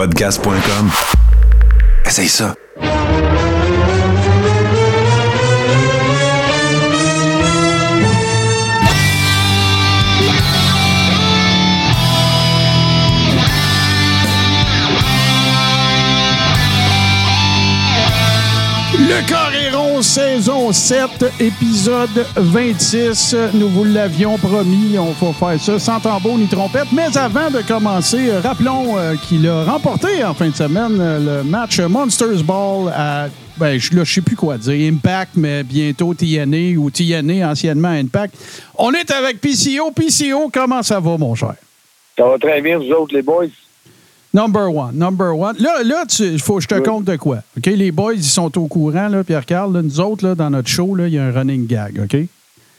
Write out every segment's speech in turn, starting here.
Podcast.com. Essaye ça. Le Saison 7, épisode 26. Nous vous l'avions promis, on va faire ça sans tambour ni trompette. Mais avant de commencer, euh, rappelons euh, qu'il a remporté en fin de semaine euh, le match Monsters Ball à, ben, je ne sais plus quoi dire, Impact, mais bientôt TNA ou TNA, anciennement Impact. On est avec PCO. PCO, comment ça va, mon cher? Ça va très bien, vous autres, les boys? Number one, number one. Là, là il faut que je te Oui. compte de quoi. OK? Les boys, ils sont au courant, là, Pierre-Carl. là, Nous autres, là, dans notre show, là, il y a un running gag, OK?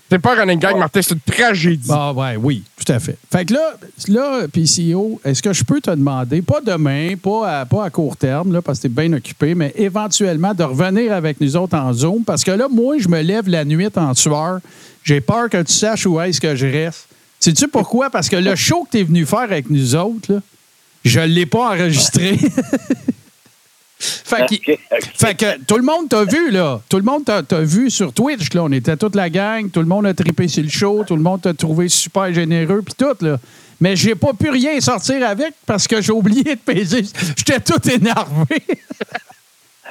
C'est pas un running gag, Martin, c'est une tragédie. Ah, ouais, oui, tout à fait. Fait que là, là PCO, est-ce que je peux te demander, pas demain, pas à, pas à court terme, là, parce que tu es bien occupé, mais éventuellement de revenir avec nous autres en Zoom? Parce que là, moi, je me lève la nuit en sueur. J'ai peur que tu saches où est-ce que je reste. Sais-tu pourquoi? Parce que le show que tu es venu faire avec nous autres, là, je ne l'ai pas enregistré. fait, que, fait tout le monde t'a vu, là. Tout le monde t'a t'a vu sur Twitch, là. On était toute la gang. Tout le monde a trippé sur le show. Tout le monde t'a trouvé super généreux, puis tout, là. Mais j'ai pas pu rien sortir avec parce que j'ai oublié de peser. J'étais tout énervé.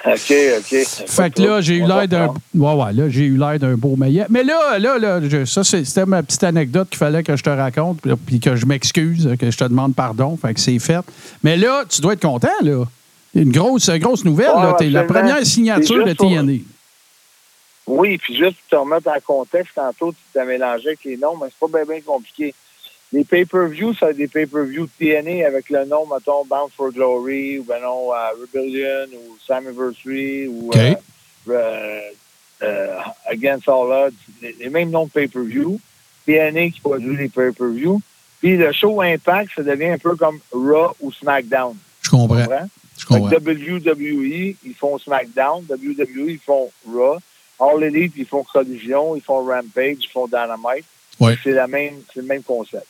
OK, OK. Fait que là, j'ai eu l'air d'un. Ouais, ouais, là, j'ai eu l'air d'un beau maillet. Mais là, là, là, je- ça, c'était ma petite anecdote qu'il fallait que je te raconte, puis- que je m'excuse, que je te demande pardon. Fait que c'est fait. Mais là, tu dois être content, là. Une grosse, grosse nouvelle, Ouais, là. T'es la première signature de juste pour- TNA. Oui, puis juste pour te remettre en contexte, tantôt, tu t'as mélangé avec les noms, mais c'est pas bien, bien compliqué. Les pay-per-views, ça des pay-per-views TNA avec le nom, mettons, Bound for Glory, ou ben non, euh, Rebellion, ou Samiversary, ou OK. euh, euh, Against All Odds, les, les mêmes noms de pay-per-view. TNA qui produit les pay-per-views. Puis le show Impact, ça devient un peu comme Raw ou SmackDown. Je comprends. Tu comprends? Je comprends. WWE, ils font SmackDown. WWE, ils font Raw. All Elite, ils font Collision. Ils font Rampage. Ils font Dynamite. Ouais. C'est la même, c'est le même concept.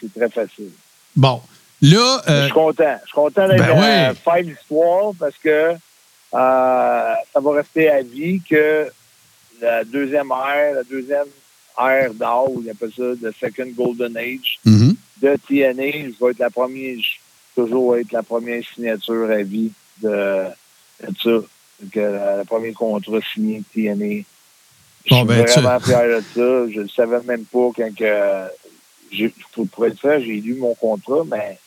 C'est, très facile. Bon. Là, Je euh, suis content. Je suis content d'être ben à faire l'histoire parce que euh, ça va rester à vie que la deuxième ère, la deuxième ère d'or, on appelle ça the second golden age mhm. de TNA, je vais être la première, je vais toujours être la première signature à vie de, de ça. Donc, euh, le premier contrat signé de TNA. Je Bon, suis ben, tu- vraiment fier de ça. Je ne savais même pas quand que pour, pour être franc, j'ai lu mon contrat, mais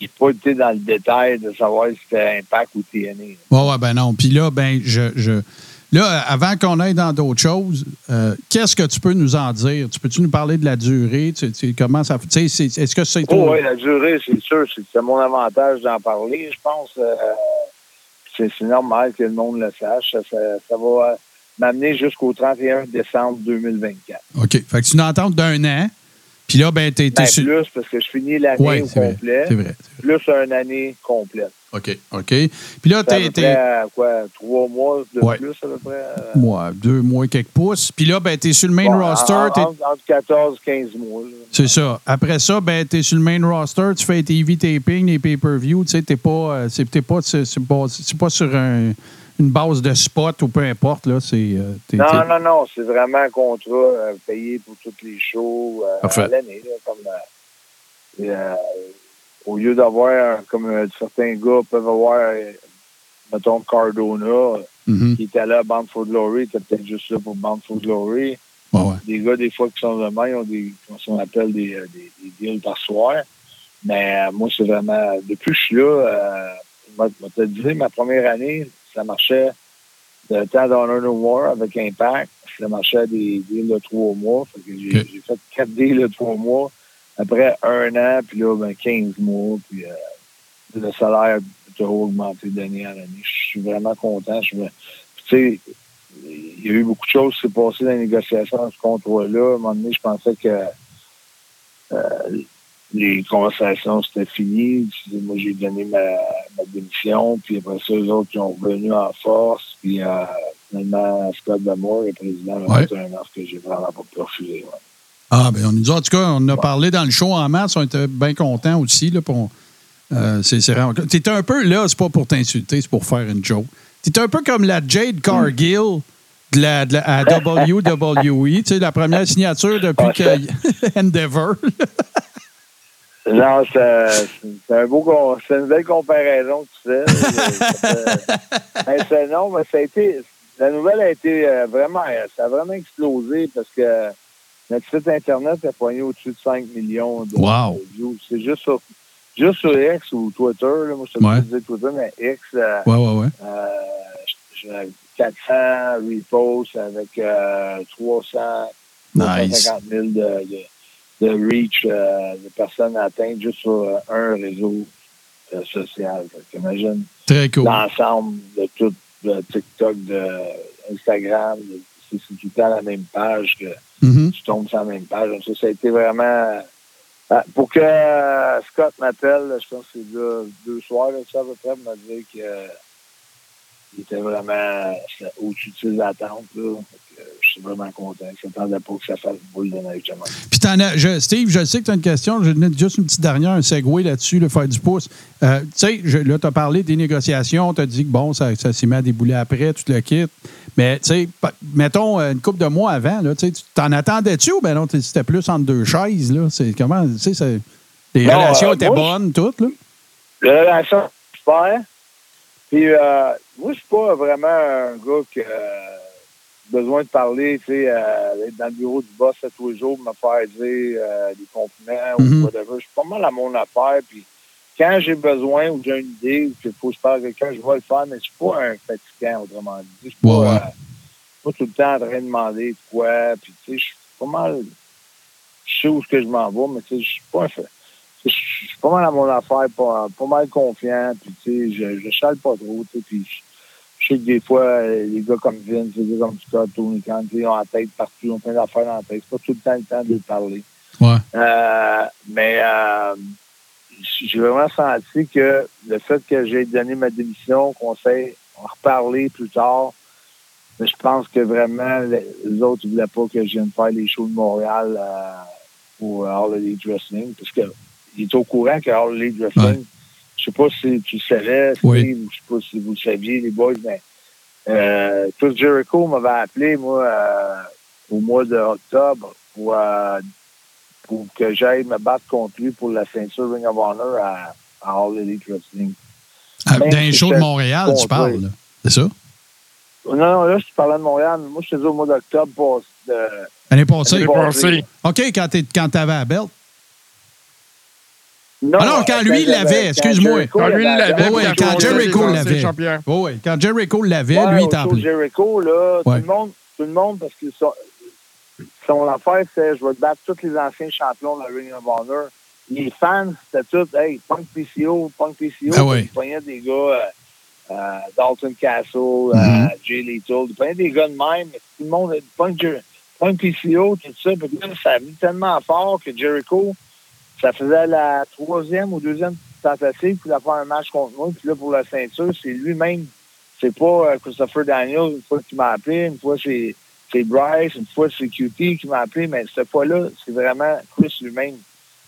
j'ai pas été dans le détail de savoir si c'était Impact ou TNA. Ouais, ouais, ben non. Puis là, ben, je. je- Là, avant qu'on aille dans d'autres choses, euh, qu'est-ce que tu peux nous en dire? Tu peux-tu nous parler de la durée? Tu, tu- comment ça. Tu sais, est-ce que c'est. Oh, oui, la durée, c'est sûr. C'est, mon avantage d'en parler, je pense. Euh, c'est, normal que le monde le sache. Ça, ça- ça va euh, m'amener jusqu'au 31 décembre 2024. OK. Fait que tu une entente d'un an. Puis là, ben, t'es. Ben, sur- plus, parce que je finis l'année Ouais, au complet. C'est vrai. Plus une année complète. OK. OK. Puis là, t'es. euh, quoi, trois mois de Ouais. plus, à peu près. euh, Moi, deux mois, quelques pouces. Puis là, ben, t'es sur le main bon, roster. en- Entre 14 et 15 mois. là. C'est ça. Après ça, ben, t'es sur le main roster, tu fais tes TV taping, les pay-per-view, tu sais, t'es pas, euh, c'est, t'es pas, pas, c'est pas sur un- une base de spot ou peu importe, là, c'est... euh, Non, non, non, c'est vraiment un contrat euh, payé pour tous les shows euh, à l'année. là, Comme, euh, au lieu d'avoir, comme certains gars peuvent avoir, mettons, Cardona, Mhm. qui était là à Bound for Glory, était peut-être juste là pour Bound for Glory. Ouais. Des gars, des fois, qui sont de même, ils ont des, comment on appelle des, des, des deals par soir. Mais moi, c'est vraiment, depuis que je suis là, euh, je vais te dire, ma première année, ça marchait de temps d'Honor No More avec Impact. Ça marchait des deals de trois mois. Fait que j'ai, fait quatre deals de trois mois. Après un an, puis là, ben, 15 mois. Puis euh, le salaire a augmenté d'année en année. Je suis vraiment content. Je me- puis, tu sais, il y a eu beaucoup de choses qui s'est passées dans les négociations de ce contrat-là. À un moment donné, je pensais que euh, les conversations c'était fini. Moi, j'ai donné ma, ma démission. Puis après ça, les autres, ils ont revenu en force. Puis euh, finalement, Scott Damour, le président, m'a Ouais. fait un offre que j'ai vraiment pas pu refuser. ouais. Ah, ben on nous dit, en tout cas, on a parlé dans le show en mars, on était bien contents aussi, là, pour- Euh, c'est c'est vraiment. T'es un peu, là, c'est pas pour t'insulter, c'est pour faire une joke. T'es un peu comme la Jade Cargill de la, de la- à WWE, tu sais, la première signature depuis que Endeavor. Non, c'est un beau c'est une belle comparaison que tu fais. C'est- non, mais ça a été. La nouvelle a été euh, vraiment. euh, Ça a vraiment explosé parce que notre site Internet a poigné au-dessus de 5 millions de, Wow. views. C'est juste sur, juste sur X ou Twitter. Là. Moi, je Ouais. disais Twitter, mais X, euh, Ouais, ouais, ouais. euh, j'ai 400 reposts avec euh, 300 Nice. 350 000 de, de, de reach euh, de personnes atteintes juste sur euh, un réseau euh, social. Très cool. l'ensemble de tout de TikTok, de Instagram, c'est tout le temps la même page que Mhm. tu tombes sur la même page. Donc ça, ça a été vraiment... Ah, pour que euh, Scott m'appelle, je pense que c'est deux soirs, là, ça à peu près, m'a dit que euh, il était vraiment au-dessus de ses attentes. Là. Que, euh, je suis vraiment content. Je m'attendais pas que ça fasse boule de neige. Puis t'en as, je- Steve, je sais que tu as une question. Je n'ai juste une petite dernière, un segway là-dessus, le faire du pouce. Euh, tu sais, là, tu as parlé des négociations, tu as dit que bon, ça, ça s'est mis à débouler après, tu te le quittes. Mais, tu sais, mettons euh, une couple de mois avant, là, tu t'en attendais-tu ou ben non, c'était plus entre deux chaises, là? C'est comment, tu sais, les Non, relations euh, étaient moi, bonnes, toutes, là? La relation, super. Puis, euh, moi, je suis pas vraiment un gars qui a besoin de parler, tu sais, euh, dans le bureau du boss à tous les jours, me faire dire euh, des compliments Mhm. ou whatever. Je suis pas mal à mon affaire. Puis, quand j'ai besoin ou j'ai une idée ou qu'il faut que je parle à quelqu'un, je vais le faire, mais je suis pas un fatigant, autrement dit. Je suis pas, Ouais, ouais. euh, pas tout le temps en train de demander de quoi. Puis, tu sais, je suis pas mal. Je sais où que je m'en vais, mais tu sais, je suis pas un fa- je suis pas mal à mon affaire, pas, pas mal confiant, puis tu sais, je, je chale pas trop, tu sais, puis je, sais que des fois, euh, les gars comme Vince, les gars comme Scott, Tony Khan, ils ont la tête partout, ils ont plein d'affaires dans la tête, c'est pas tout le temps le temps de parler. Ouais. Euh, mais euh, j'ai vraiment senti que le fait que j'ai donné ma démission, qu'on sait en reparler plus tard, mais je pense que vraiment, les, autres ne voulaient pas que je vienne faire les shows de Montréal euh, pour Elite Wrestling, parce il est au courant que Elite Wrestling, Ouais. Je sais pas si tu le savais, Steve, Oui. ou je sais pas si vous le saviez, les boys, mais euh, Chris Jericho m'avait appelé, moi, euh, au mois d'octobre pour, euh, pour que j'aille me battre contre lui pour la ceinture Ring of Honor à, à All Elite Wrestling. Ah, Dans les shows de Montréal, tu parles. C'est ça? Non, non, là, je te parlais de Montréal, mais moi, je te dis au mois d'octobre pour de, L'année passée. OK, quand tu quand avais la belt. Non, Ah non, quand lui, il l'avait, excuse-moi. Quand lui, l'avait, quand Jericho l'avait. Oui. Quand Jericho l'avait, Ouais, lui, il appelé. Jericho, là, Ouais. tout, le monde, tout le monde, parce que son, son affaire, c'est je vais te battre tous les anciens champions de la Ring of Honor. Les fans, c'était tout, hey, Punk PCO, Punk PCO. Ah ouais. Il pognait des gars, euh, euh, Dalton Castle, euh, Jay Lethal, il pognait des gars de même, mais tout le monde, Punk, Punk PCO, tout ça. Puis là, ça a mis tellement fort que Jericho, ça faisait la troisième ou deuxième tentative pour faire un match contre moi. Puis là, pour la ceinture, c'est lui-même. C'est pas euh, Christopher Daniels, une fois qui m'a appelé, une fois c'est c'est Bryce, une fois c'est QT qui m'a appelé, mais cette fois-là, c'est vraiment Chris lui-même.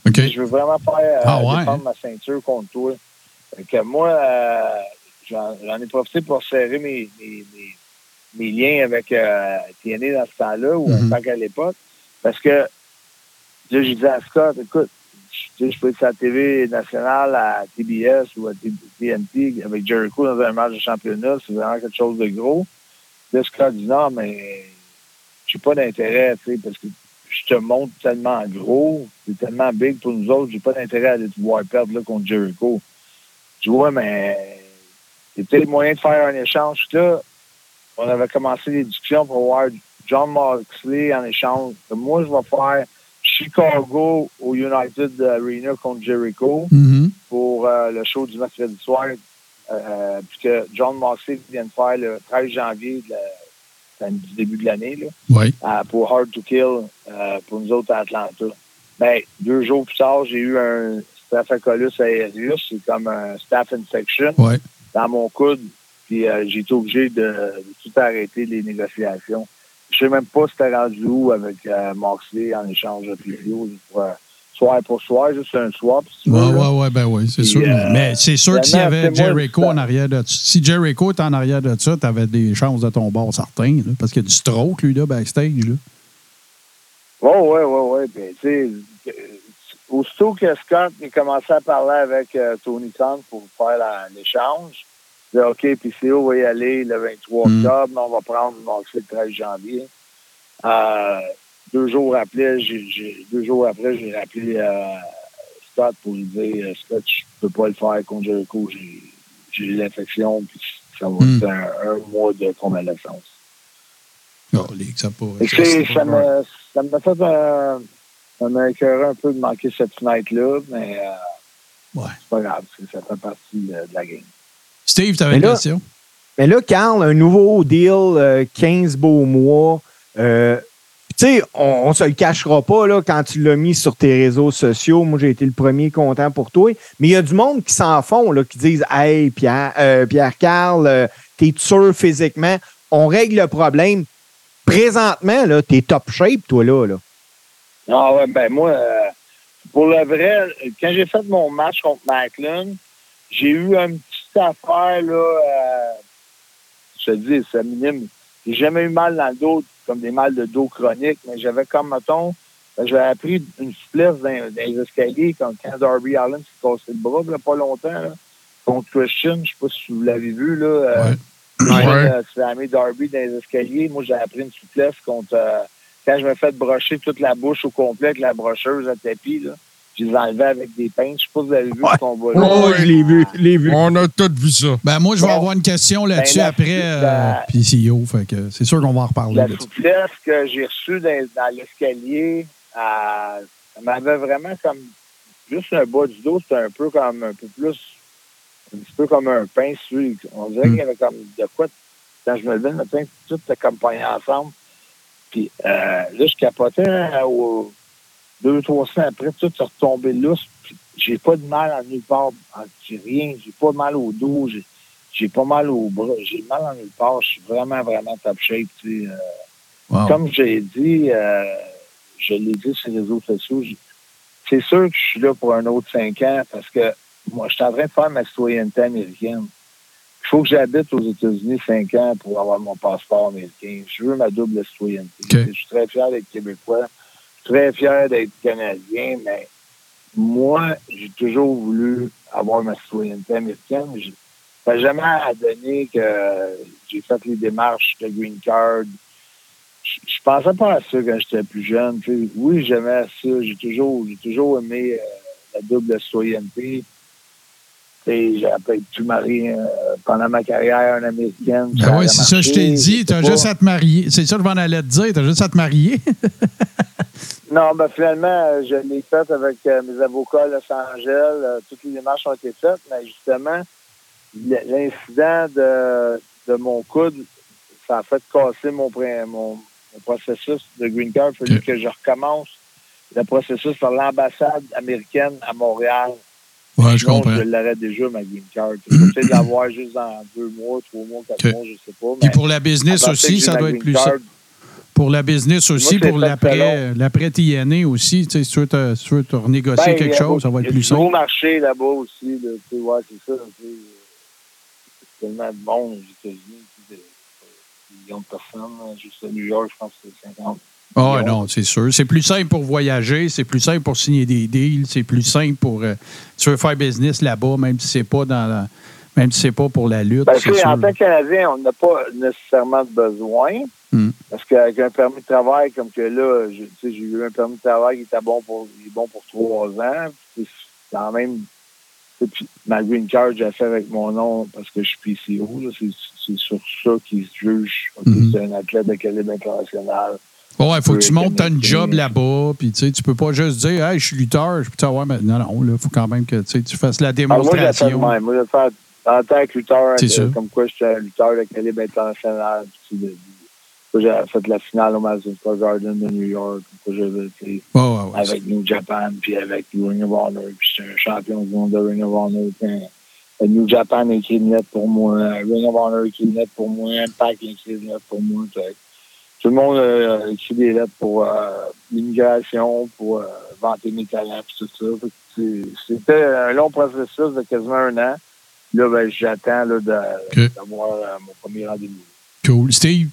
OK. Je veux vraiment faire euh, Ah ouais, défendre ma ceinture contre toi. Fait que moi, euh, j'en ai profité pour serrer mes, mes, mes, mes liens avec euh, TNA dans ce temps-là, ou Mhm. en tant qu'à l'époque. Parce que là, j'ai dit à Scott, écoute, je- je peux être sur la TV nationale à TBS ou à TNT avec Jericho dans un match de championnat, c'est vraiment quelque chose de gros. Là, Scott dit non, mais j'ai pas d'intérêt, tu sais, parce que je te montre tellement gros, c'est tellement big pour nous autres, j'ai pas d'intérêt à aller te voir perdre là, contre Jericho. Je vois, mais c'est peut-être moyen de faire un échange. Là, on avait commencé les discussions pour voir John Moxley en échange. Moi, je vais faire Chicago au United Arena contre Jericho Mhm. pour euh, le show du mercredi soir, euh, puis que John Moxley vient de faire le 13 janvier de la- du début de l'année. Oui. à- pour Hard to Kill euh, pour nous autres à Atlanta. Ben, deux jours plus tard, j'ai eu un staphylococcus aerius, c'est comme un staph infection Oui. dans mon coude, puis euh, j'ai été obligé de, de tout arrêter les négociations. Je sais même pas si c'était rendu où avec euh, Moxley en échange de vidéo pour euh, soir pour soir, juste un swap. Si tu Ouais, ben oui, c'est sûr. euh, mais c'est sûr que s'il y avait Jericho ça- en arrière de Si Jericho était en arrière de ça, t'avais des chances de ton bord certain, là, parce qu'il y a du stroke, lui, là, backstage. Là. Oui, oui, oui, oui. Tu sais, aussitôt que Scott a commencé à parler avec Tony Khan pour faire l'échange, OK, puis c'est où on va y aller le 23 Mm. octobre, on va prendre Moxley le 13 janvier. Euh, deux jours après, j'ai, deux jours après, j'ai rappelé euh, Scott pour lui dire euh, Scott, je peux pas le faire contre Jericho, j'ai, j'ai l'infection, puis ça va Mm. être un, un mois de convalescence. Oh, ça ça m'a ça m'a fait un. Ça m'a écœuré un peu de manquer cette fenêtre-là, mais euh, Ouais. c'est pas grave, ça fait partie de, de la game. Steve, t'avais Mais une là- question? Mais là, Carl, un nouveau deal, euh, 15 beaux mois. Euh, tu sais, on, on se le cachera pas là, quand tu l'as mis sur tes réseaux sociaux. Moi, j'ai été le premier content pour toi. Mais il y a du monde qui s'en font, là, qui disent Hey, Pierre, euh, Pierre Carl, euh, t'es sûr physiquement? On règle le problème. Présentement, là, t'es top shape, toi, là. là. Ah ouais, ben moi, euh, pour le vrai, quand j'ai fait mon match contre Macklin, j'ai eu une petite affaire, là, euh, je te dis, c'est minime. J'ai jamais eu mal dans le dos, comme des mal de dos chroniques, mais j'avais comme, mettons, ben, j'avais appris une souplesse dans, dans les escaliers quand, quand Darby Allen s'est cassé le bras, a pas longtemps, là, contre Christian, je sais pas si vous l'avez vu, là. euh, Ouais. Ouais. euh, Darby dans les escaliers. Moi, j'ai appris une souplesse contre... euh, quand je me fais brocher toute la bouche au complet avec la brocheuse à tapis, là, je les enlevais avec des pinces. Je sais pas si vous avez vu Ouais. ce combat-là. Oh, ouais. je l'ai vu, je l'ai vu. On a tous vu ça. Ben, moi, je vais Bon. avoir une question là-dessus Ben, la- après euh, la- PCO. Fait que c'est sûr qu'on va en reparler. La souplesse que j'ai reçue dans, dans l'escalier, euh, ça m'avait vraiment comme juste un bas du dos, c'était un peu comme un peu plus un petit peu comme un pince. On dirait Mm. qu'il y avait comme de quoi quand je me levais le matin, tout était comme pogné ensemble. Puis euh, là, je capotais euh, au- deux, trois semaines après, tout est retombé lousse. J'ai pas de mal en nulle part. J'ai rien. J'ai pas mal au dos. J'ai, j'ai pas mal au bras. J'ai mal en nulle part. Je suis vraiment, vraiment top shape. Tu sais, euh, Wow. comme j'ai dit, euh, je l'ai dit sur les réseaux sociaux, c'est sûr que je suis là pour un autre cinq ans parce que moi, je suis en train de faire ma citoyenneté américaine. Il faut que j'habite aux États-Unis cinq ans pour avoir mon passeport américain. Je veux ma double citoyenneté. Je suis très fier d'être québécois. Très fier d'être canadien, mais moi, j'ai toujours voulu avoir ma citoyenneté américaine. Je- Ça n'a jamais donné que j'ai fait les démarches de green card. Je, pensais pas à ça quand j'étais plus jeune. Oui, j'aimais ça. J'ai toujours, j'ai toujours aimé euh, la double citoyenneté. Tu J'ai tout marié euh, pendant ma carrière en américaine. Ben oui, c'est ça, je t'ai dit. T'as juste à... te marier. C'est ça que je m'en allais te dire. T'as juste à te marier. Non, ben finalement, je l'ai fait avec euh, mes avocats à Los Angeles. Euh, toutes les démarches ont été faites, mais justement, l'incident de, de mon coude, ça a fait casser mon, pré- mon, mon processus de green card. Il Ok. que je recommence le processus par l'ambassade américaine à Montréal. Ouais, je comprends. je l'aurais déjà, ma green card. Peut-être l'avoir juste dans deux mois, trois mois, quatre mois, je sais pas. Puis mais pour la business aussi, ça doit être plus ça. Pour la business aussi, pour l'après TNA aussi, tu sais, si tu veux te, si tu veux renégocier Ben, quelque il y a chose, ça va il y être a plus du gros simple. marché là-bas aussi. Là, tu sais, ouais, c'est ça. C'est tellement de monde aux États-Unis. millions de personnes. là, Juste à New York, je pense que c'est 50. Ah millions. non, c'est sûr. C'est plus simple pour voyager, c'est plus simple pour signer des deals, c'est plus simple pour euh, tu veux faire business là-bas, même si c'est pas dans la- même si c'est pas pour la lutte. Ben, c'est sais, en sûr. tant que Canadien, on n'a pas nécessairement de besoin. Hmm. Parce qu'avec un permis de travail comme que là, je- tu sais, j'ai eu un permis de travail qui était bon pour, il est bon pour trois ans. puis C'est quand même. puis ma green card, j'ai fait avec mon nom parce que je suis PCO. là, C'est c'est sur ça qu'ils se jugent. Mhm. C'est un athlète de calibre international. Ouais, il faut que tu montes, Canadien. job là-bas, puis tu sais, tu peux pas juste dire, hey, je suis lutteur, je peux savoir, mais non, non, là, faut quand même que tu fasses la Ah, moi, démonstration. même. Moi, fait en tant que lutteur, euh, comme quoi j'étais un lutteur de calibre international. puis de- J'ai fait la finale au Madison Square Garden de New York. J'avais été Ouais, ouais, avec New Japan, puis avec Ring of Honor. Puis j'étais un champion du monde de Ring of Honor. Puis, euh, New Japan une lettre pour moi. Ring of Honor une lettre pour moi. Impact une lettre pour moi. Fait tout le monde euh, a écrit des lettres pour euh, l'immigration, pour euh, vanter mes talents, puis tout ça. C'était un long processus de quasiment un an. Là, ben, j'attends d'avoir euh, mon premier rendez-vous. Cool. Steve?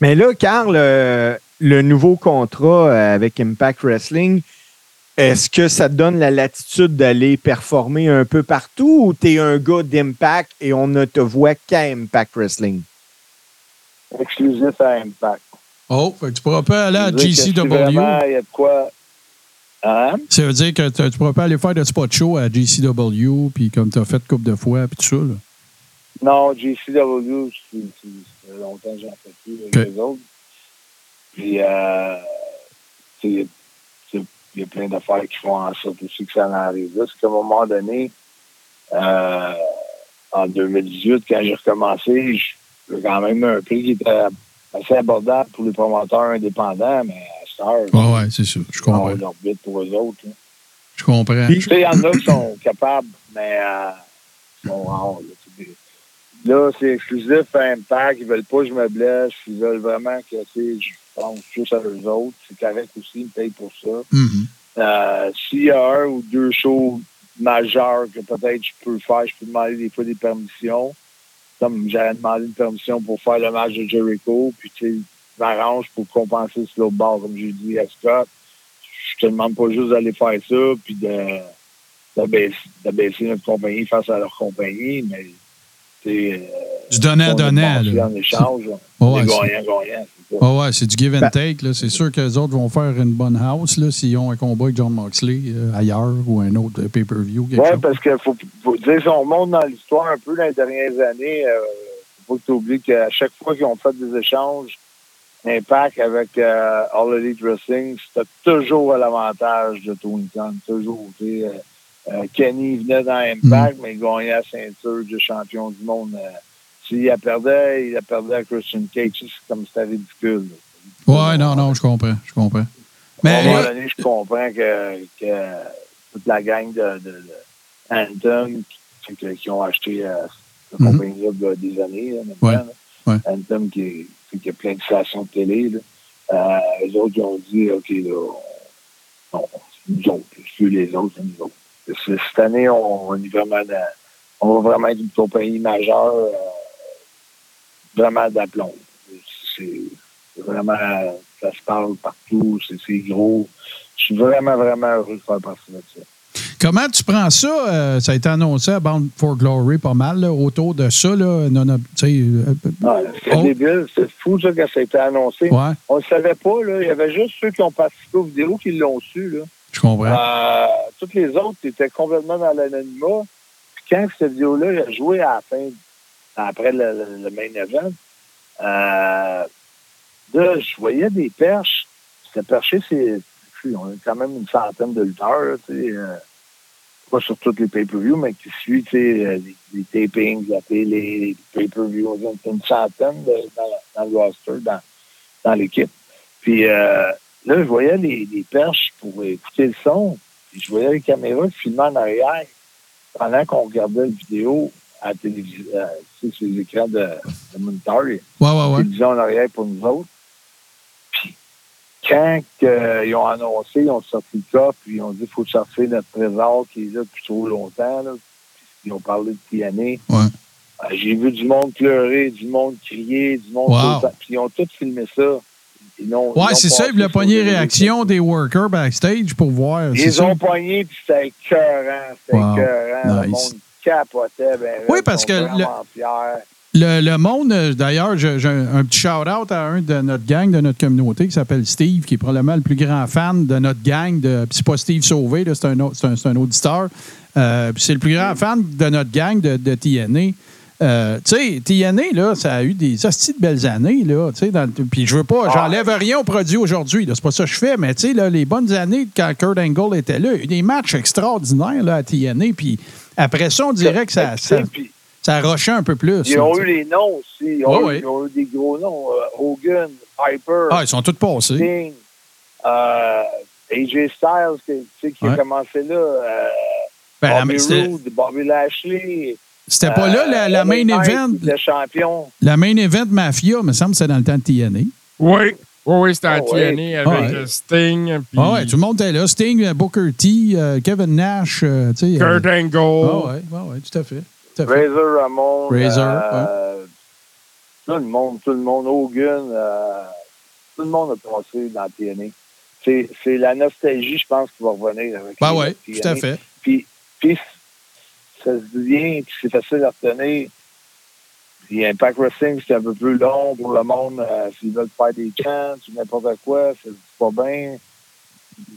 Mais là, Carl, euh, le nouveau contrat avec Impact Wrestling, est-ce que ça te donne la latitude d'aller performer un peu partout ou tu es un gars d'Impact et on ne te voit qu'à Impact Wrestling? Exclusif à Impact. Oh, tu pourras pas aller à GCW. vraiment, il y a de quoi? Hein? Ça veut dire que tu pourras pas aller faire de spot show à GCW, puis comme tu as fait couple de fois, puis tout ça. Là. Non, JCW, c'est c'est- ça fait longtemps que j'en fais plus avec les autres. Puis, euh, il y a plein d'affaires qui font en sorte aussi que ça en arrive là. C'est qu'à un moment donné, euh, en 2018, quand j'ai recommencé, j'ai quand même un prix qui était assez abordable pour les promoteurs indépendants, mais à cette heure, Ouais, ouais, c'est ça. Je ils ont comprends. leur bite pour eux autres. là. Je comprends. Puis- Tu sais, il y en a qui sont capables, mais euh, ils sont rares. Là. Là, c'est exclusif à Impact. Ils veulent pas que je me blesse. Ils veulent vraiment que je pense juste à eux autres. C'est correct aussi, ils me payent pour ça. Mhm. Euh, S'il y a un ou deux shows majeurs que peut-être je peux faire, je peux demander des fois des permissions. Comme j'avais demandé une permission pour faire le match de Jericho, puis tu sais, je m'arrange pour compenser sur l'autre bord, comme j'ai dit à Scott. Je te demande pas juste d'aller faire ça, puis de, de, baisser, de baisser notre compagnie face à leur compagnie, mais tu sais, Du donnant-donnant. en échange. là. Ouais, gagnant-gagnant. Ouais, c'est du give and Ben- take. là. C'est sûr que les autres vont faire une bonne house là, s'ils ont un combat avec John Moxley euh, ailleurs ou un autre euh, pay-per-view. Oui, parce que faut, faut dire, si on monte dans l'histoire un peu dans les dernières années, euh, faut pas que tu oublies qu'à chaque fois qu'ils ont fait des échanges, Impact avec euh, All Elite Wrestling, c'était toujours à l'avantage de Tony Khan. Toujours. Kenny venait dans Impact, mais il gagnait la ceinture de champion du monde. Euh, S'il la perdait, il la perdait à Christian Cage. C'est comme c'était ridicule. là. Ouais, non, non, je comprends. Je comprends. à un Mais moment là, donné, je comprends que, que toute la gang de, de, de Anthem qui, ont acheté euh, cette Mhm. compagnie-là il y a des années, là, maintenant, Ouais, là. ouais. Anthem qui, est- qui a plein de stations de télé. Là. Euh, les autres, ils ont dit, OK, là, on, nous autres, c'est les autres, c'est nous autres. Cette année, on, on est vraiment dans, on va vraiment être une compagnie majeure, euh, vraiment d'aplomb. C'est vraiment, ça se parle partout, c'est gros. Je suis vraiment, vraiment heureux de faire partie de ça. comment tu prends ça? Euh, ça a été annoncé à Bound for Glory pas mal là, autour de ça. Là, non, non, tu sais, euh, Ah, c'est Oh. débile, c'est fou ça quand ça a été annoncé. ouais, On ne savait pas, là. Il y avait juste ceux qui ont participé aux vidéos qui l'ont su, là. je comprends. Euh, toutes les autres étaient complètement dans l'anonymat. Puis quand cette vidéo-là a joué à la fin, après le, le- main event, euh, là, je voyais des perches. C'était perché, c'est. On a quand même une centaine de lutteurs, tu sais. euh, pas sur toutes les pay-per-views, mais qui suivent, tu sais, euh, les, tapings, les pay-per-views. Une centaine dans, le roster, dans, dans l'équipe. Puis euh, là, je voyais les, les perches pour écouter le son. Je voyais les caméras filmaient en arrière pendant qu'on regardait la vidéo à la télévision, sur les écrans de, de moniteur, Ouais, ouais, télévisions en arrière pour nous autres. Puis quand euh, ils ont annoncé, ils ont sorti le coffre, puis ils ont dit qu'il faut sortir notre trésor qui est là depuis trop longtemps. Là. Puis ils ont parlé de Tiana. Ouais. Euh, J'ai vu du monde pleurer, du monde crier, du monde Wow. Puis ils ont tous filmé ça. Ils Ouais, c'est ça. Ils voulaient pogner réaction des workers backstage pour voir. Ils ont pogné, puis c'était écœurant. C'était Wow. écœurant. Le Nice. monde capotait. Ben, Oui, parce que le-. Le, le monde, d'ailleurs, j'ai un, un petit shout-out à un de notre gang, de notre communauté, qui s'appelle Steve, qui est probablement le plus grand fan de notre gang. De, puis c'est pas Steve Sauvé, c'est un, un, c'est un auditeur. Euh, puis c'est le plus grand fan de notre gang de, de TNA. Euh, tu sais, TNA, là, ça a eu des hosties de belles années, là, tu sais, puis je veux pas, j'enlève rien au produit aujourd'hui, c'est pas ça que je fais, mais tu sais, les bonnes années, quand Kurt Angle était là, il y a eu des matchs extraordinaires, là, à TNA, puis après ça, on dirait que ça, ça, ça rochait un peu plus. Ils ont eu les noms aussi. Ils ont, Ouais, eu, ouais. ils ont eu des gros noms. euh, Hogan, Piper, Ah, ils sont tous passés. Sting, euh, AJ Styles, sais, qui Ouais. a commencé là. Euh, Ben, la- Bobby c'était Roode, Bobby Lashley. c'était pas là la, la main event. Le champion. La main event Mafia, me semble que c'était dans le temps de TNA. Oui. Oui, oui, c'était à Ah ouais. TNA avec Ah ouais. euh, Sting. Puis Ah ouais, tout le monde était là. Sting, euh, Booker T, euh, Kevin Nash, euh, tu sais. Kurt euh, Angle. Ah ouais, ouais, ouais, tout à fait. Tout à fait. Razor Ramon. Razor, euh, Tout le monde, tout le monde. Hogan. euh, tout le monde a passé dans TNA. C'est c'est la nostalgie, je pense, qui va revenir avec Ben TNA. tout à fait. Puis, puis ça se vient, puis c'est facile à retenir. Puis Impact Wrestling, c'est un peu plus long pour le monde. euh, S'ils veulent faire des chants ou n'importe quoi, c'est pas bien.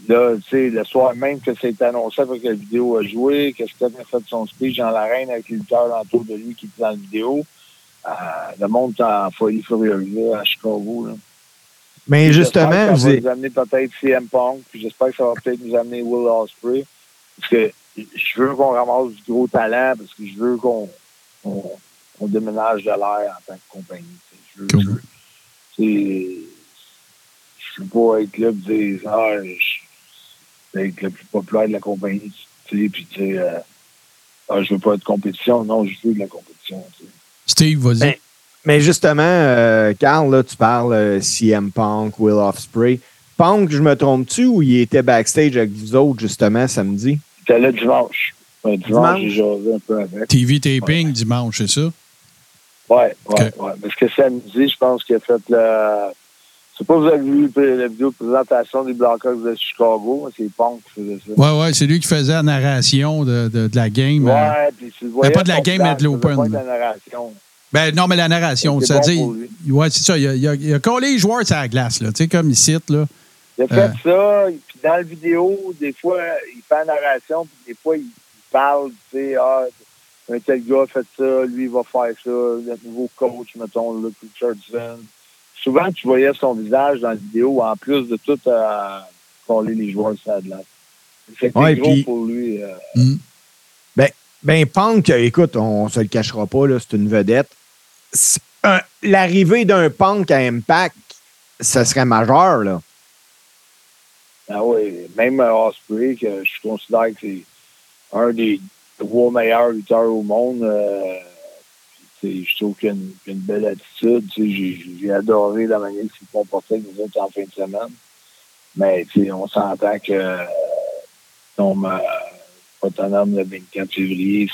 Là, tu sais, le soir même que c'est annoncé après que la vidéo a joué, que Steph a fait son speech dans l'arène avec les lutteurs autour de lui qui étaient dans la vidéo, euh, le monde est en folie furieuse là, à Chicago. Là. Mais justement, vous ça va nous amener peut-être CM Punk, puis j'espère que ça va peut-être nous amener Will Ospreay. Parce que je veux qu'on ramasse du gros talent, parce que je veux qu'on on, on déménage de l'air en tant que compagnie. Je veux, Cool. je veux- je pas être là et dire ah, je être le plus populaire de la compagnie. Tu sais, puis tu sais, euh, ah, je veux pas être compétition. Non, je veux de la compétition. Steve, vas-y. Ben, Mais justement, euh, Carl, là, tu parles euh, CM Punk, Will Ospreay. Punk, je me trompe-tu ou il était backstage avec vous autres, justement, samedi? J'étais là dimanche. Dimanche, Dimanche? j'ai jasé un peu avec. TV taping dimanche, c'est ça? Ouais, ouais, Ok. ouais. Parce que samedi, je pense qu'il a fait le. Je sais pas si vous avez vu la vidéo de présentation des Blackhawks de Chicago, mais c'est Punk qui faisait ça. Ouais, ouais, c'est lui qui faisait la narration de, de, de la game. euh. Ouais, puis tu le voyais. pas de la game, mais de l'open, la narration. Ben non, mais la narration, ça bon dit. Ouais, c'est ça. Il a, il, a, il a collé les joueurs sur la glace, là. Tu sais, comme il cite, là. Il a fait ça, puis dans la vidéo, des fois, il fait la narration, puis des fois, il, il parle, tu sais, ah, un tel gars a fait ça, lui, il va faire ça, notre nouveau coach, mettons, Luke Richardson. Souvent, tu voyais son visage dans la vidéo, en plus de tout euh, coller les joueurs sur la glace. C'était Ouais, gros pour lui. euh, Mm. Ben, Punk, euh, écoute, on se le cachera pas, là, c'est une vedette. Un- L'arrivée d'un Punk à Impact, ça serait majeur, là. Ah oui, même euh, Osprey, que je considère que c'est un des trois meilleurs lutteurs au monde. euh, tu sais, je trouve qu'il a une, une belle attitude. tu sais, J'ai j'ai adoré la manière qu'il s'est comporté avec nous autres en fin de semaine. Mais tu sais, on s'entend que euh, euh, autonome le 24 février,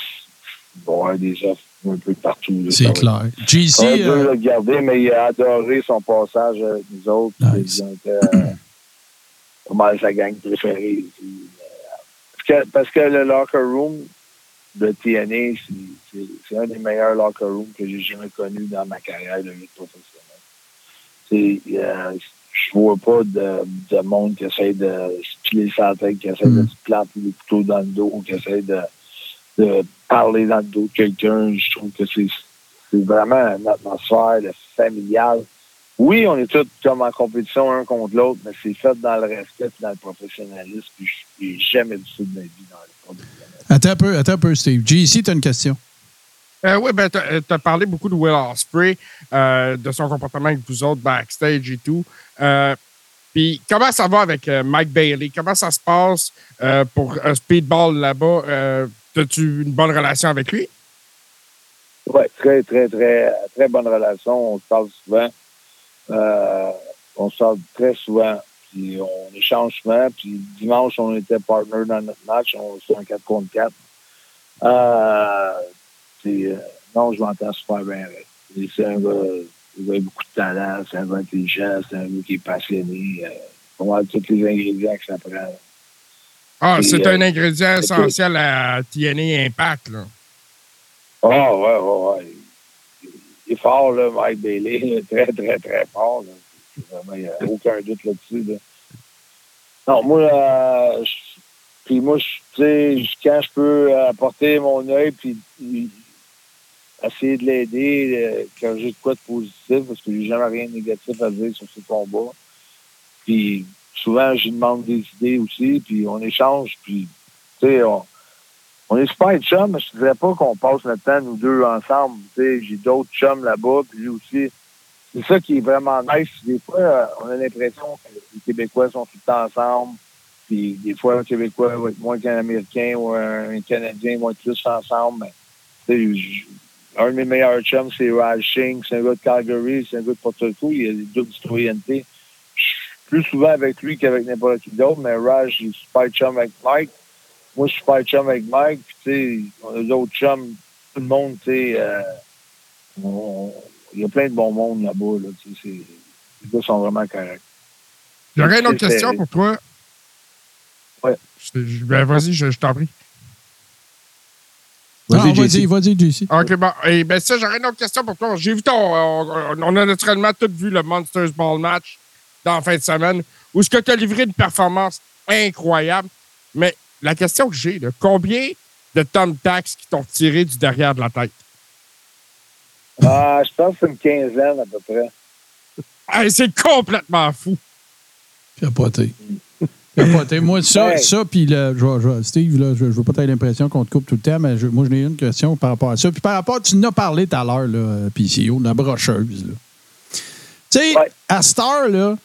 il va y avoir des offres un peu partout. C'est clair. JC, être dur euh, le garder, mais il a adoré son passage avec nous autres. Nice. Ont été, euh, pas mal sa gang préférée. Euh, parce, que, parce que le locker room de TNA, c'est- un des meilleurs locker rooms que j'ai jamais connu dans ma carrière de lutte professionnelle. Euh, je vois pas de, de monde qui essaie de se piler sa tête, qui essaie de Mm. se planter des couteaux dans le dos, qui essaie de, de parler dans le dos de quelqu'un. Je trouve que c'est vraiment une atmosphère familiale. Oui, on est tous comme en compétition un contre l'autre, mais c'est fait dans le respect et dans le professionnalisme. Puis je n'ai jamais vu ça de ma vie dans le professionnel. Attends un peu, attends un peu, Steve. JC, t'as une question. Euh, oui, ben, tu as parlé beaucoup de Will Ospreay, euh, de son comportement avec vous autres backstage et tout. Euh, Puis comment ça va avec euh, Mike Bailey? Comment ça se passe euh, pour un speedball là-bas? Euh, As-tu une bonne relation avec lui? Oui, très, très, très, très bonne relation. On se parle souvent. Euh, on se parle très souvent. Puis on échange souvent. Puis dimanche, on était partner dans notre match. On fait un 4 contre 4. Euh, puis, euh, non, je m'entends super bien avec. C'est un gars, gars avec beaucoup de talent. C'est un gars intelligent. C'est un gars qui est passionné. Euh, on a tous les ingrédients que ça prend. Ah, c'est euh, un ingrédient essentiel à TNA Impact. Là. Ah, ouais, ouais, ouais. Il est fort, là, Mike Bailey. Il Très, très, très fort. Là. Il n'y a aucun doute là-dessus. Là. Non, moi, euh, puis moi, je- quand je peux apporter mon œil puis essayer de l'aider euh, quand j'ai de quoi de positif, parce que j'ai jamais rien de négatif à dire sur ce combat. Puis souvent, je demande des idées aussi, puis on échange, puis tu sais, on, on est super chums, mais je ne dirais pas qu'on passe notre temps, nous deux, ensemble. J'ai d'autres chums là-bas, puis lui aussi. C'est ça qui est vraiment nice. Des fois, euh, on a l'impression que les Québécois sont tout le temps ensemble. Puis des fois, un Québécois va être moins qu'un Américain ou un Canadien va être plus ensemble. Mais, un de mes meilleurs chums, c'est Raj Singh. C'est un gars de Calgary, c'est un gars de Porto Rico. Il a des doubles citoyennetés. Je suis plus souvent avec lui qu'avec n'importe qui d'autre, mais Raj, il est super chum avec Mike. Moi, je suis super chum avec Mike. Puis, tu sais, on a chums. Tout le monde, tu sais, euh, il y a plein de bon monde là-bas. Là, tu sais, c'est- les gars sont vraiment corrects. J'aurais une autre question pour toi. Ouais. Ben, vas-y, je, je t'en prie. Vas-y, vas-y, JC. vas-y, JC. OK, bon. Eh ben, ça, j'aurais une autre question pour toi. J'ai vu ton. On, on a naturellement tous vu le Monsters Ball match dans la fin de semaine où ce que tu as livré une performance incroyable. Mais la question que j'ai, combien de Tom Tax qui t'ont tiré du derrière de la tête? Ah, je pense que c'est une quinzaine à peu près. Hey, c'est complètement fou. Capoté. Capoté. Moi, ça, Ouais. ça puis le, je je Steve, là, je, je veux pas t'avoir l'impression qu'on te coupe tout le temps, mais je- moi, j'en ai une question par rapport à ça. Puis par rapport, tu en as parlé tout à l'heure, là, PCO, de la brocheuse. Tu sais, Ouais. à Star, là,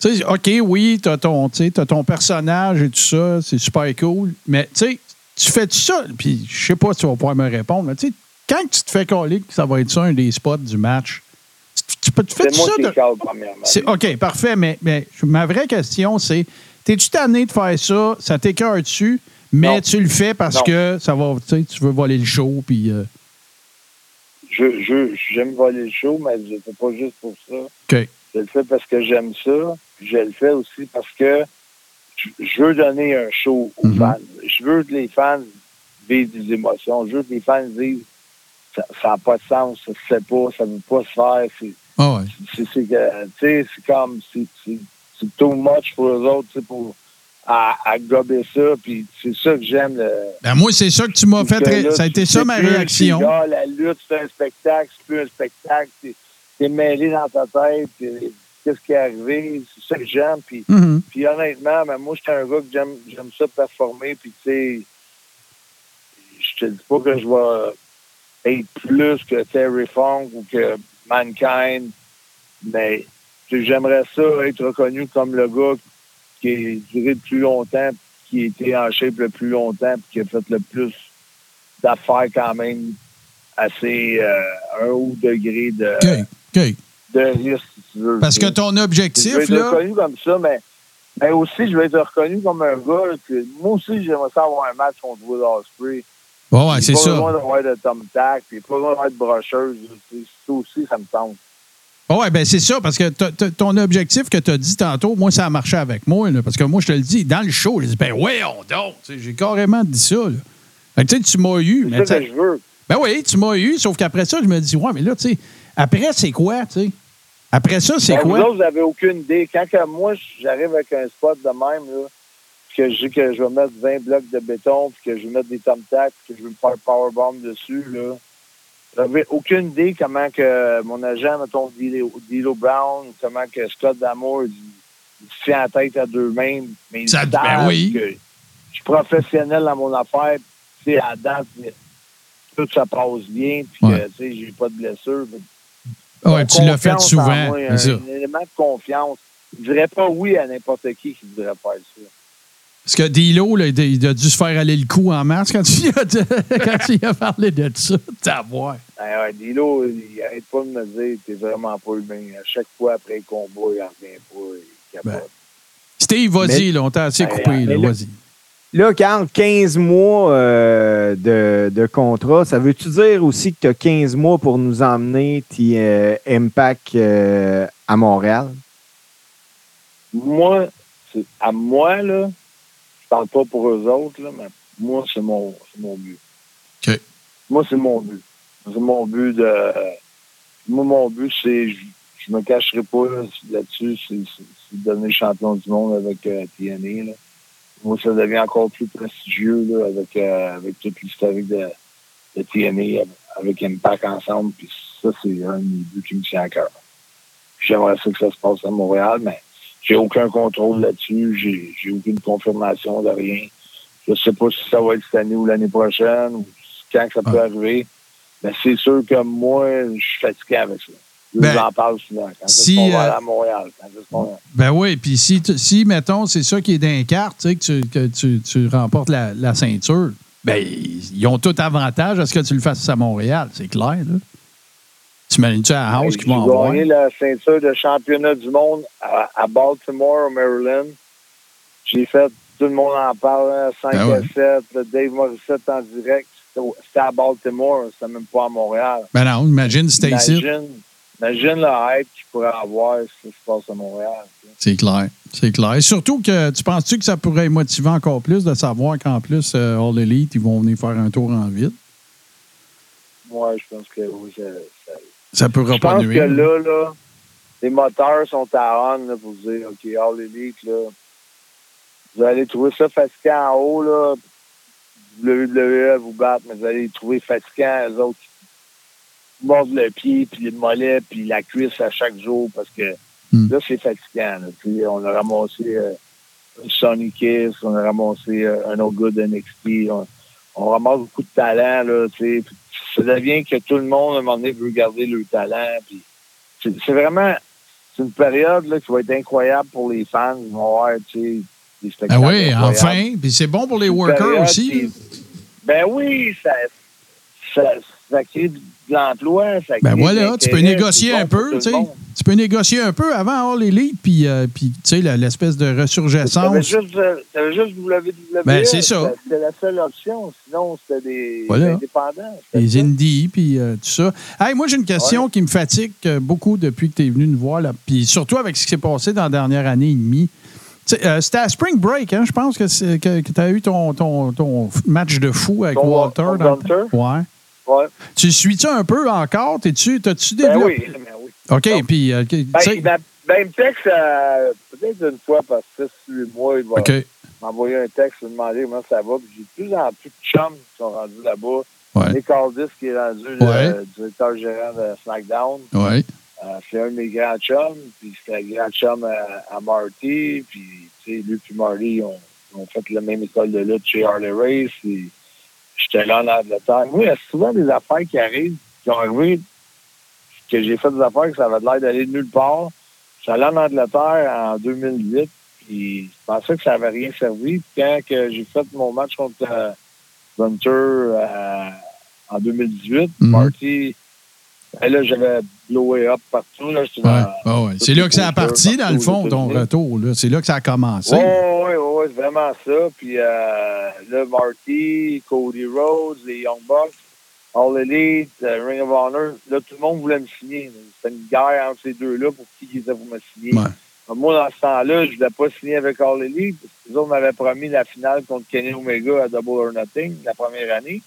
tu sais, OK, oui, t'as ton, tu sais, t'as ton personnage et tout ça, c'est super cool, mais tu sais, tu fais tout ça, puis je sais pas si tu vas pouvoir me répondre, mais tu sais, quand tu te fais coller que ça va être ça un des spots du match, tu, peux- tout moi ça de- OK, parfait, mais, mais ma vraie question, c'est t'es-tu tanné de faire ça, ça t'écœure dessus, mais Non. tu le fais parce Non. que ça va, tu sais, tu veux voler le show, puis. euh, Je, je, j'aime voler le show, mais je le fais pas juste pour ça. Je le fais parce que j'aime ça. Je le fais aussi parce que je, veux donner un show aux Mhm. fans. Je veux que les fans vivent des émotions. Je veux que les fans disent ça n'a pas de sens, ça se fait pas, ça ne veut pas se faire. C'est, Ah ouais. comme, c'est, too much pour eux autres, pour, à, à gober ça. Puis c'est ça que j'aime. Le, Ben, moi, c'est ça que tu m'as fait. là, ça a été ça ma réaction. la lutte, c'est un spectacle, c'est plus un spectacle. T'es, mêlé dans ta tête. Qu'est-ce qui est arrivé? C'est ça que j'aime. Puis, Mhm. puis honnêtement, ben, moi, j'étais un gars que j'aime, j'aime ça performer. Puis, tu sais, je te dis pas que je vais être plus que Terry Funk ou que Mankind, mais j'aimerais ça être reconnu comme le gars qui a duré le plus longtemps, qui a été en shape le plus longtemps, puis qui a fait le plus d'affaires quand même assez euh, un haut degré de, de risque, si tu veux. Parce que ton je vais objectif, être là. reconnu comme ça, mais, mais aussi, je vais être reconnu comme un gars. Que, moi aussi, j'aimerais ça avoir un match contre Will Ospreay. Ouais, c'est pas ça. besoin d'avoir de Tom Tack, puis pas besoin d'avoir de brocheuse. Ça aussi, ça me tente. Oui, ben c'est ça, parce que ton objectif que tu as dit tantôt, moi, ça a marché avec moi. là, parce que moi, je te le dis, dans le show, je dis, ben oui, on donc. Sais, J'ai carrément dit ça. Là. Fait que, tu sais, tu m'as eu. C'est ça que je veux. Ben oui, tu m'as eu, sauf qu'après ça, je me dis, ouais, mais là, tu sais, après, c'est quoi, tu sais? Après ça, c'est Ben, Vous quoi? autres, vous n'avez aucune idée. Quand moi, j'arrive avec un spot de même, là, que je dis que je vais mettre 20 blocs de béton, puis que je vais mettre des Tom que je vais me faire powerbomb dessus, là, j'avais aucune idée comment que mon agent, mettons, Dilo, Dilo Brown, comment que Scott Damour, il, il se fait en tête à deux mains, mais Ça- ben oui. que je suis professionnel dans mon affaire, puis, tu sais, à date, tout ça passe bien, puis Ouais. que, tu sais, j'ai pas de blessure. Ouais, tu l'as fait souvent. moi, c'est un, un élément de confiance. Je dirais pas oui à n'importe qui qui voudrait faire ça. Parce que Dilo, là, il a- il a dû se faire aller le coup en masse quand tu as, quand tu y as parlé de ça. T'as voir. Ben, ouais, Dilo, il arrête pas de me dire t'es vraiment pas humain. À chaque fois après le combat, il en revient pas. Il capote. Ben, Steve, vas-y, là, on t'a assez Ben, coupé. Là, vas-y. Là, Carl, 15 mois euh, de, de contrat, ça veut-tu dire aussi que tu as 15 mois pour nous emmener tes euh, Impact euh, à Montréal? Moi, c'est à moi, là, parle pas pour eux autres, là, mais moi, c'est mon, c'est mon but. OK. Moi, c'est mon but. C'est mon but de. Moi, mon but, c'est. Je, je me cacherai pas là, là-dessus, c'est, c'est, c'est de devenir champion du monde avec euh, TNA. Là. Moi, ça devient encore plus prestigieux là, avec, euh, avec toute l'historique de, de TNA, avec Impact ensemble. Puis ça, c'est un des buts qui me tient à cœur. J'aimerais ça que ça se passe à Montréal, mais j'ai aucun contrôle là-dessus. J'ai, j'ai aucune confirmation de rien. Je sais pas si ça va être cette année ou l'année prochaine, ou quand que ça peut Ah. arriver. Mais c'est sûr que moi, je suis fatigué avec ça. Je Ben, vous en parle souvent. Quand si, est-ce qu'on va euh, aller à Montréal? Quand Ben oui, puis si, si, mettons, c'est ça qui est dans les cartes, tu sais, que tu, que tu, tu remportes la, la ceinture, ben, ils ont tout avantage à ce que tu le fasses à Montréal, c'est clair. Là. Tu imagines-tu à House qui vont J'ai avoir? gagné la ceinture de championnat du monde à, à Baltimore, au Maryland. J'ai fait, tout le monde en parle, hein, 5 Ben ouais. à 7, le Dave Morissette en direct. C'était à Baltimore, c'était même pas à Montréal. Ben non, imagine si t'es ici. Imagine, le hype qu'il pourrait avoir si ça se passe à Montréal. C'est clair. C'est clair. Et surtout que tu penses-tu que ça pourrait motiver encore plus de savoir qu'en plus, euh, All Elite, ils vont venir faire un tour en vide? Moi, je pense que oui, ça, pourra Je pense que là, là, les moteurs sont à on là, pour dire, OK, All Elite, là, vous allez trouver ça fatigant en haut, là. WWE vous battre, mais vous allez les trouver fatigants, eux autres, qui mordent le pied, puis le mollet, puis la cuisse à chaque jour, parce que Hmm. là, c'est fatigant. Là, sais, on a ramassé euh, un Sonny Kiss, on a ramassé euh, un autre gars de NXT, on, on ramasse beaucoup de talent, là, tu sais, puis ça devient que tout le monde, à un moment donné, veut garder leur talent. Puis c'est vraiment c'est une période là, qui va être incroyable pour les fans. Ils vont avoir, des Ah spectacles. oui, incroyables. enfin. Puis c'est bon pour les workers période aussi. qui-. Ben oui, ça, ça, ça crée de l'emploi. ça Ben voilà, tu peux négocier un peu, tu sais. Tu peux négocier un peu avant All Elite, puis, euh, puis tu sais, l'espèce de T'avais ressurgescence. juste, euh, t'avais juste WWE. Ben, c'est ça. C'était la seule option. Sinon, c'était des, Voilà. indépendants. Les indies, puis euh, tout ça. Hey, moi, j'ai une question qui me fatigue beaucoup depuis que tu es venu nous voir, là, puis surtout avec ce qui s'est passé dans la dernière année et demie. Euh, C'était à Spring Break, hein, je pense que, c'est- que, tu as eu ton, ton, ton match de fou avec Ton- Walter. ton dans. Ouais. Ouais. Tu suis-tu un peu encore? T'es-tu, t'as-tu Ben développé? oui, ben oui. OK, puis... euh, tu Ben, ben, ben, il me texte euh, peut-être une fois parce que si moi, il va m'envoyer un texte, me demander comment ça va. Puis j'ai de plus en plus de chums qui sont rendus là-bas. ouais, Aldis, qui est rendu Ouais. le directeur gérant de SmackDown, ouais. euh, c'est un de mes grands chums. Puis c'est un grand chum à, à Marty. Puis, tu sais, lui puis Marty ont, ont fait la même école de lutte chez Harley Race. J'étais là en Angleterre. Moi, il y a souvent des affaires qui arrivent, qui ont arrivé, que j'ai fait des affaires que ça avait l'air d'aller de nulle part. J'étais allé en Angleterre en 2008, puis je pensais que ça n'avait rien servi. Puis quand que j'ai fait mon match contre euh, Gunter euh, en 2018, Mhm. Marty, ben là, j'avais blowé up partout. Là, Ouais. C'est là que ça a parti, dans le fond, ton retour. là. C'est là que ça a commencé. Oui, oui, oui, c'est vraiment ça. Puis euh, là, Marty, Cody Rhodes, les Young Bucks, All Elite, euh, Ring of Honor, là, tout le monde voulait me signer. C'était une guerre entre ces deux-là pour qui ils pour me signer. Ouais. Moi, dans ce temps-là, je ne voulais pas signer avec All Elite. Parce que les autres m'avaient promis la finale contre Kenny Omega à Double or Nothing la première année.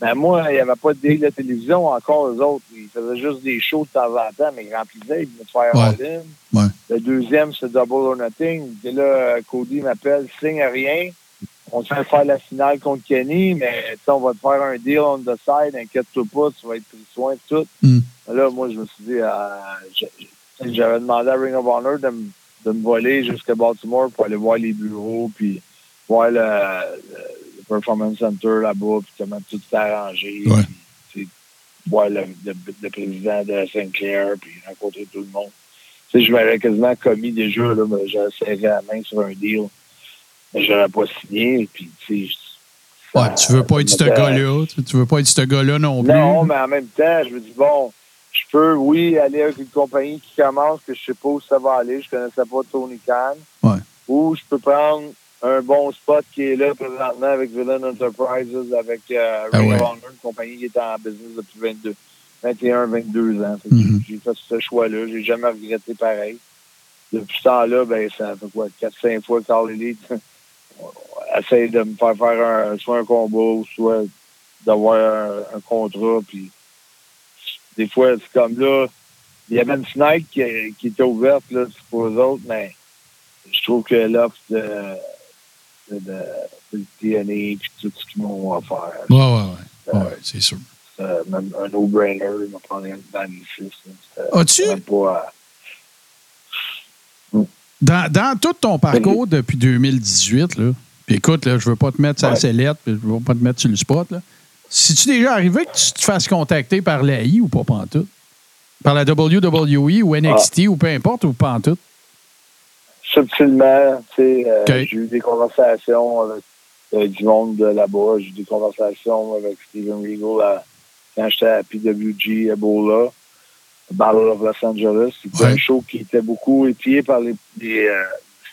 Mais moi, il n'y avait pas de deal de télévision encore, eux autres. Ils faisaient juste des shows de temps en temps, mais ils remplissaient, ils venaient faire Ouais. All-In. Ouais. Le deuxième, c'est Double or Nothing. Et là, Cody m'appelle, signe rien. On te fait faire la finale contre Kenny, mais tu sais, on va te faire un deal on the side, inquiète-toi pas, tu vas être pris soin de tout. Mm. Là, moi, je me suis dit, euh, j'avais demandé à Ring of Honor de, me- de me voler jusqu'à Baltimore pour aller voir les bureaux, puis voir le- le Performance Center là-bas, puis comment tout s'est arrangé. Ouais. Puis, voir le, le- le président de Sinclair, puis rencontrer tout le monde. Tu sais, je m'avais quasiment commis déjà, là, mais j'avais serré la main sur un deal. Mais je n'avais pas signé, puis tu sais, Ouais, ça- tu veux pas être ce gars-là. Tu, tu veux pas être ce gars-là non plus. non, mais en même temps, je me dis, bon, je peux, oui, aller avec une compagnie qui commence, que je sais pas où ça va aller. Je connaissais pas Tony Khan. Ouais. Ou je peux prendre un bon spot qui est là présentement avec Villain Enterprises, avec euh, Ah ouais. of Honor, une compagnie qui est en business depuis 22, 21, 22 ans. Mhm. J'ai fait ce choix-là. J'ai jamais regretté pareil. Depuis ce temps-là, ben, ça fait quoi, 4-5 fois que All Elite essaye de me faire faire un, soit un combat ou soit d'avoir un, un contrat. Puis des fois, c'est comme là, il y avait une fenêtre qui, qui était ouverte là, pour eux autres, mais je trouve que l'offre de, de, de, de TNA et tout ce qu'ils m'ont offert, Ouais, ouais, ouais. Ouais, c'est sûr. c'est même un no-brainer. Ils m'ont pris dans les As-tu- euh, Dans, dans tout ton parcours depuis 2018, là, puis écoute, là, je veux pas te mettre sur la sellette, puis je veux pas te mettre sur le spot, là. Si-tu déjà arrivé que tu te fasses contacter par l'AI ou pas pantoute? Par la WWE ou NXT ou peu importe ou pantoute? Subtilement, tu sais, euh, OK. j'ai eu des conversations avec euh, du monde de là-bas. J'ai eu des conversations avec Steven Regal à- quand j'étais à PWG Ebola, Battle of Los Angeles. C'était Ouais. un show qui était beaucoup épié par les, les, euh,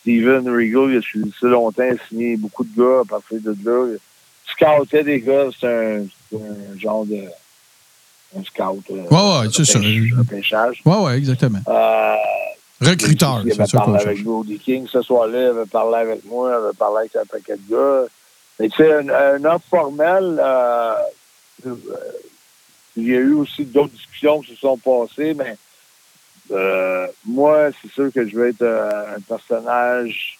Steven Regal. Il a suivi ça longtemps, il a signé beaucoup de gars à partir de là. Il scoutait des gars, c'est un, un genre de un scout. euh, Ouais, ouais, c'est ça. Un pêchage. Ouais, ouais, exactement. Euh, Recruteur, il c'est qu'on parlé cherche. avec Brody King ce soir-là, il avait parlé avec moi, il avait parlé avec un paquet de gars. Mais tu sais, un, un offre formel, euh, euh, il y a eu aussi d'autres discussions qui se sont passées, mais euh, moi, c'est sûr que je veux être un personnage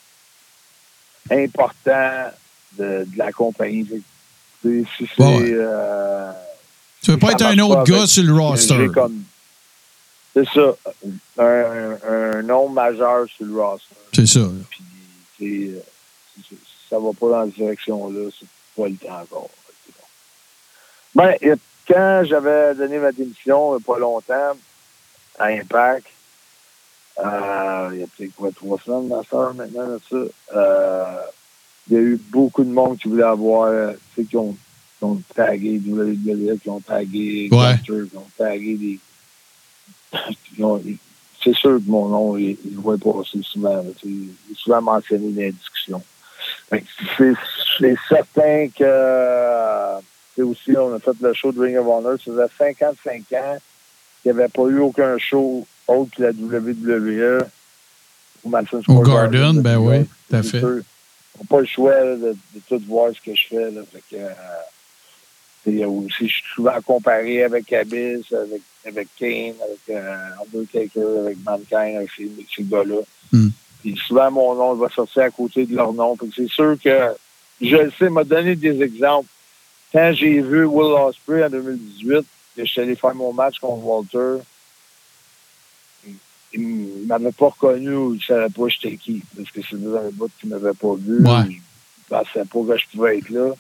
important de, de la compagnie. Si c'est. Ouais, Tu veux pas être un autre gars avec- sur le roster. comme- C'est ça. Un, un nom majeur sur le roster. C'est ça. Puis, ça va pas dans cette direction-là. C'est pas le temps encore. Ben, quand j'avais donné ma démission, il n'y a pas longtemps, à Impact, euh, il y a peut-être quoi, trois semaines, ma soeur, maintenant, de ça, euh, il y a eu beaucoup de monde qui voulait avoir, euh, tu sais, qui ont, qui ont tagué WWE, qui ont tagué Ouais. Gunther, qui ont tagué des... c'est sûr que mon nom, il, il va passer souvent. Il est souvent mentionné dans les discussions. C'est certain que... aussi, on a fait le show de Ring of Honor. Ça faisait 55 ans qu'il n'y avait pas eu aucun show autre que la WWE au Madison Au Square Garden, de ben oui, tout à fait. On n'a pas le choix là, de, de tout voir ce que je fais. Là. Fait que, euh, aussi, je suis souvent comparé avec Abyss, avec, avec Kane, avec euh, Undertaker, avec Mankind, avec ces, ces gars-là. Hmm. Puis souvent, mon nom va sortir à côté de leur nom. C'est sûr que, je le sais, m'a donné des exemples. Quand j'ai vu Will Ospreay en 2018, que je suis allé faire mon match contre Walter, il ne m'avait pas reconnu ou il ne savait pas j'étais qui. Parce que c'est un bout qu'il ne m'avait pas vu. Ouais. Il pensait pas que je pouvais être là.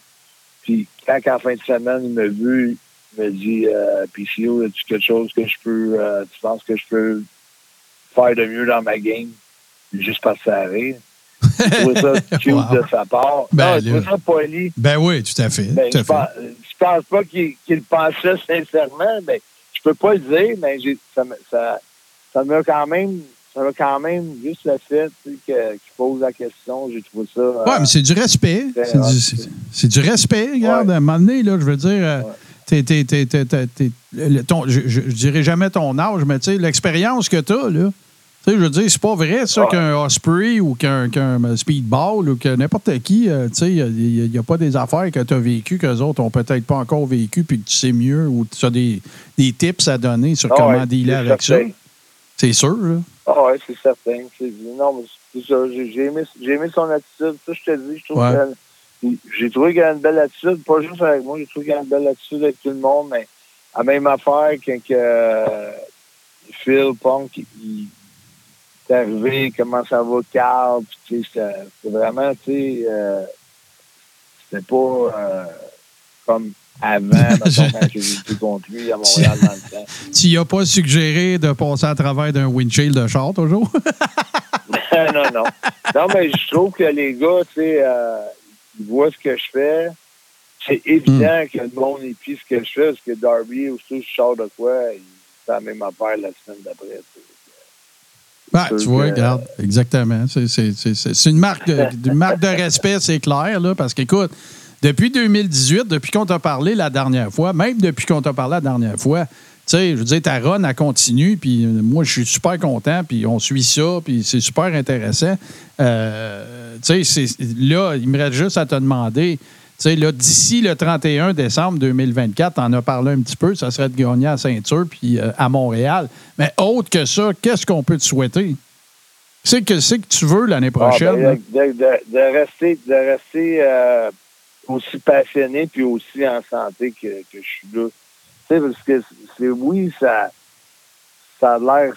Puis quand, en fin de semaine, il m'a vu, il m'a dit euh, PCO, as-tu quelque chose que je peux euh, tu penses que je peux faire de mieux dans ma game? Juste passer à rire. Je trouvais ça cute Wow. de sa part. Ben, non, je ça poli. Ben oui, tout à fait. Ben, tout je, à fait. pense, je pense pas qu'il qu'il le pensait sincèrement, mais je peux pas le dire, mais ça, me- ça, ça m'a quand même, ça quand même juste le fait tu sais, que- qu'il pose la question. J'ai trouvé ça. euh, Ouais, mais c'est du respect. c'est- du, respect, regarde. Ouais. À un moment donné, là, je veux dire, euh, Ouais. T'es- t'es- t'es- t'es- t'es- t'es- le- ton- je, je, je dirais jamais ton âge, mais l'expérience que tu as, là. Tu sais, je veux dire, c'est pas vrai, ça, Ouais. qu'un Osprey ou qu'un qu'un Speedball ou que n'importe qui, euh, il n'y a, pas des affaires que tu as vécues qu'eux autres ont peut-être pas encore vécues puis que tu sais mieux ou tu as des, des tips à donner sur Ah comment ouais, dealer avec certain. ça. C'est sûr, là. Ah ouais, c'est certain. C'est- non, mais c'est ça. J'ai, j'ai aimé, j'ai aimé son attitude. Ça, je te dis, je trouve Ouais. qu'elle- J'ai trouvé qu'elle a une belle attitude, pas juste avec moi, j'ai trouvé qu'elle a une belle attitude avec tout le monde, mais la même affaire quand que, euh, Phil Punk, il, est arrivé, comment ça va, Carl, puis tu sais, c'était c'était vraiment, tu sais, euh, c'était pas euh, comme avant, mettons, quand j'ai été contre lui à Montréal dans le temps. Tu n'y as pas suggéré de passer à travers d'un windshield de char, toujours? non, non. Non, mais je trouve que les gars, tu sais, euh, ils voient ce que je fais. C'est évident que le monde épie ce que je fais, parce que Darby, aussi, je sors de quoi, il fait la même affaire la semaine d'après. Ben, tu vois, que- regarde, exactement. C'est- C'est c'est- c'est- c'est une marque de, une marque de respect, c'est clair, là, parce qu'écoute, depuis 2018, depuis qu'on t'a parlé la dernière fois, même depuis qu'on t'a parlé la dernière fois, tu sais, je veux dire, ta run, elle continue, puis euh, moi, je suis super content, puis on suit ça, puis c'est super intéressant. Euh, tu sais, là, il me reste juste à te demander, tu sais, là, d'ici le 31 décembre 2024, t'en as parlé un petit peu, ça serait de gagner à ceinture, puis euh, à Montréal. Mais autre que ça, qu'est-ce qu'on peut te souhaiter? C'est que c'est que tu veux l'année Ah, prochaine. ben, là. de, de- de rester, de rester euh, aussi passionné puis aussi en santé que, que je suis là. Tu sais, parce que c'est oui, ça, ça a l'air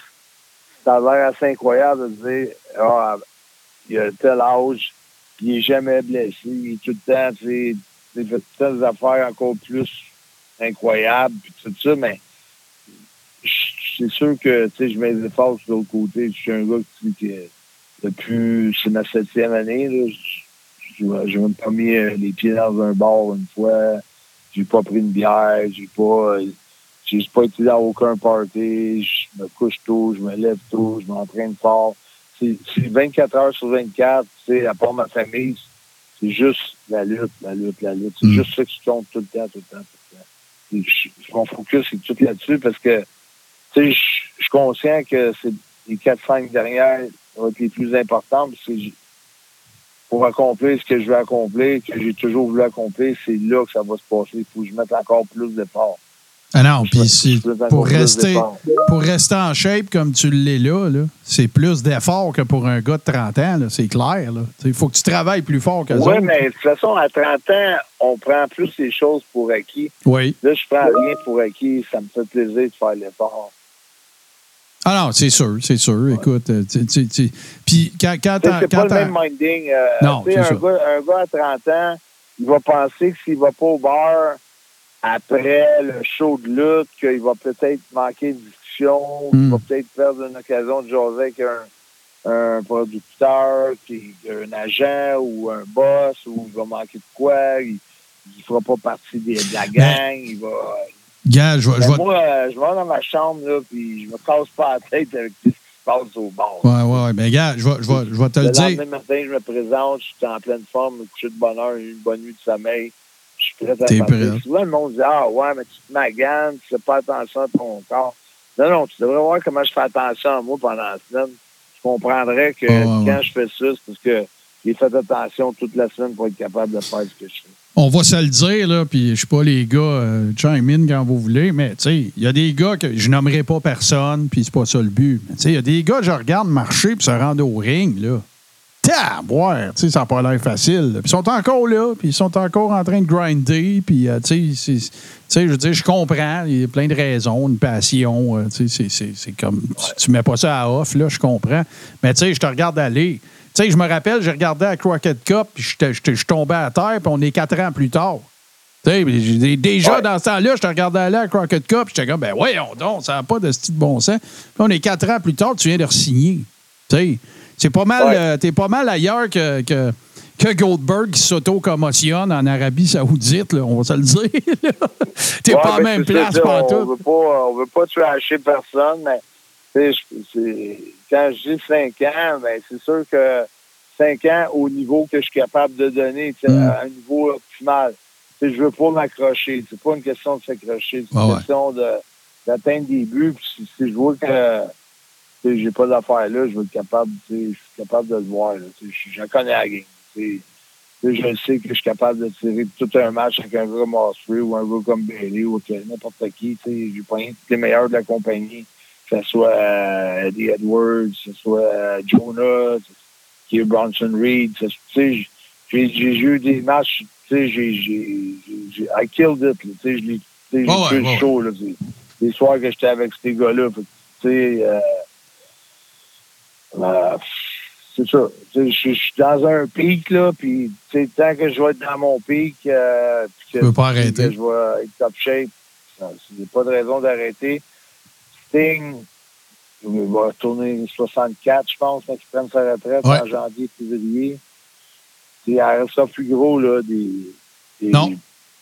ça a l'air assez incroyable de dire Ah, il a tel âge, puis il n'est jamais blessé, il est tout le temps, tu sais, fait des affaires encore plus incroyables, puis tout ça, mais c'est sûr que tu sais, je mets des efforts sur l'autre côté. Je suis un gars qui, depuis c'est ma septième année, là, J'ai même pas mis les pieds dans un bar une fois. J'ai pas pris une bière. J'ai pas, euh, pas été dans aucun party. Je me couche tôt, je me lève tôt, je m'entraîne fort. C'est c'est 24 heures sur 24. Tu sais, à part ma famille, c'est juste la lutte, la lutte, la lutte. C'est Mm. juste ça qui compte tout le temps, tout le temps, tout le temps. Je- Mon focus est tout là-dessus parce que, tu sais, je suis conscient que c'est les 4-5 dernières vont être les plus importantes. parce que j'ai- pour accomplir ce que je veux accomplir, que j'ai toujours voulu accomplir, c'est là que ça va se passer. Il faut que je mette encore plus d'efforts. Ah non, puis pour rester, d'efforts. pour rester en shape comme tu l'es là, là c'est plus d'effort que pour un gars de 30 ans, c'est clair. Il faut que tu travailles plus fort que Oui, autres. mais de toute façon, à 30 ans, on prend plus les choses pour acquis. Oui. Là, je prends rien pour acquis. Ça me fait plaisir de faire l'effort. Ah non, c'est sûr, c'est sûr. Écoute, euh, puis quand, quand C'est pas quand le t'as- même minding. euh, Non, un ça. gars, un gars à 30 ans, il va penser que s'il va pas au bar après le show de lutte, qu'il va peut-être manquer de discussion, qu'il Mm. va peut-être perdre une occasion de jaser avec un, un producteur, un agent ou un boss, ou il va manquer de quoi, il ne fera pas partie des- de la gang, il va... Gars, je vais- je Ben, moi, euh, je vais dans ma chambre, là, puis je me casse pas la tête avec tout ce qui se passe au bar. Ouais, ouais, ouais. Ben, gars, je vais, je vais, je vais te le Le dire. lendemain matin, je me présente, je suis en pleine forme, me coucher de eu une bonne nuit de sommeil. Suis prêt à T'es prêt? Souvent, le monde dit Ah, ouais, mais tu te maganes, tu fais pas attention à ton corps. Non, non, tu devrais voir comment je fais attention à moi pendant la semaine. Je comprendrais que Ah, quand ouais. je fais ça, c'est parce que j'ai fait attention toute la semaine pour être capable de faire ce que je fais. On va se le dire, là, puis je sais pas, les gars, euh, chime in quand vous voulez, mais tu sais, il y a des gars que je nommerai pas personne, puis c'est pas ça le but. Mais tu sais, il y a des gars que je regarde marcher puis se rendre au ring, là. Tabouère, tu sais, ça n'a pas l'air facile. Puis ils sont encore là, puis ils sont encore en train de grinder, puis euh, tu sais, je veux dire, je comprends, il y a plein de raisons, une passion, euh, tu sais, c'est- comme, tu, tu mets pas ça à off, là, je comprends. Mais tu sais, je te regarde aller. Tu sais, je me rappelle, j'ai regardé à Crockett Cup, puis je suis tombé à terre, puis on est quatre ans plus tard. Déjà, Ouais. dans ce temps-là, je te regardais aller à Crockett Cup, j'étais comme, ben voyons donc, ça n'a pas de style de bon sens. Puis on est quatre ans plus tard, tu viens de re-signer. C'est pas mal, Ouais. euh, t'es pas mal ailleurs que, que, que Goldberg qui s'auto-commotionne en Arabie Saoudite, là, on va se le dire. T'es Ouais, pas à la même place, ça, pas on tout. veut pas, on veut pas personne, mais c'est- quand je dis 5 ans, ben, c'est sûr que 5 ans au niveau que je suis capable de donner, Mm. à un niveau optimal. Tu sais, je veux pas m'accrocher. C'est pas une question de s'accrocher. C'est une Ah ouais. question de, d'atteindre des buts. Puis si, si je vois que j'ai pas d'affaires là, je vais être capable, tu sais, je suis capable de le voir. là. Tu sais, je, connais la game. tu sais. Tu sais, je sais que je suis capable de tirer tout un match avec un gars comme Osprey ou un gars comme Bailey ou n'importe qui. tu sais. J'ai pas rien tous les meilleurs de la compagnie. Que ce soit euh, Eddie Edwards, que ce soit euh, Jonah, qui est Bronson Reed. tu sais, J'ai eu des matchs, tu sais, j'ai, j'ai, j'ai, I killed it, là, tu sais, je l'ai, Ouais, ouais, show, là, les soirs que j'étais avec ces gars-là, euh, euh, c'est ça, je suis dans un pic, là, puis, tant que je vais être dans mon pic, euh, puis que, pas que arrêter. je vais être top shape, ça, j'ai pas de raison d'arrêter. Sting, il va retourner 64, je pense, quand il prenne sa retraite Ouais. en janvier, février. Il restera plus gros, là, des. des Non.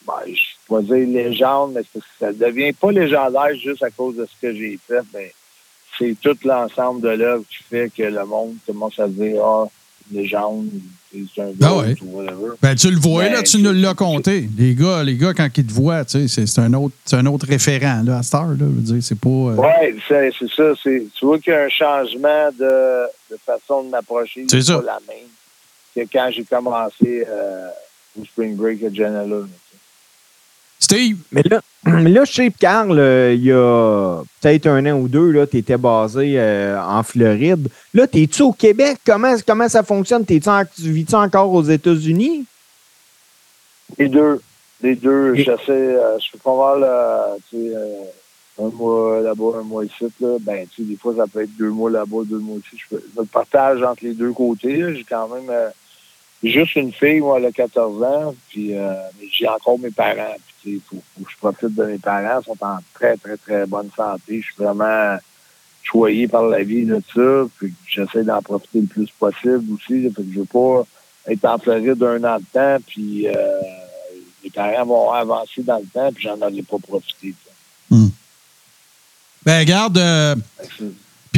ben, je vais dire légende, mais ça ne devient pas légendaire juste à cause de ce que j'ai fait. Mais c'est tout l'ensemble de l'œuvre qui fait que le monde commence à dire Ah, légende, c'est un Ah gars ouais. ou whatever. Ben, tu le vois, Ben, là, tu c'est- nous l'as compté. Les gars, les gars, quand ils te voient, tu sais, c'est- c'est un autre, c'est un autre référent, là, à cette heure, là. Je veux dire, c'est pas. euh, Oui, c'est c'est ça. c'est- Tu vois qu'il y a un changement de, de façon de m'approcher. C'est ça. pas la même que quand j'ai commencé euh, au Spring Break à Janela. Steve, Mais là, là, je sais, Carl, euh, il y a peut-être un an ou deux, tu étais basé euh, en Floride. Là, es-tu au Québec? Comment, comment ça fonctionne? En- tu vis-tu encore aux États-Unis? Les deux. Les deux. Et- J'essaie, euh, je fais pas mal, euh, tu sais, euh, un mois là-bas, un mois ici. Là. Ben, tu sais, des fois, ça peut être deux mois là-bas, deux mois ici. Je, fais- je le partage entre les deux côtés. J'ai quand même euh, juste une fille, moi, elle a 14 ans. Puis, euh, mais j'ai encore mes parents. Faut, faut que je profite de mes parents. Ils sont en très, très, très bonne santé. Je suis vraiment choyé par la vie de ça. Puis, j'essaie d'en profiter le plus possible aussi. là. Fait que je veux pas être en Floride un an de temps, puis euh, les parents vont avancer dans le temps, puis j'en aurais pas profité. Ben, regarde, euh,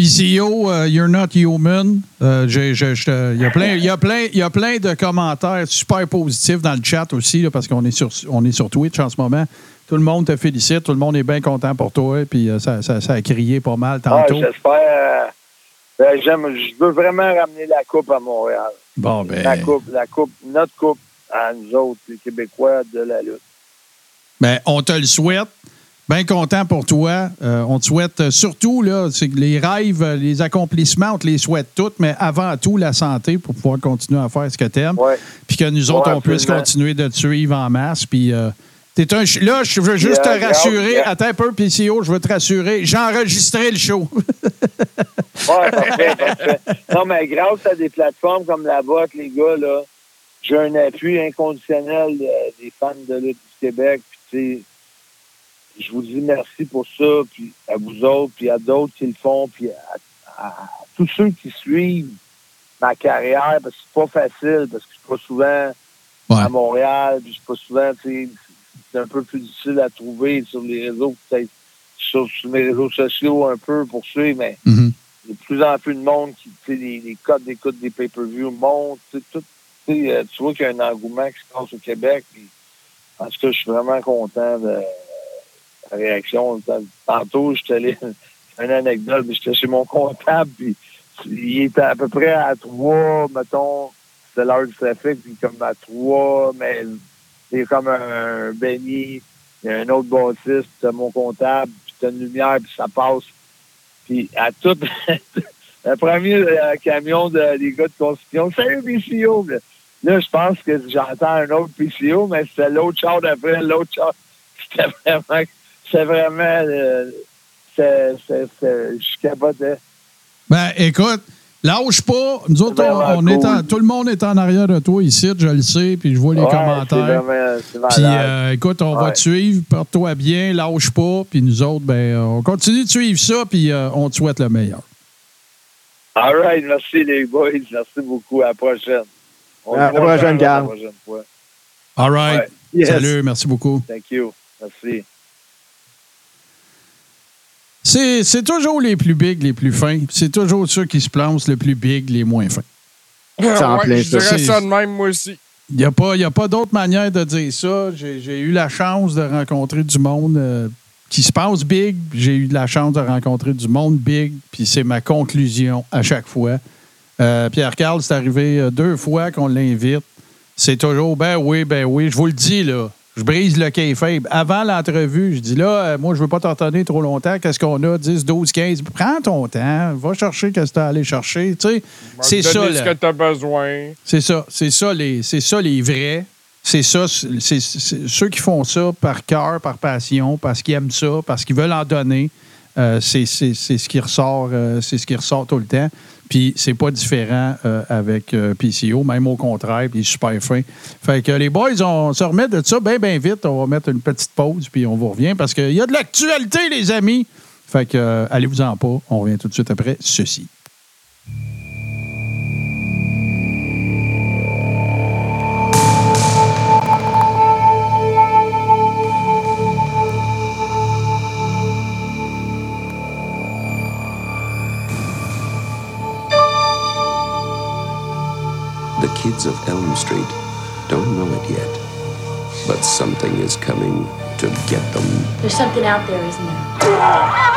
PCO, euh, You're Not Human. Euh, j'ai- j'ai- je- Il y, a plein- il y, a plein- il y a plein de commentaires super positifs dans le chat aussi, là, parce qu'on est sur, on est sur Twitch en ce moment. Tout le monde te félicite, tout le monde est bien content pour toi, puis euh, ça, ça- ça a crié pas mal Ah, tantôt. J'espère. euh, ben, j'aime, je veux vraiment ramener la coupe à Montréal. bon, ben, La coupe, la coupe, notre coupe à nous autres, les Québécois de la lutte. ben, on te le souhaite. Bien content pour toi. Euh, on te souhaite euh, surtout, là, les rêves, euh, les accomplissements, on te les souhaite toutes, mais avant tout, la santé pour pouvoir continuer à faire ce que tu aimes. Ouais. puis que nous autres, Ouais, on puisse continuer de te suivre en masse. Puis, euh, t'es un, là, je veux juste Yeah, te rassurer. yeah. Attends un peu, PCO, je veux te rassurer. J'ai enregistré le show. Ouais, parfait, parfait. Non, mais grâce à des plateformes comme la vôtre, les gars, là, j'ai un appui inconditionnel des fans de lutte du Québec. Puis, je vous dis merci pour ça, puis à vous autres, puis à d'autres qui le font, puis à, à tous ceux qui suivent ma carrière, parce que c'est pas facile, parce que je suis pas souvent Ouais. à Montréal, puis je suis pas souvent, tu sais, c'est un peu plus difficile à trouver sur les réseaux, peut-être sur, sur mes réseaux sociaux un peu pour suivre, mais Mhm. il y a de plus en plus de monde qui, tu sais, les, les codes d'écoute des pay-per-view montent, tu sais, tout, tu sais, euh, tu vois qu'il y a un engouement qui se passe au Québec, puis en tout cas, je suis vraiment content de réaction. Tantôt, j'étais allé, une anecdote, mais j'étais chez mon comptable, puis il était à peu près à trois, mettons, c'était l'heure du trafic, puis comme à trois, mais c'est comme un, un a un autre bâtisse, mon comptable, puis t'as une lumière, puis ça passe. Puis à tout, le premier euh, camion de, des gars de construction, salut PCO! Là, Là, je pense que j'entends un autre PCO, mais c'était l'autre char d'après, l'autre char. C'était vraiment, c'était vraiment, euh, c'est, c'est, c'est, je capotais. Ben, écoute, lâche pas. Nous autres, C'est on, est en- tout le monde est en arrière de toi ici, je le sais, puis je vois les Ouais, commentaires. C'est vraiment, c'est. Puis, euh, écoute, on va te suivre, porte-toi bien, lâche pas, puis nous autres, ben, on continue de suivre ça, puis euh, on te souhaite le meilleur. All right, merci les boys, merci beaucoup. À la prochaine. On À la prochaine. La fois. All right. Ouais. Yes. Salut, merci beaucoup. Thank you. Merci. C'est c'est toujours les plus big, les plus fins. C'est toujours ceux qui se plantent le plus big, les moins fins. Ouais, je ça. dirais ça de même, moi aussi. Il n'y a pas, y a pas d'autre manière de dire ça. J'ai j'ai eu la chance de rencontrer du monde euh, qui se passe big. J'ai eu la chance de rencontrer du monde big. Puis c'est ma conclusion à chaque fois. Euh, Pierre Carl, c'est arrivé euh, deux fois qu'on l'invite. C'est toujours, ben oui, ben oui. Je vous le dis, là. Je brise le kayfabe. Avant l'entrevue, je dis là, euh, moi, je veux pas t'entendre trop longtemps. Qu'est-ce qu'on a? 10, 12, 15. Prends ton temps. Va chercher qu'est-ce que tu as allé chercher. Tu sais, c'est ça, là. ce que tu as besoin. C'est ça, c'est ça les, c'est ça les vrais. C'est ça, c'est c'est- c'est ceux qui font ça par cœur, par passion, parce qu'ils aiment ça, parce qu'ils veulent en donner. Euh, c'est c'est- c'est ce qui ressort, euh, c'est ce qui ressort tout le temps. Puis c'est pas différent euh, avec euh, PCO, même au contraire, puis super fin. Fait que les boys, on se remet de ça bien, bien vite. On va mettre une petite pause, puis on vous revient parce qu'il y a de l'actualité, les amis. Fait que euh, allez-vous-en pas. On revient tout de suite après ceci. Of Elm Street don't know it yet, but something is coming to get them. There's something out there, isn't there?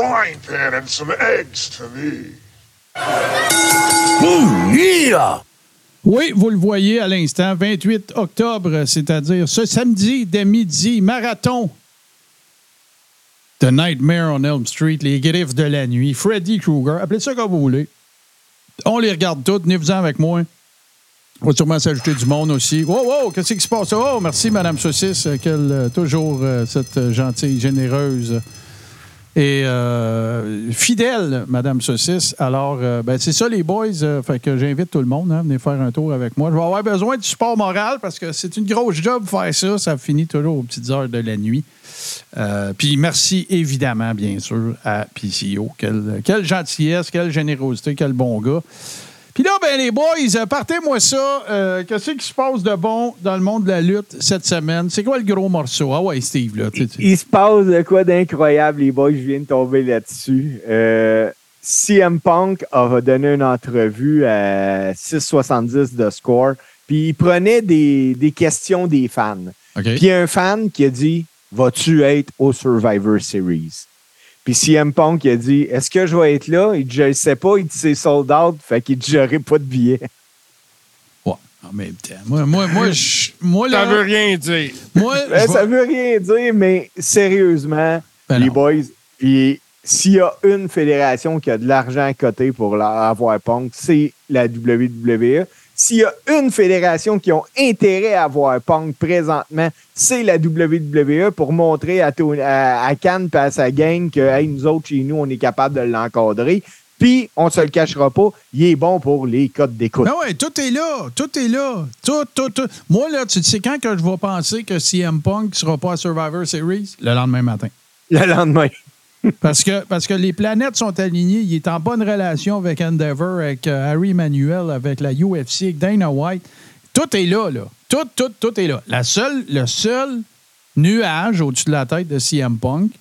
Frying pan and some eggs to me. Oui, vous le voyez à l'instant, 28 octobre, c'est-à-dire ce samedi dès midi, marathon. The Nightmare on Elm Street, les griffes de la nuit, Freddy Krueger, appelez ça comme vous voulez. On les regarde toutes, venez-vous-en avec moi. On va sûrement s'ajouter du monde aussi. Wow, wow, qu'est-ce qui se passe? Oh, merci, Madame Saucisse, quelle, euh, toujours euh, cette euh, gentille, généreuse Et euh, fidèle, Madame Saucisse. Alors, euh, ben, c'est ça, les boys. euh, fait que j'invite tout le monde hein, à venir faire un tour avec moi. Je vais avoir besoin de support moral parce que c'est une grosse job faire ça. Ça finit toujours aux petites heures de la nuit. Euh, puis merci évidemment, bien sûr, à PCO. Quelle gentillesse, quelle générosité, quel bon gars. Puis là, ben les boys, euh, partez-moi ça. Euh, Qu'est-ce qui se passe de bon dans le monde de la lutte cette semaine? C'est quoi le gros morceau? Ah ouais, Steve, là. Il se passe de quoi d'incroyable, les boys, je viens de tomber là-dessus. Euh, CM Punk a donné une entrevue à 6,70 de score, puis il prenait des, des questions des fans. OK. Puis il y a un fan qui a dit Vas-tu être au Survivor Series Puis CM Punk il a dit Est-ce que je vais être là? Il dit Je ne sais pas. Il dit C'est sold out. Fait qu'il dit J'aurai pas de billet. Ouais, en même temps. Moi, moi, moi, je- moi là, Ça veut rien dire. moi, Ben, ça veut rien dire, mais sérieusement, Ben les non. boys, puis s'il y a une fédération qui a de l'argent à côté pour avoir Punk, c'est la WWE. S'il y a une fédération qui a intérêt à avoir Punk présentement, c'est la WWE pour montrer à, à, à Cannes et à sa gang que hey, nous autres, chez nous, on est capable de l'encadrer. Puis, on se le cachera pas, il est bon pour les codes d'écoute. Ben ouais, tout est là. Tout est là. Tout, tout, tout. Moi, là, tu sais quand que je vais penser que CM Punk ne sera pas à Survivor Series? Le lendemain matin. Le lendemain. Parce que, parce que les planètes sont alignées. Il est en bonne relation avec Endeavor, avec euh, Harry Manuel, avec la UFC, avec Dana White. Tout est là, là. Tout, tout, tout est là. La seule, le seul nuage au-dessus de la tête de CM Punk,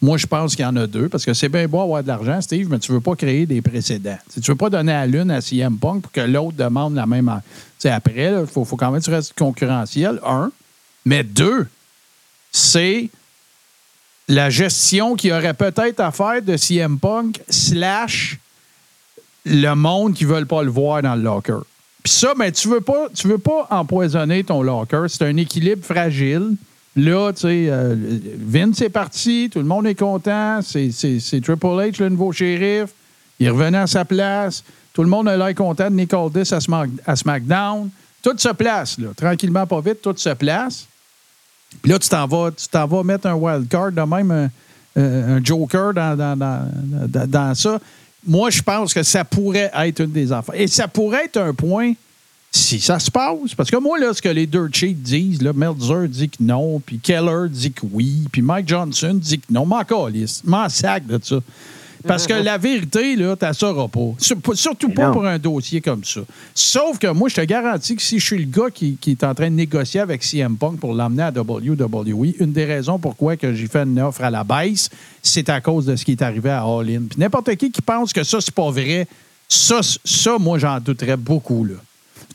moi, je pense qu'il y en a deux, parce que c'est bien beau avoir de l'argent, Steve, mais tu veux pas créer des précédents. Tu tu veux pas donner à l'une à CM Punk pour que l'autre demande la même. Tu sais, après, il faut, faut quand même que tu restes concurrentiel, un. Mais deux, c'est la gestion qu'il aurait peut-être à faire de CM Punk slash le monde qui ne veulent pas le voir dans le locker. Puis ça, ben, tu veux pas, tu veux pas empoisonner ton locker. C'est un équilibre fragile. Là, tu sais, euh, Vince est parti, tout le monde est content. C'est Triple H, le nouveau shérif. Il revenait à sa place. Tout le monde a l'air content de Nick Aldis à, à SmackDown. Tout se place, là. Tranquillement, pas vite, tout se place. Puis là, tu t'en vas, tu t'en vas mettre un wild card, de même un, euh, un joker dans, dans, dans, dans- ça. Moi, je pense que ça pourrait être une des affaires. Et ça pourrait être un point si ça se passe. Parce que moi, là, ce que les Dirt Sheets disent, là, Meltzer dit que non, puis Keller dit que oui, puis Mike Johnson dit que non. M'en calisse. M'en sac de ça. Parce que la vérité, là, tu la sauras pas. Sur- Surtout pas pour un dossier comme ça. Sauf que moi, je te garantis que si je suis le gars qui, qui est en train de négocier avec CM Punk pour l'emmener à WWE, une des raisons pourquoi que j'ai fait une offre à la baisse, c'est à cause de ce qui est arrivé à All In. Puis n'importe qui qui pense que ça, c'est pas vrai, ça, ça moi, j'en douterais beaucoup, là.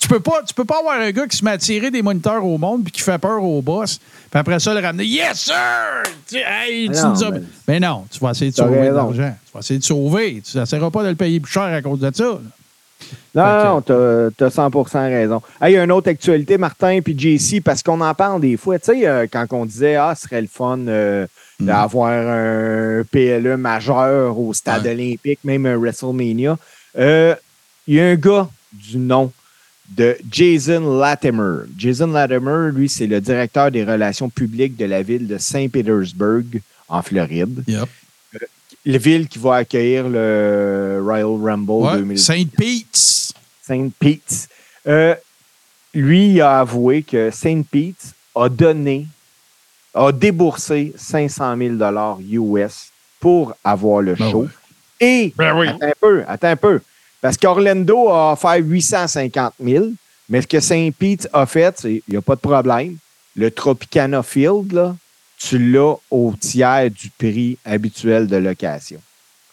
Tu peux pas, tu peux pas avoir un gars qui se met à tirer des moniteurs au monde puis qui fait peur au boss, puis après ça le ramener Yes sir! Tu, hey, tu Ah non, nous as- Mais non, tu vas essayer de sauver de l'argent. Tu vas essayer de sauver. Tu n'essaieras pas de le payer plus cher à cause de ça. là. Non, non, t'as t'as 100 raison. Hey, Il y a une autre actualité, Martin puis JC, parce qu'on en parle des fois. Tu sais, euh, quand on disait, ah, ce serait le fun euh, d'avoir un PLE majeur au stade Ouais. olympique, même un WrestleMania. Euh, Il y a un gars du nom de Jason Latimer. Jason Latimer, lui, c'est le directeur des relations publiques de la ville de Saint-Pétersbourg, en Floride. Yep. La ville qui va accueillir le Royal Rumble Ouais. 2000. Saint Pete's. Saint Pete. Euh, lui, il a avoué que Saint Pete a donné, a déboursé 500 000 US pour avoir le Ben show. ouais. Et, Ben oui. attends un peu, attends un peu, parce qu'Orlando a offert 850 000, mais ce que Saint Pete a fait, il n'y a pas de problème. Le Tropicana Field, là, tu l'as au tiers du prix habituel de location.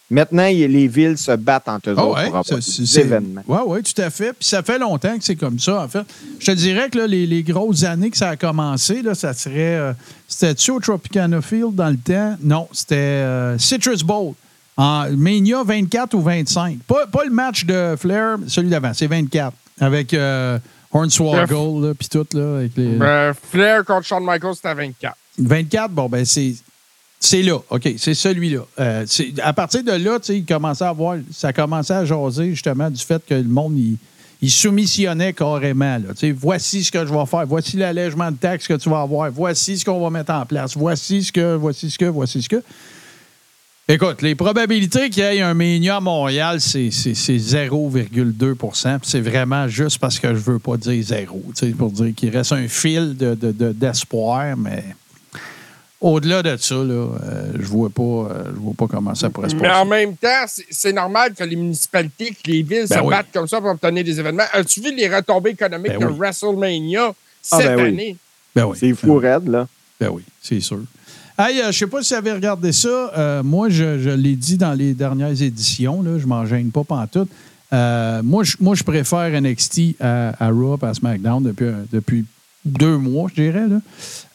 Maintenant, les villes se battent entre eux ouais, pour avoir ça, des événements. ouais, ouais, tout à fait. Puis ça fait longtemps que c'est comme ça, en fait. Je te dirais que là, les, les grosses années que ça a commencé, là, ça serait. euh, C'était-tu au Tropicana Field dans le temps? Non, c'était euh, Citrus Bowl. En Mania 24 ou 25. Pas, pas le match de Flair, celui d'avant, c'est 24. Avec euh, Hornswoggle, puis tout, là. Avec les... Ben, Flair contre Shawn Michaels, c'était à 24. 24, bon, ben, c'est. C'est là, OK, c'est celui-là. Euh, c'est- à partir de là, tu sais, il commençait à avoir, ça commençait à jaser justement du fait que le monde, il, il soumissionnait carrément. Là, Tu sais, voici ce que je vais faire, voici l'allègement de taxes que tu vas avoir, voici ce qu'on va mettre en place, voici ce que, voici ce que, voici ce que. Écoute, les probabilités qu'il y ait un Mania à Montréal, c'est c'est- c'est 0,2 Puis C'est vraiment juste parce que je veux pas dire zéro. Pour dire qu'il reste un fil de- de- de- d'espoir, mais au-delà de ça, là, euh, je vois pas, euh, je vois pas comment ça pourrait se Mais en passer. même temps, c'est- normal que les municipalités, que les villes Ben se oui. battent comme ça pour obtenir des événements. As-tu vu les retombées économiques Ben de oui. WrestleMania Ah, cette ben oui. année? Ben oui. C'est fou raide, là. Ben oui, c'est sûr. Hey, euh, je sais pas si vous avez regardé ça. Euh, moi, je, l'ai dit dans les dernières éditions. Là, je m'en gêne pas pantoute. Euh, moi, je, moi, je préfère NXT à, à Raw à SmackDown depuis, un- depuis deux mois, je dirais.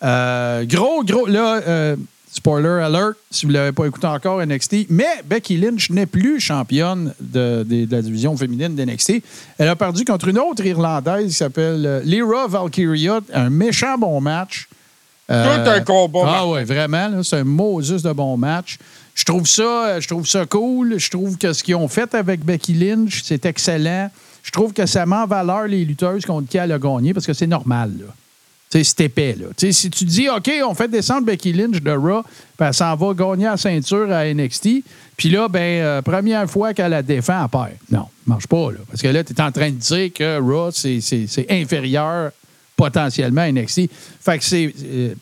Euh, gros, gros, là, euh, spoiler alert, si vous ne l'avez pas écouté encore, NXT, mais Becky Lynch n'est plus championne de, de- la division féminine d'NXT. Elle a perdu contre une autre Irlandaise qui s'appelle euh, Lyra Valkyria. Un méchant bon match. Tout un combat. Ah ouais, vraiment, c'est un Moses de bon match. Je trouve ça, euh, je trouve ça cool. Je trouve que ce qu'ils ont fait avec Becky Lynch, c'est excellent. Je trouve que ça met en valeur les lutteuses contre qui elle a gagné parce que c'est normal. C'est épais. Là. Tu sais, si tu dis, OK, on fait descendre Becky Lynch de Raw, puis elle s'en va gagner la ceinture à NXT, puis là, ben, euh, première fois qu'elle la défend, elle perd. Non, ça marche pas. Là, parce que là, tu es en train de dire que Raw, c'est inférieur potentiellement NXT. Fait que c'est. euh,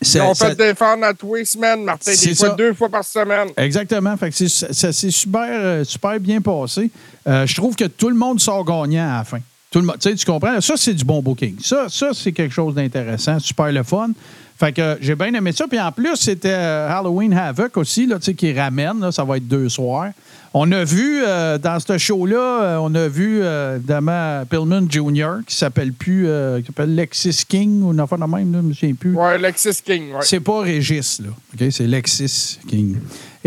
ça- fait défendre à tous les semaines, Martin, C'est des fois ça. deux fois par semaine. Exactement. Fait que ça s'est super, euh, super bien passé. Euh, je trouve que tout le monde sort gagnant à la fin. Tout le monde, tu comprends? Ça, c'est du bon booking. Ça, ça c'est quelque chose d'intéressant, super le fun. Fait que euh, j'ai bien aimé ça. Puis en plus, c'était euh, Halloween Havoc aussi, là, tu sais, qui ramène. là. ça va être deux soirs. On a vu, euh, dans ce show-là, euh, on a vu, évidemment, Pillman Jr., qui s'appelle plus, qui s'appelle Lexis King, ou une affaire de même, là, je me souviens plus. Ouais, Alexis King. Ouais. C'est pas Régis, là. OK? C'est Lexis King.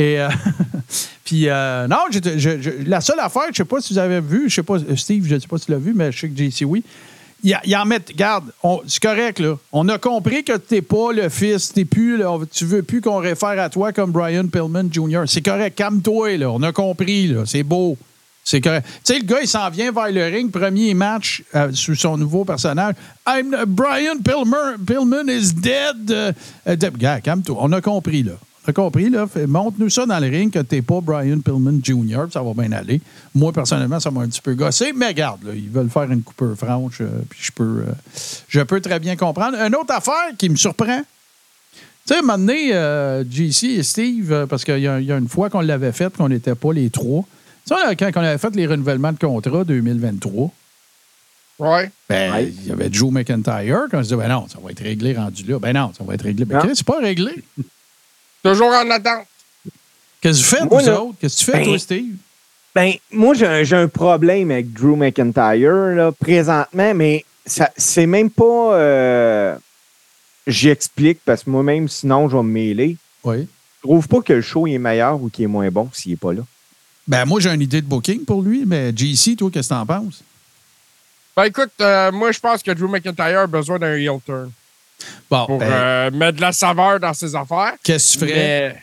Et, euh, puis, euh, non, la seule affaire, je sais pas si vous avez vu, je sais pas, euh, Steve, je sais pas si tu l'as vu, mais je sais que JC, oui. Il en met, regarde, c'est correct, là. On a compris que t'es pas le fils, t'es plus, tu veux plus qu'on réfère à toi comme Brian Pillman Jr. C'est correct, calme-toi, là. On a compris, là. C'est beau. C'est correct. Tu sais, le gars, il s'en vient vers le ring, premier match sous son nouveau personnage. I'm Brian Pillman, Pillman is dead. Euh, gars, calme-toi. On a compris, là. A compris, là. Montre-nous ça dans le ring que t'es pas Brian Pillman Jr., ça va bien aller. Moi, personnellement, ça m'a un petit peu gossé, mais regarde, là, ils veulent faire une coupure franche, euh, puis je peux, euh, je peux très bien comprendre. Une autre affaire qui me surprend, tu sais, à un moment donné, euh, JC et Steve, parce qu'il y, a il y a une fois qu'on l'avait fait, qu'on n'était pas les trois. Tu sais, quand on avait fait les renouvellements de contrat 2023, Ouais. ben, Ouais. il y avait Joe McIntyre, quand on se disait, ben non, ça va être réglé rendu là. Ben non, ça va être réglé. Ben, c'est pas réglé. Toujours en attente. Qu'est-ce que tu fais, Moi, vous là, autres? Qu'est-ce que tu fais, ben, toi, Steve? Ben, moi, j'ai un, j'ai un problème avec Drew McIntyre, là, présentement, mais ça, c'est même pas. euh, J'explique, parce que moi-même, sinon, je vais me mêler. Oui. Je trouve pas que le show est meilleur ou qu'il est moins bon s'il est pas là. Ben, moi, j'ai une idée de booking pour lui, mais JC, toi, qu'est-ce que t'en penses? Ben écoute, euh, moi je pense que Drew McIntyre a besoin d'un heel turn Bon, pour ben, euh, mettre de la saveur dans ses affaires. qu'est-ce que tu ferais? Mais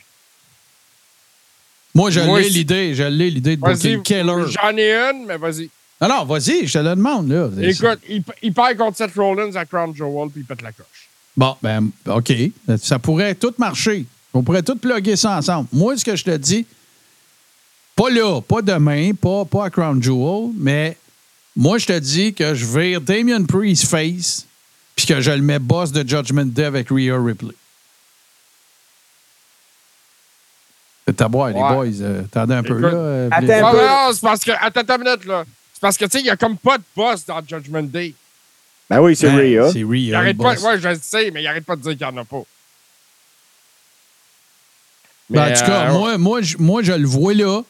Moi, je l'ai l'idée. Je l'ai l'idée de vas-y, booking Keller. j'en ai une, mais vas-y. Non, non, vas-y, je te le demande, là. Écoute, il, il perd contre Seth Rollins à Crown Jewel puis il pète la coche. Bon, ben, OK. Ça pourrait tout marcher. On pourrait tout plugger ça ensemble. Moi, ce que je te dis, pas là, pas demain, pas, pas à Crown Jewel, mais moi, je te dis que je vire Damien Priest face puis que je le mets boss de Judgment Day avec Rhea Ripley. C'est à boire, les boys. euh, Attendez un peu, là. euh, attends les- un peu. c'est parce que. Attends, attends une minute, là. C'est parce que, tu sais, il y a comme pas de boss dans Judgment Day. Ben oui, c'est Ben, Rhea. C'est Il Rhea, arrête pas. Ouais, je le sais, mais il arrête pas de dire qu'il n'y en a pas. Ben, en tout cas, euh, moi, moi, je, moi, je le vois là.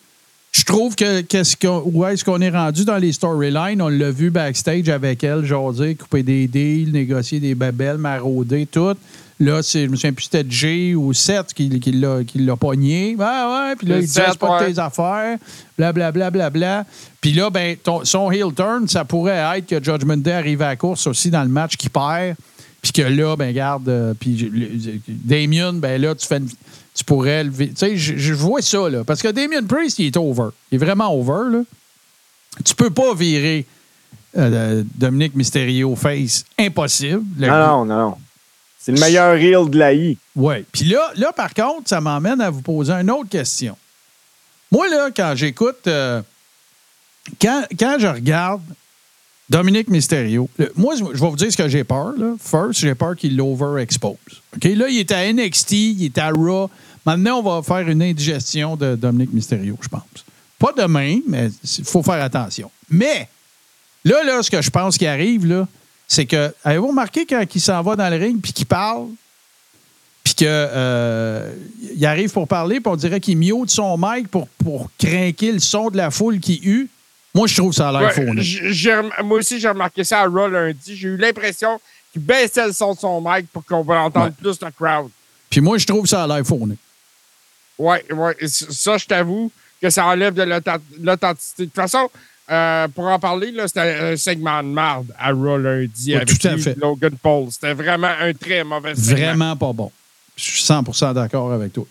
Je trouve que qu'est-ce qu'on, où est-ce qu'on est rendu dans les storylines? On l'a vu backstage avec elle, jaser, couper des deals, négocier des babelles, marauder, tout. Là, c'est, je me souviens plus c'était Jay ou Seth qui, qui, l'a, qui l'a pogné. Ouais, ouais. Puis là, il dit, pas tes affaires. Blablabla. Bla, bla, bla. Puis là, ben, ton- son heel turn, ça pourrait être que Judgment Day arrive à la course aussi dans le match qui perd. Puis que là, ben, garde. euh, puis Damien, ben là, tu fais une- tu pourrais le. vi- Tu sais, je, vois ça, là. Parce que Damien Priest, il est over. Il est vraiment over, là. Tu peux pas virer euh, Dominique Mysterio face. Impossible. Le- Non, non, non, non. C'est le meilleur reel de la I. Oui. Puis là, là, par contre, ça m'emmène à vous poser une autre question. Moi, là, quand j'écoute, euh, quand, quand je regarde Dominique Mysterio, le- moi, je vais vous dire ce que j'ai peur. Là. First, j'ai peur qu'il l'overexpose. OK? Là, il est à NXT, il est à Raw. Maintenant, on va faire une indigestion de Dominique Mysterio, je pense. Pas demain, mais il faut faire attention. Mais, là, là, ce que je pense qui arrive, là, c'est que, avez-vous remarqué quand il s'en va dans le ring puis qu'il parle, puis que euh, arrive pour parler, puis on dirait qu'il mute son mic pour, pour craquer le son de la foule qui eut. Moi, je trouve ça a l'air Ouais, faux. moi aussi, j'ai remarqué ça à Raw lundi. J'ai eu l'impression qu'il baissait le son de son mic pour qu'on va entendre Ouais. plus le crowd. Puis moi, je trouve ça a l'air faux. Ouais, ouais. et c- Ça, je t'avoue que ça enlève de l'authent- l'authenticité. De toute façon, euh, pour en parler, c'était un segment de marde à Raw lundi Ouais, avec tout à lui, fait. Logan Paul. C'était vraiment un très mauvais segment. Vraiment pas bon. Je suis 100% d'accord avec toi.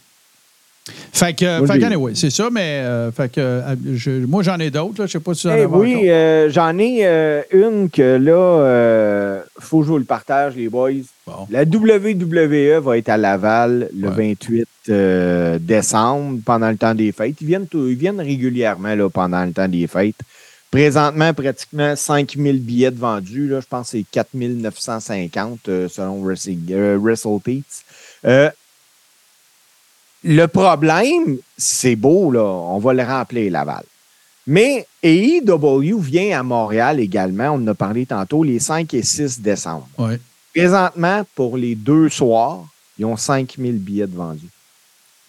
Fait que, fait anyway, c'est ça, mais euh, fait que, euh, je- moi, j'en ai d'autres. Je sais pas si tu en Eh avais oui, euh, j'en ai euh, une que là, euh, faut que je vous le partage, les boys. Bon. La WWE va être à Laval le Ouais. 28 euh, décembre pendant le temps des fêtes. Ils viennent, ils viennent régulièrement là, pendant le temps des fêtes. Présentement, pratiquement 5000 billets de vendus. Là, je pense que c'est 4950 euh, selon WrestleTeats. Euh, le problème, c'est beau, là. On va le remplir, Laval. Mais AEW vient à Montréal également. On en a parlé tantôt, les 5 et 6 décembre. Ouais. Présentement, pour les deux soirs, ils ont 5000 billets de vendus.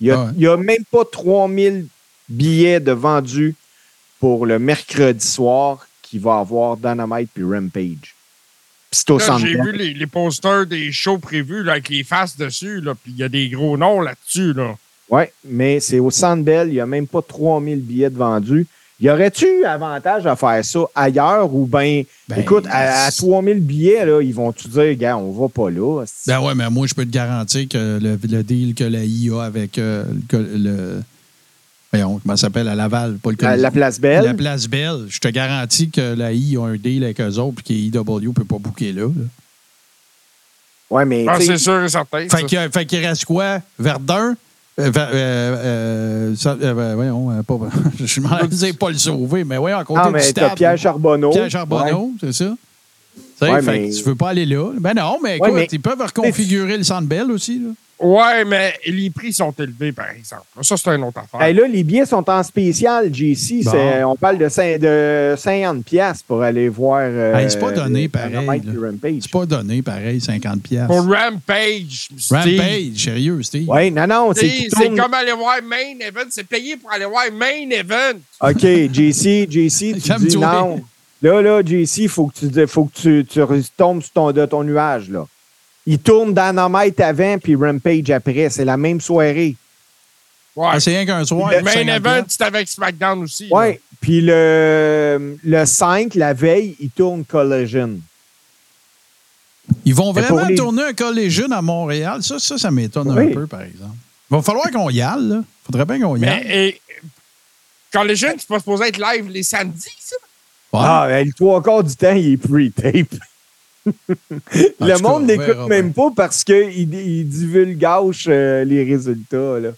Il n'y a, Ah ouais. a même pas 3000 billets de vendus pour le mercredi soir qui va avoir Dynamite puis Rampage. Puis c'est au Là, centre J'ai vu les, les posters des shows prévus là, avec les faces dessus, là, puis il y a des gros noms là-dessus. Là. Oui, mais c'est au Centre Bell. Il n'y a même pas 3000 billets de vendus. Y aurait-tu avantage à faire ça ailleurs ou bien, Ben, écoute, à, à 3000 billets, là, ils vont-tu dire, gars, on va pas là? Ben ouais, mais moi, je peux te garantir que le, le deal que la I a avec euh, le, le- Voyons, comment ça s'appelle à Laval? Pas le la, la place Belle? La place Belle. Je te garantis que la I a un deal avec eux autres et qu'IW ne peut pas booker là. là. Oui, mais Ah, c'est sûr et certain. ça. Fait qu'il fait qu'il reste quoi? Verdun? Euh, euh, euh, ça- euh, voyons, euh, pas, je m'en disais pas le sauver, mais voyons, à côté ah, du mais stade. t'as Pierre Charbonneau. Pierre Charbonneau, c'est ça? Ouais, fait mais- que tu veux pas aller là. Ben non, mais écoute, Ouais, mais- ils peuvent reconfigurer le Centre Bell aussi. Là. Ouais, mais les prix sont élevés, par exemple. Ça, c'est une autre affaire. Hey, là, les billets sont en spécial, JC. Bon. On parle de, cin- de 50 pièces pour aller voir. euh, Hey, c'est pas donné le pareil. C'est pas donné pareil, 50 pièces. Pour Rampage, Steve, Rampage, sérieux, Steve. Oui, non, non, c'est tourne- comme aller voir Main Event. C'est payé pour aller voir Main Event. OK, JC, JC, tu dis non. Là, là, JC, il faut que tu faut que tu, tu tombes sur ton, de ton nuage, là. Il tourne Dynamite avant puis Rampage après. C'est la même soirée. Ouais. Ah, c'est rien qu'un soir. Le Main 50 Event, c'est avec SmackDown aussi. Oui. là. Puis le, le 5, la veille, il tourne Collision. Ils vont Mais vraiment les- tourner un collégion à Montréal. Ça, ça, ça m'étonne Oui. un peu, par exemple. Il va falloir qu'on y aille, là. Faudrait bien qu'on y Mais aille. et, quand les jeunes, c'est pas supposé être live les samedis, ça? Ouais. Ah, ben, le trois quarts du temps, il est pre-tape. Le monde n'écoute même pas parce qu'il il divulgage euh, les résultats. Là. En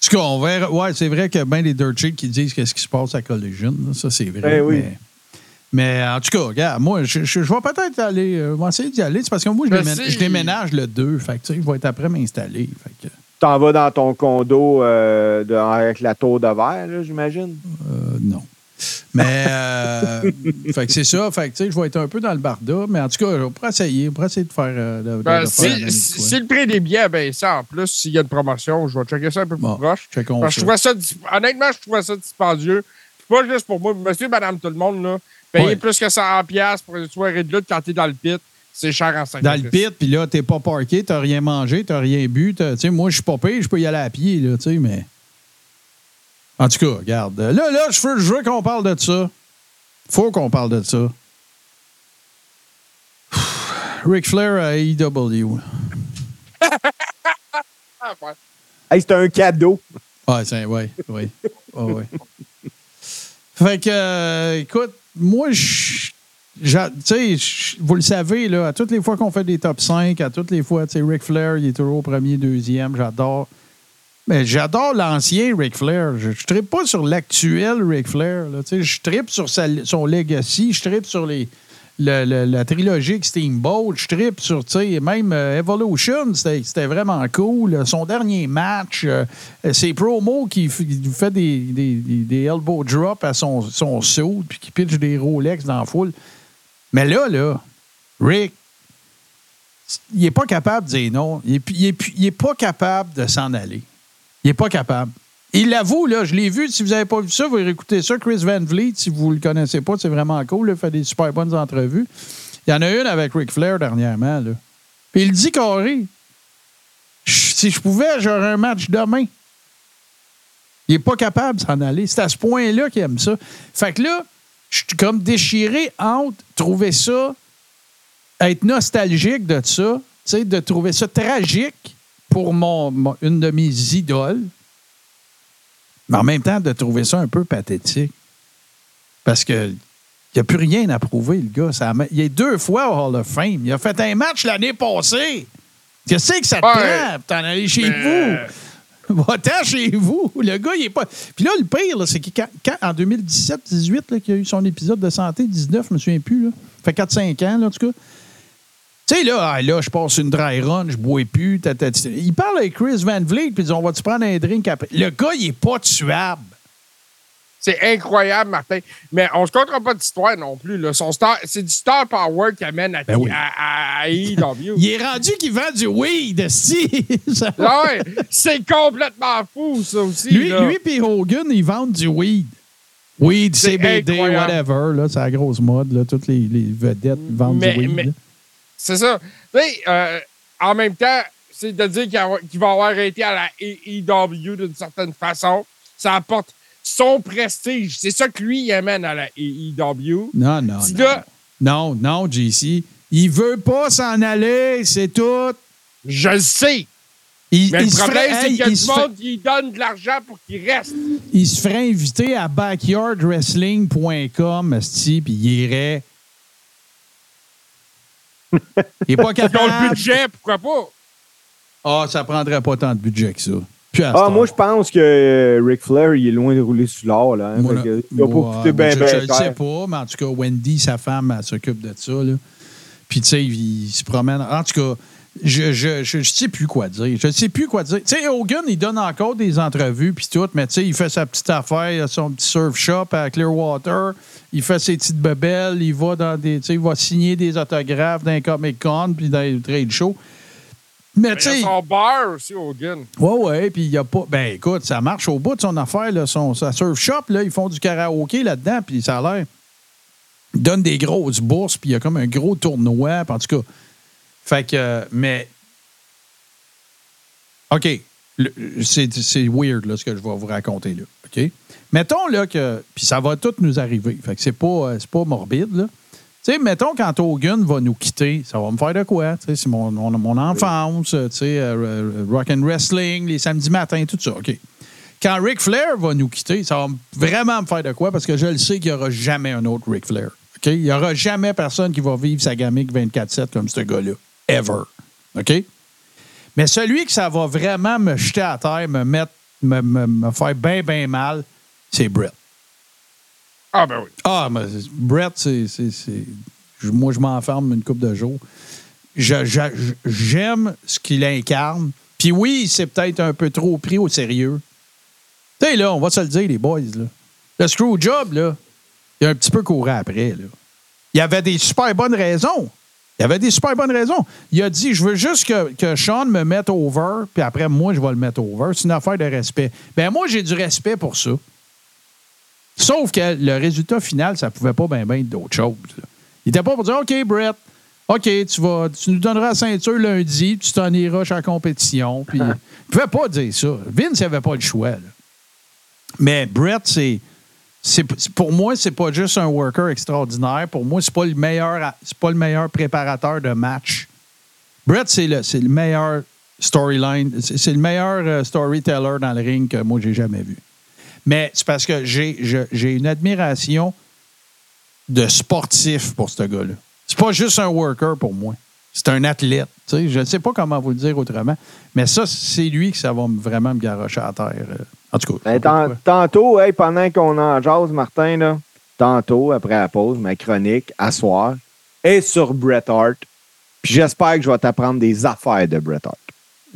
tout cas, on verra. Ouais, c'est vrai que bien les dirt sheets qui disent qu'est-ce qui se passe à Collision. là. Ça, c'est vrai. Ben oui. mais, mais en tout cas, regarde, moi, je, je- je vais peut-être aller. euh, je vais essayer d'y aller. C'est parce que moi, je, Ben, déménage, je déménage le 2. Fait que, tu sais, je vais être après m'installer. Fait que, T'en vas dans ton condo euh, de- avec la tour de verre, j'imagine? euh, non. Mais, euh, fait que c'est ça. Fait que, tu sais, je vais être un peu dans le barda. Mais en tout cas, on pourrait essayer. On pourrait essayer de faire. euh, de- de- Ben, de si, faire le prix des billets ben ça en plus, s'il y a une promotion, je vais checker ça un peu plus Bon, proche. Parce que je ça. trouvais ça, dis- honnêtement, je trouvais ça dispendieux. Pas juste pour moi, monsieur, madame, tout le monde, là. Payer Ouais. plus que 100$ piastres pour une soirée de lutte quand t'es dans le pit, c'est cher en 5 Dans le pit, puis là, t'es pas parké, t'as rien mangé, t'as rien bu. Tu sais, moi, je suis pas pire, je peux y aller à pied, là, tu sais, mais. En tout cas, regarde. Là, là, je veux, je veux qu'on parle de ça. Faut qu'on parle de ça. Ric Flair à AEW. Hey, c'est un cadeau. Ouais, c'est, ouais, ouais. Ouais, ouais. Fait que, euh, écoute, moi, je vous le savez, là, à toutes les fois qu'on fait des top 5, à toutes les fois, tu sais, Ric Flair, il est toujours premier, deuxième, j'adore. Mais j'adore l'ancien Ric Flair. Je ne tripe pas sur l'actuel Ric Flair. là, Je tripe sur sa- son legacy, je tripe sur les, le- la trilogie Steamboat, je tripe sur, même euh, Evolution, c'était vraiment cool. Son dernier match, euh, ses promos qui fait des, des, des- elbow drops à son, son suit, puis qui pitch des Rolex dans la foule. Mais là, là, Rick, il n'est pas capable de dire non. Il n'est pas capable de s'en aller. Il n'est pas capable. Il l'avoue, là, je l'ai vu. Si vous n'avez pas vu ça, vous écoutez ça. Chris Van Vliet, si vous ne le connaissez pas, c'est vraiment cool. Il fait des super bonnes entrevues. Il y en a une avec Ric Flair dernièrement. Là. Il dit carré. Si je pouvais, j'aurais un match demain. Il n'est pas capable de s'en aller. C'est à ce point-là qu'il aime ça. Fait que là, je suis comme déchiré entre trouver ça, être nostalgique de ça, de trouver ça tragique pour mon, mon- une de mes idoles, mais en même temps de trouver ça un peu pathétique. Parce que il n'y a plus rien à prouver, le gars. Ça, il est deux fois au Hall of Fame. Il a fait un match l'année passée. Qu'est-ce que ça te Ouais. t'en aller chez Mais- vous? Va-t'en chez vous. Le gars, il est pas. Puis là, le pire, c'est que quand, quand- en 2017-18, là, qu'il y a eu son épisode de santé, 19, je me souviens plus, là. Ça fait 4-5 ans, là, en tout cas. Tu sais, là, ah, là, je passe une dry run, je bois plus. ta, ta, ta. Il parle avec Chris Van Vliet, puis ils disent, on va-tu prendre un drink après? Le gars, il est pas tuable. C'est incroyable, Martin. Mais on se comptera pas d'histoire non plus. Là. Son star, c'est du star power qui amène à, Ben oui. à, à, à AEW. Il est rendu qu'il vend du weed, si. Ah ouais, c'est complètement fou, ça aussi. Lui, là. lui et Hogan, ils vendent du weed. Weed, CBD, incroyable. whatever. Là, c'est la grosse mode. Là. Toutes les, les vedettes vendent Mais- du weed. mais- là. C'est ça. Tu sais, euh, en même temps, c'est de dire qu'il va avoir été à la AEW d'une certaine façon. Ça apporte son prestige. C'est ça que lui, il amène à la AEW. Non, non, Petit non. gars, Non, non, JC. Il veut pas s'en aller, c'est tout. je le sais. Il, Mais il le problème, ferait- c'est qu'il y a du fait- monde qui lui donne de l'argent pour qu'il reste. il se ferait inviter à backyardwrestling.com, esti, puis il irait. Il est pas Ils ont le capable. budget, pourquoi pas? Ah, ça prendrait pas tant de budget que ça. Ah, moi, je pense que euh, Ric Flair, il est loin de rouler sur l'or. Là, hein, que il va pas moi, coûter bien, je, bien je le sais pas, mais en tout cas, Wendy, sa femme, elle s'occupe de ça. Là. Puis, tu sais, il, se promène. En tout cas, je je, je, je sais plus quoi dire. Je sais plus quoi dire. Tu sais, Hogan, il donne encore des entrevues, puis tout, mais tu sais, il fait sa petite affaire, son petit surf shop à Clearwater, il fait ses petites bebelles, il va dans des. Tu sais, il va signer des autographes dans les Comic Con, puis dans les trade shows. Mais, Mais tu il y sais. son bar aussi, Hogan. Oui, oui, puis il n'y a pas. Ben écoute, ça marche au bout de son affaire, là, son, sa surf shop, là, ils font du karaoké là-dedans, puis ça a l'air. Ils donnent des grosses bourses, puis il y a comme un gros tournoi, en tout cas. Fait que. mais. OK. C'est weird, là, ce que je vais vous raconter, là. OK? Mettons, là, que. Puis ça va tout nous arriver. Fait que c'est pas, euh, c'est pas morbide, là. Tu sais, mettons, quand Hogan va nous quitter, ça va me faire de quoi? Tu sais, c'est mon, mon, mon enfance, tu sais, euh, euh, rock and wrestling, les samedis matins, tout ça. OK. Quand Ric Flair va nous quitter, ça va vraiment me faire de quoi? Parce que je le sais qu'il n'y aura jamais un autre Ric Flair. OK? Il n'y aura jamais personne qui va vivre sa gamique 24-7 comme ce gars-là. Ever. OK? Mais celui que ça va vraiment me jeter à terre, me mettre, me, me- me faire bien, bien mal, c'est Brett. Ah, ben oui. Ah, mais Brett, c'est. c'est- c'est- je- Moi, je m'enferme une couple de jours. J'aime ce qu'il incarne. Puis oui, c'est peut-être un peu trop pris au sérieux. Tu sais, là, on va se le dire, les boys. Là. Le Screwjob, là, il a un petit peu couru après. Là. Il y avait des super bonnes raisons. Il avait des super bonnes raisons. Il a dit Je veux juste que, que Sean me mette over, puis après, moi, je vais le mettre over. C'est une affaire de respect. Ben moi, j'ai du respect pour ça. Sauf que le résultat final, ça pouvait pas bien ben être d'autre chose. Il était pas pour dire OK, Brett, OK, tu vas, tu nous donneras la ceinture lundi, puis tu t'en iras chez la compétition. Puis, il pouvait pas dire ça. Vince n'avait pas le choix. là. Mais Brett, c'est. Pour moi, c'est pas juste un worker extraordinaire. Pour moi, c'est pas le meilleur, c'est pas le meilleur préparateur de match. Brett, c'est le, le meilleur storyline, c'est le meilleur euh, storyteller dans le ring que moi j'ai jamais vu. Mais c'est parce que j'ai une admiration de sportif pour ce gars-là. C'est pas juste un worker pour moi. C'est un athlète. Je ne sais pas comment vous le dire autrement. Mais ça, c'est lui que ça va me- vraiment me garrocher à terre. En tout cas. Ben, tant- tantôt, hey, pendant qu'on en jase, Martin, là, tantôt, après la pause, ma chronique, à soir, est sur Bret Hart. Puis j'espère que je vais t'apprendre des affaires de Bret Hart.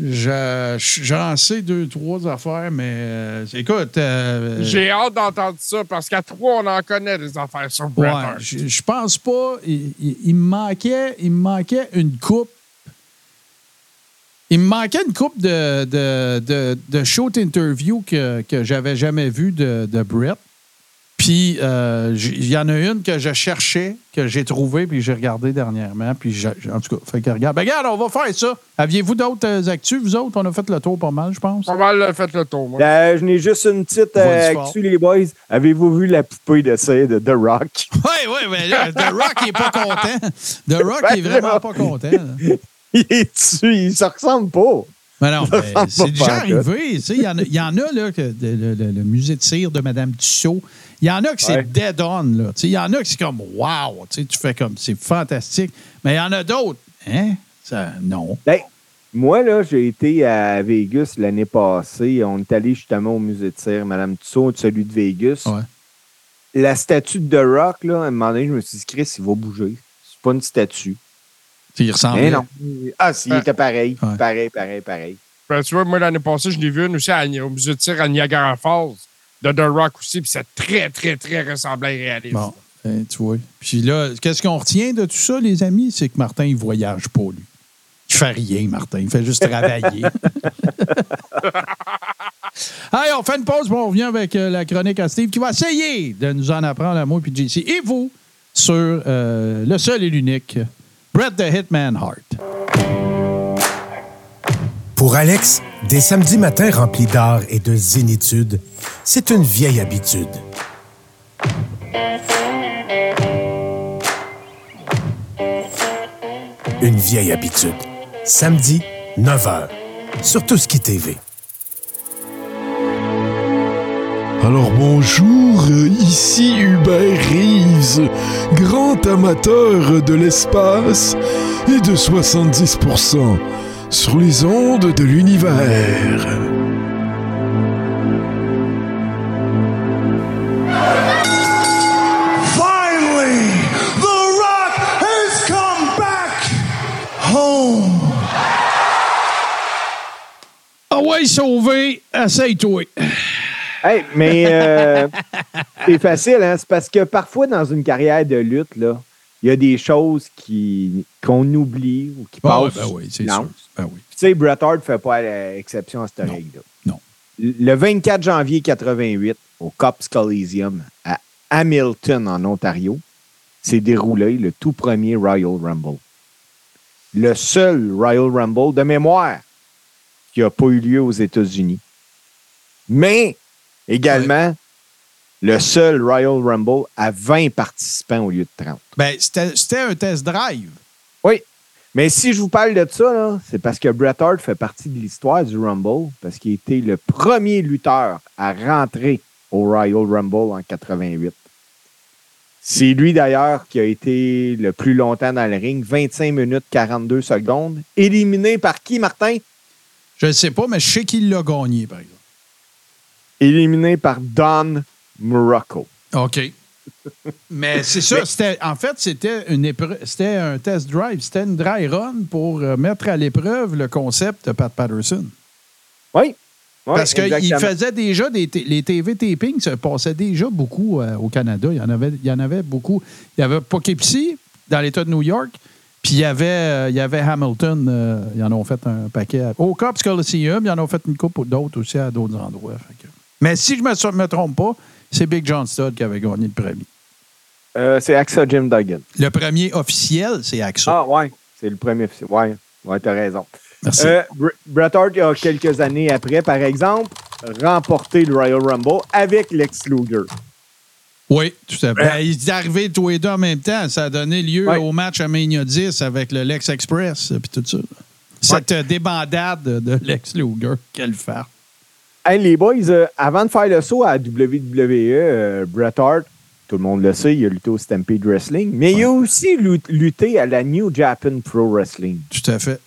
Je- J'en sais deux, trois affaires, mais euh, écoute. euh, J'ai hâte d'entendre ça parce qu'à trois, on en connaît des affaires sur Bret Ouais, Hart. je, je pense pas. Il, il- il me manquait, il me manquait une coupe. Il me manquait une coupe de, de, de, de short interview que, que j'avais jamais vu de, de Brett. Puis, euh, il y en a une que je cherchais, que j'ai trouvée, puis j'ai regardé dernièrement. Puis, j'ai- en tout cas, fait que regarde. Ben, regarde, on va faire ça. Aviez-vous d'autres euh, actus, vous autres? On a fait le tour pas mal, je pense. Pas mal fait le tour, moi. Euh, je n'ai juste une petite euh, actu, les boys. Avez-vous vu la poupée d'essai de The Rock? Oui, oui, mais là, The Rock, il est pas content. The Rock, il est vraiment pas content. là. il est dessus, il se ressemble pas. Mais non, Ça mais c'est déjà arrivé. Il y, en a- y en a, là, que le, le- le musée de cire de Mme Tussaud. Il y en a que c'est Ouais. dead on. Il y en a que c'est comme wow. Tu fais comme c'est fantastique. Mais il y en a d'autres. Hein? Ça, non. Ben, moi, là, j'ai été à Vegas l'année passée. On est allé justement au musée de cire, Madame Tussaud, celui de Vegas. Ouais. La statue de The Rock, là, à un moment donné, je me suis dit, Chris, il va bouger. C'est pas une statue. Puis il ressemblait. Mais non. Ah, si, il Ouais. était pareil. Ouais. Pareil, pareil, pareil. Ben, tu vois, moi, l'année passée, je l'ai vu une aussi à- au musée de tir à Niagara Falls, de The Rock aussi, puis c'est très, très, très ressemblant et réaliste. Bon, hein, tu vois. Puis là, qu'est-ce qu'on retient de tout ça, les amis? C'est que Martin, il voyage pas, lui. Il fait rien, Martin. Il fait juste travailler. Allez, on fait une pause, puis on revient avec euh, la chronique à Steve qui va essayer de nous en apprendre à moi puis JC et vous sur euh, le seul et l'unique The Hitman. Pour Alex, des samedis matins remplis d'art et de zénitude, c'est une vieille habitude. Une vieille habitude. Samedi, 9h, sur qui TV. Alors bonjour, ici Hubert Reeves, grand amateur de l'espace et de 70% sur les ondes de l'univers. Finally, The Rock has come back home. Ah ouais, sauvé, essaye-toi. Hey, mais euh, c'est facile, hein? C'est parce que parfois, dans une carrière de lutte, là, il y a des choses qui, qu'on oublie ou qui Ah passent. ben oui, c'est sûr. Ben oui. Tu sais, Bret Hart ne fait pas exception à cette règle-là. Non. Le 24 janvier 88, au Cops Coliseum à Hamilton, en Ontario, s'est déroulé le tout premier Royal Rumble. Le seul Royal Rumble de mémoire qui n'a pas eu lieu aux États-Unis. Mais également le seul Royal Rumble à 20 participants au lieu de 30. Ben, c'était un test drive. Oui. Mais si je vous parle de ça, c'est parce que Bret Hart fait partie de l'histoire du Rumble, parce qu'il était le premier lutteur à rentrer au Royal Rumble en 88. C'est lui d'ailleurs qui a été le plus longtemps dans le ring, 25 minutes 42 secondes. Éliminé par qui, Martin? Je ne sais pas, mais je sais qu'il l'a gagné, par exemple. Éliminé par Don Morocco. OK. Mais c'est ça. C'était, en fait, c'était, une épreuve, c'était un test drive. C'était une dry run pour euh, mettre à l'épreuve le concept de Pat Patterson. Oui. Oui, Parce qu'il faisait déjà des les TV tapings se passaient déjà beaucoup euh, au Canada. Il y en avait, il y en avait beaucoup. Il y avait Poughkeepsie dans l'État de New York. Puis il y avait, euh, il y avait Hamilton. euh, ils en ont fait un paquet. à- Au Cops Coliseum, ils en ont fait une couple d'autres aussi à d'autres endroits. Fait que- Mais si je ne me, me trompe pas, c'est Big John Studd qui avait gagné le premier. Euh, c'est Axa Jim Duggan. Le premier officiel, c'est AXA. Ah, ouais. C'est le premier. Ouais, ouais t'as raison. Merci. Euh, Br- Bret Hart, il y a quelques années après, par exemple, remporté le Royal Rumble avec Lex Luger. Oui, tout à fait. Ben, il est arrivé tous les deux en même temps. Ça a donné lieu Ouais. au match à Mania 10 avec le Lex Express et tout ça. Cette débandade de Lex Luger, quelle farce. Hey, les boys, euh, avant de faire le saut à WWE, euh, Bret Hart, tout le monde le sait, il a lutté au Stampede Wrestling, mais il a aussi lut- lutté à la New Japan Pro Wrestling. Tout à fait.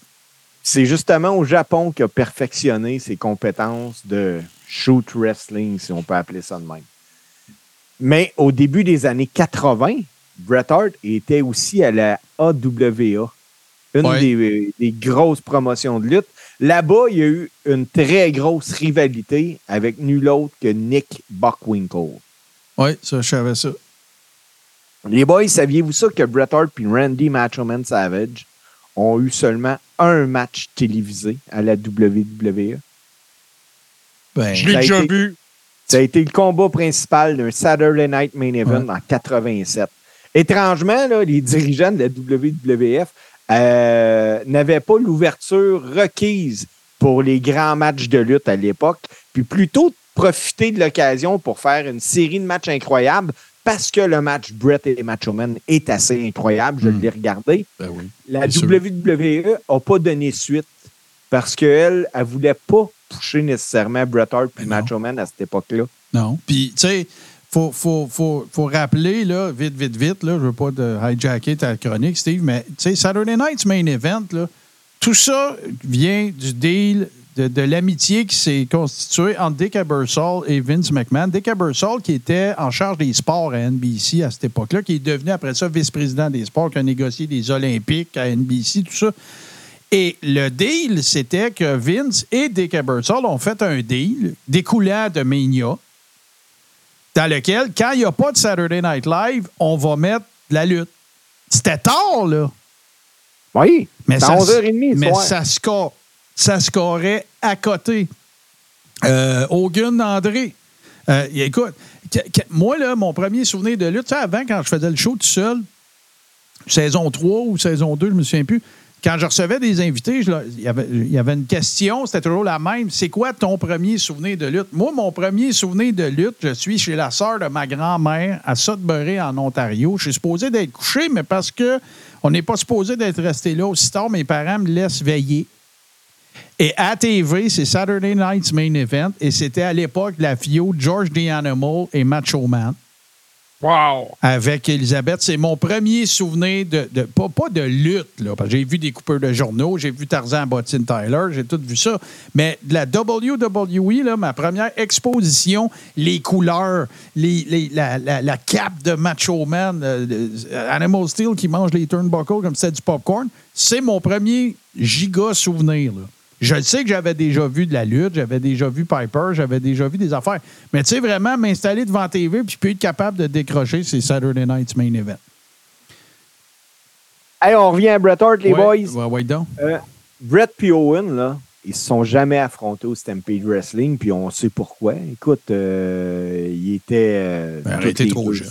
C'est justement au Japon qu'il a perfectionné ses compétences de shoot wrestling, si on peut appeler ça de même. Mais au début des années 80, Bret Hart était aussi à la AWA, une Ouais. des, des grosses promotions de lutte. Là-bas, il y a eu une très grosse rivalité avec nul autre que Nick Buckwinkle. Oui, ça, je savais ça. Les boys, saviez-vous ça que Bret Hart et Randy Macho Man Savage ont eu seulement un match télévisé à la WWE? Ben, Je l'ai ça a déjà été- vu. Ça a été le combat principal d'un Saturday Night Main Event en 87. Étrangement, là, les dirigeants de la WWF euh, n'avaient pas l'ouverture requise pour les grands matchs de lutte à l'époque, puis plutôt profiter de l'occasion pour faire une série de matchs incroyables parce que le match Brett et Macho Man est assez incroyable. Je Mm. l'ai regardé. ben oui. La. WWE n'a pas donné suite parce qu'elle, elle ne voulait pas toucher nécessairement Bret Hart et Ben. Macho Man à cette époque-là. Non. Puis, tu sais, faut, faut, faut, faut rappeler, là, vite, vite, vite, là, je veux pas de hijacker ta chronique, Steve, mais, Saturday Night's Main Event, là, tout ça vient du deal de, de l'amitié qui s'est constituée entre Dick Ebersol et Vince McMahon. Dick Ebersol, qui était en charge des sports à NBC à cette époque-là, qui est devenu après ça vice-président des sports, qui a négocié des Olympiques à NBC, tout ça. Et le deal, c'était que Vince et Dick Ebersol ont fait un deal découlant de Mania, dans lequel, quand il n'y a pas de Saturday Night Live, on va mettre de la lutte. C'était tard, là. Oui, Mais ça, à 11h30 le mais ça, score, ça scorait à côté. Euh, Hogan André. Euh, écoute, que- que- moi, là, mon premier souvenir de lutte, tu sais, avant, quand je faisais le show tout seul, saison 3 ou saison 2, je me souviens plus, quand je recevais des invités, je leur- il y avait- il y avait une question, c'était toujours la même. C'est quoi ton premier souvenir de lutte? Moi, mon premier souvenir de lutte, je suis chez la sœur de ma grand-mère à Sudbury, en Ontario. Je suis supposé d'être couché, mais parce que on n'est pas supposé d'être resté là aussi tard, mes parents me laissent veiller. Et à TV, c'est Saturday Night's Main Event, et c'était à l'époque la FIO George the Animal et Macho Man Wow! avec Elisabeth. C'est mon premier souvenir de, pas, de lutte, là, j'ai vu des coupeurs de journaux, j'ai vu Tarzan Bottine Tyler, j'ai tout vu ça. Mais de la WWE, là, ma première exposition, les couleurs, la cape de Macho Man, euh, euh, Animal Steel qui mange les turnbuckles comme si c'était du popcorn, c'est mon premier giga souvenir. là. Je le sais que j'avais déjà vu de la lutte, j'avais déjà vu Piper, j'avais déjà vu des affaires. Mais tu sais, vraiment, m'installer devant TV puis puis être capable de décrocher, c'est Saturday Night's Main Event. Hey, on revient à Bret Hart, les Ouais, boys. Ouais, ouais, donc. Euh, Bret et Owen, là, ils se sont jamais affrontés au Stampede Wrestling, puis on sait pourquoi. Écoute, euh, ils étaient. euh, Ben, trop jeune.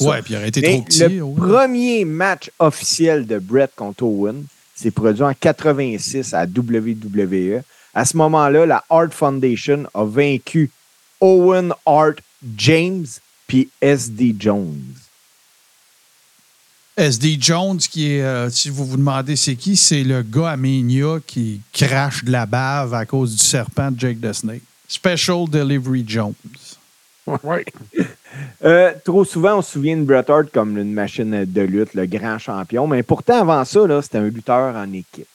Ouais, puis il aurait été trop petit. le ouais. premier match officiel de Bret contre Owen s'est produit en 86 à WWE. À ce moment-là, la Hart Foundation a vaincu Owen Hart James puis SD Jones. SD Jones, qui est, euh, si vous vous demandez c'est qui, c'est le gars à Mania qui crache de la bave à cause du serpent de Jake the Snake. Special Delivery Jones. Ouais. Euh, trop souvent, on se souvient de Bret Hart comme une machine de lutte, le grand champion. Mais pourtant, avant ça, c'était un lutteur en équipe.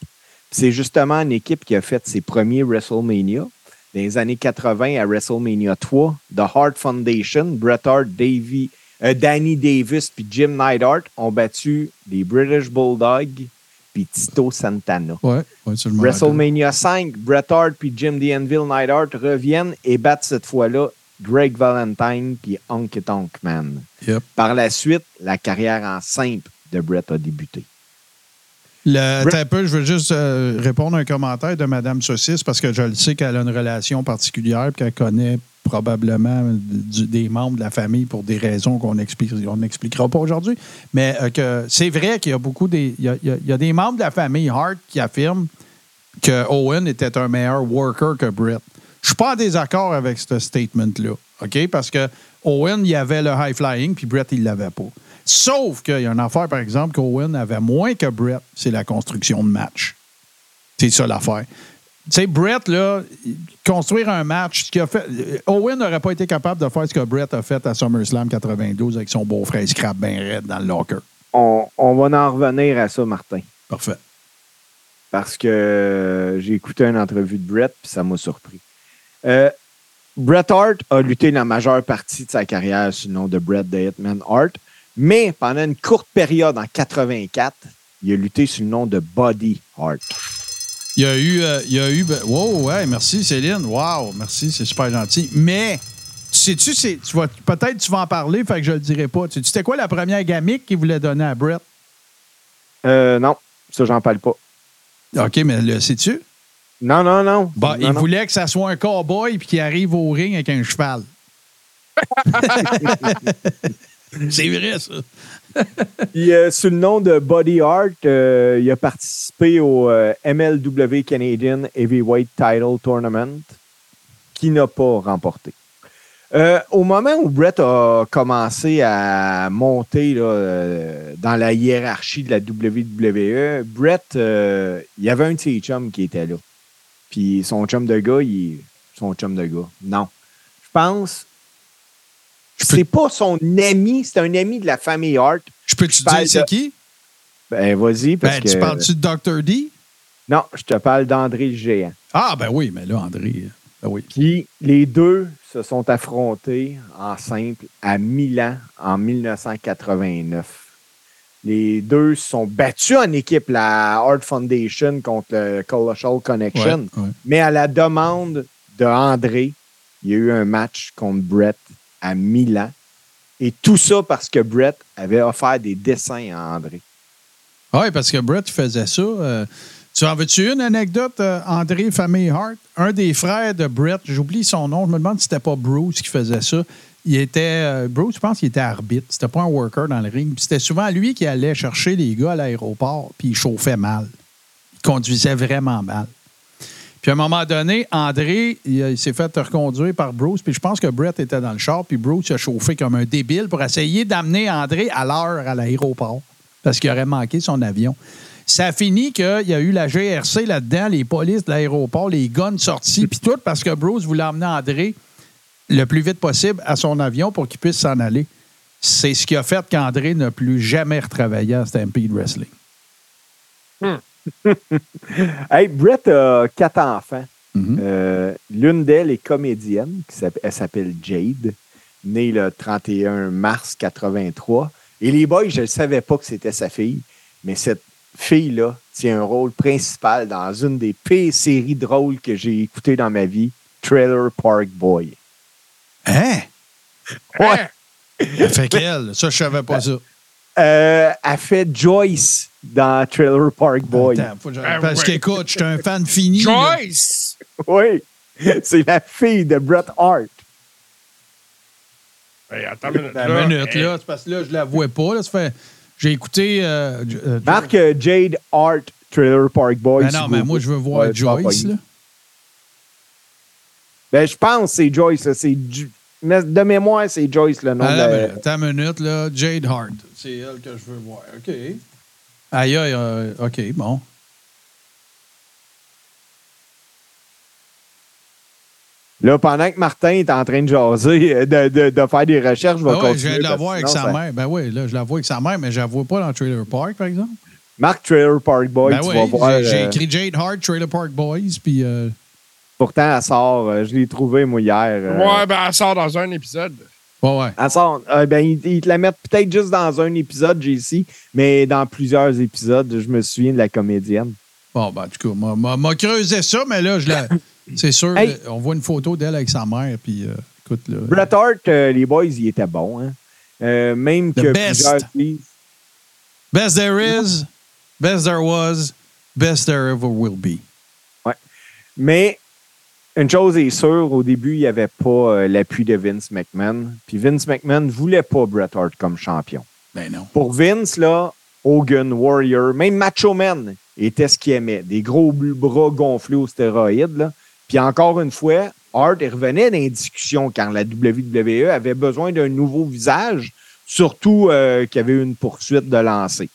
C'est justement en équipe qui a fait ses premiers WrestleMania. Dans les années 80 à WrestleMania 3, The Hart Foundation, Bret Hart, Davey, euh, Danny Davis puis Jim Neidhart ont battu les British Bulldogs puis Tito Santana. Ouais. WrestleMania 5, Bret Hart puis Jim The Anvil Neidhart reviennent et battent cette fois-là Greg Valentine puis Honky Tonk Man. Yep. Par la suite, la carrière en simple de Bret a débuté. Le, attends un peu, je veux juste euh, répondre à un commentaire de Mme Saucisse parce que je le sais qu'elle a une relation particulière et qu'elle connaît probablement du- des membres de la famille pour des raisons qu'on explique- on n'expliquera pas aujourd'hui. Mais euh, que c'est vrai qu'il y a beaucoup des. Il y a, il y a- il y a des membres de la famille Hart qui affirment que Owen était un meilleur worker que Brett. Je suis pas en désaccord avec ce statement-là. OK? Parce que Owen, il avait le high flying, puis Brett, il l'avait pas. Sauf qu'il y a une affaire, par exemple, qu'Owen avait moins que Brett, c'est la construction de match. C'est ça l'affaire. sais, Brett, là, construire un match, ce qu'il a fait. Owen n'aurait pas été capable de faire ce que Brett a fait à SummerSlam 92 avec son beau-frère Scrap ben raide dans le locker. On, on va en revenir à ça, Martin. Parfait. Parce que j'ai écouté une entrevue de Brett, puis ça m'a surpris. Euh, Bret Hart a lutté la majeure partie de sa carrière sous le nom de Bret The Hitman Hart, mais pendant une courte période, en 84, il a lutté sous le nom de Buddy Hart. Il y a eu. euh, il y a eu ben- wow, ouais, merci Céline. Wow, merci, c'est super gentil. Mais, sais-tu, c'est- tu vas, peut-être tu vas en parler, fait que je le dirai pas. Tu sais, c'était quoi la première gamique qu'il voulait donner à Brett? Euh, non, ça, j'en parle pas. OK, mais le sais-tu? Non, non, non. Bon, Non, il non. voulait que ça soit un cowboy puis qu'il arrive au ring avec un cheval. c'est vrai, ça. Puis, euh, sous le nom de Buddy Hart, euh, il a participé au euh, MLW Canadian Heavyweight Title Tournament, qui n'a pas remporté. Euh, au moment où Brett a commencé à monter là, euh, dans la hiérarchie de la WWE, Brett, euh, il y avait un de ses chums qui était là. Puis son chum de gars, il est son chum de gars. Non. Je pense. C'est pas son ami, c'est un ami de la famille Hart. Je peux-tu Je parle dire c'est de- qui? Ben, vas-y, Ben, que. tu parles-tu de Dr. D? Non, je te parle d'André le Géant. Ah, ben oui, mais là, André. Ben oui. Puis les deux se sont affrontés en simple à Milan en 1989. Les deux se sont battus en équipe, la Art Foundation contre le Colossal Connection. Ouais, ouais. Mais à la demande de André, il y a eu un match contre Brett à Milan. Et tout ça parce que Brett avait offert des dessins à André. Ah Oui, parce que Brett faisait ça. euh, tu en veux-tu une anecdote, euh, André Famille Hart? Un des frères de Brett, j'oublie son nom, je me demande si c'était pas Bruce qui faisait ça. Il était. euh, Bruce, je pense qu'il était arbitre. C'était pas un worker dans le ring. C'était souvent lui qui allait chercher les gars à l'aéroport, puis il chauffait mal. Il conduisait vraiment mal. Puis à un moment donné, André, il, il s'est fait reconduire par Bruce, puis je pense que Brett était dans le char, puis Bruce a chauffé comme un débile pour essayer d'amener André à l'heure à l'aéroport, parce qu'il aurait manqué son avion. Ça a fini qu'il y a eu la GRC là-dedans, les polices de l'aéroport, les guns sortis, puis tout, parce que Bruce voulait emmener André le plus vite possible à son avion pour qu'il puisse s'en aller. C'est ce qui a fait qu'André n'a plus jamais retravaillé à Stampede Wrestling. Hey, Brett a quatre enfants. Mhm. Euh, L'une d'elles est comédienne, qui s'appelle- elle s'appelle Jade, née le 31 mars 83. Et les boys, je ne savais pas que c'était sa fille, mais cette fille-là tient un rôle principal dans une des pires séries drôles que j'ai écoutées dans ma vie, Trailer Park Boy. Hein? Ouais. Elle fait qu'elle. Ça, je savais pas ça. Euh, elle fait Joyce dans Trailer Park Boy. Attends, faut que je- Ah, Parce ouais. qu'écoute, je suis un fan fini. là. Joyce! Oui, c'est la fille de Bret Hart. Hey, attends une minute. Ben, là. minute, Hey, là. C'est parce que là, je la vois pas. Là. Ça fait... J'ai écouté. euh, euh, Marc euh, Jade Hart, Trailer Park Boy. Ben non, mais moi, je veux voir Joyce. Là. Ben, je pense que c'est Joyce. là. C'est mais de mémoire, c'est Joyce le nom Ah, de là, Attends une minute, là. Jade Hart. C'est elle que je veux voir. OK. Aïe, aïe, euh, OK, bon. Là, pendant que Martin est en train de jaser, euh, de, de- de faire des recherches, je vais Ben ouais, je continuer. de la voir avec sinon, sa ça- mère. Ben oui, là, je la vois avec sa mère, mais je la vois pas dans Trailer Park, par exemple. Marc Trailer Park Boy, ben tu oui, vas voir. j'ai- j'ai euh, écrit Jade Hart, Trailer Park Boys, puis... euh, pourtant, elle sort. euh, je l'ai trouvé, moi, hier. euh, Ouais, ben, elle sort dans un épisode. ouais, ouais. Elle sort. euh, ben, ils, ils te la mettent peut-être juste dans un épisode, JC, mais dans plusieurs épisodes, je me souviens de la comédienne. Bon, ben, en tout cas, m'a- creusé ça, mais là, je la... c'est sûr, Hey. on voit une photo d'elle avec sa mère, puis euh, écoute, là... Bret Hart, euh, les boys, ils étaient bons. Hein? Euh, même The que best. plusieurs Best there is, best there was, best there ever will be. Mais une chose est sûre, au début, il n'y avait pas euh, l'appui de Vince McMahon. Puis Vince McMahon ne voulait pas Bret Hart comme champion. Ben non. Pour Vince, là, Hogan, Warrior, même Macho Man était ce qu'il aimait. Des gros bras gonflés aux stéroïdes. Là. Puis encore une fois, Hart revenait dans les discussions quand la WWE avait besoin d'un nouveau visage, surtout euh, qu'il y avait une poursuite de lancer.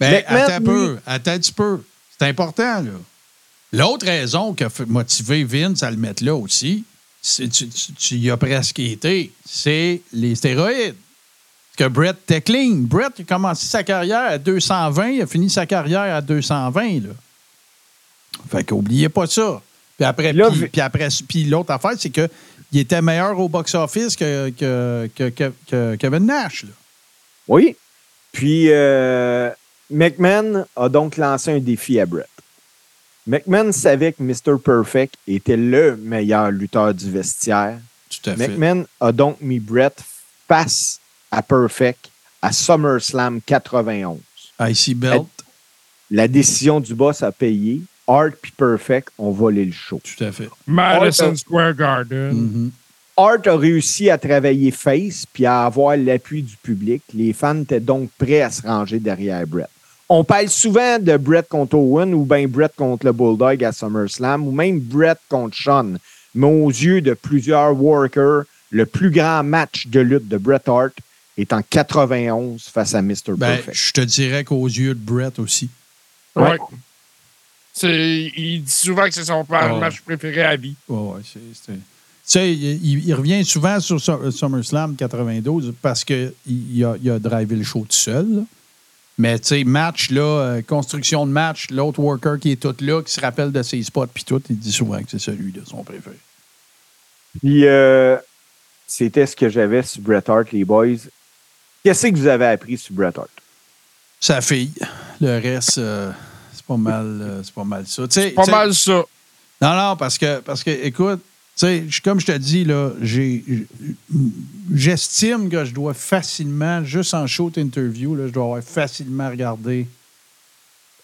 Ben, McMahon, attends un peu, attends un peu. C'est important, là. L'autre raison qui a motivé Vince à le mettre là aussi, tu, tu, tu y as presque été, c'est les stéroïdes. Parce que Brett clean. Brett a commencé sa carrière à 220, il a fini sa carrière à 220. Là. Fait qu'oubliez pas ça. Puis après, Là, puis, après, puis l'autre affaire, c'est qu'il était meilleur au box-office que, que, que, que- que Kevin Nash. là. Oui. Puis, euh, McMahon a donc lancé un défi à Brett. McMahon savait que Mr. Perfect était le meilleur lutteur du vestiaire. Tout à fait. McMahon a donc mis Brett face à Perfect à SummerSlam 91. IC Belt, La décision du boss a payé. Art puis Perfect ont volé le show. tout à fait. Madison Square Garden. Mhm. Art a réussi à travailler face puis à avoir l'appui du public. Les fans étaient donc prêts à se ranger derrière Brett. On parle souvent de Brett contre Owen ou bien Brett contre le Bulldog à SummerSlam ou même Brett contre Sean. Mais aux yeux de plusieurs workers, le plus grand match de lutte de Bret Hart est en 91 face à Mr. Ben, Perfect. je te dirais qu'aux yeux de Brett aussi. Ouais. C'est- Il dit souvent que c'est son match préféré à vie. Ouais, ouais, c'est- c'est- Tu sais, il, il revient souvent sur Su- SummerSlam 92 parce qu'il il a, il a drivé le show tout seul. là. Mais tu sais, match, là, euh, construction de match, l'autre worker qui est tout là, qui se rappelle de ses spots, puis tout, il dit souvent que c'est celui de son préféré. Puis, euh, c'était ce que j'avais sur Bret Hart, les boys. Qu'est-ce que vous avez appris sur Bret Hart? Sa fille. Le reste, euh, c'est pas mal, euh, c'est pas mal ça. Tu sais- Pas mal ça. Non, non, parce que, parce que écoute, sais, comme je te dis, là, j'estime que je dois facilement, juste en show interview, là, je dois avoir facilement regardé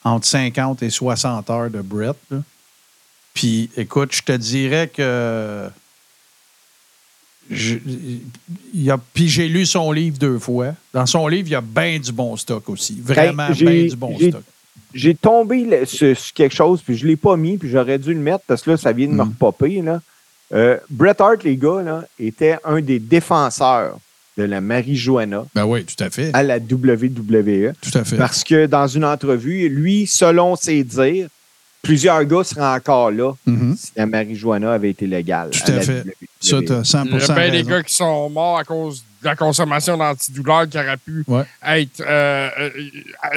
entre 50 et 60 heures de Brett. là. Puis, écoute, je te dirais que. je- il y a, puis j'ai lu son livre deux fois. Dans son livre, il y a bien du bon stock aussi. Vraiment Ben, bien du bon stock. J'ai tombé le- sur, sur quelque chose, puis je ne l'ai pas mis, puis j'aurais dû le mettre parce que là, ça vient de me Mm. repopper. Là. Euh, Bret Hart, les gars, là, était un des défenseurs de la marijuana Ben oui, tout à fait. à la WWE. Tout à fait. Parce que dans une entrevue, lui, selon ses dires, plusieurs gars seraient encore là Mhm. si la marijuana avait été légale. Tout à fait. Ça, 100 Il y a bien des gars qui sont morts à cause de la consommation d'antidouleurs qui aurait pu Ouais. être euh, euh,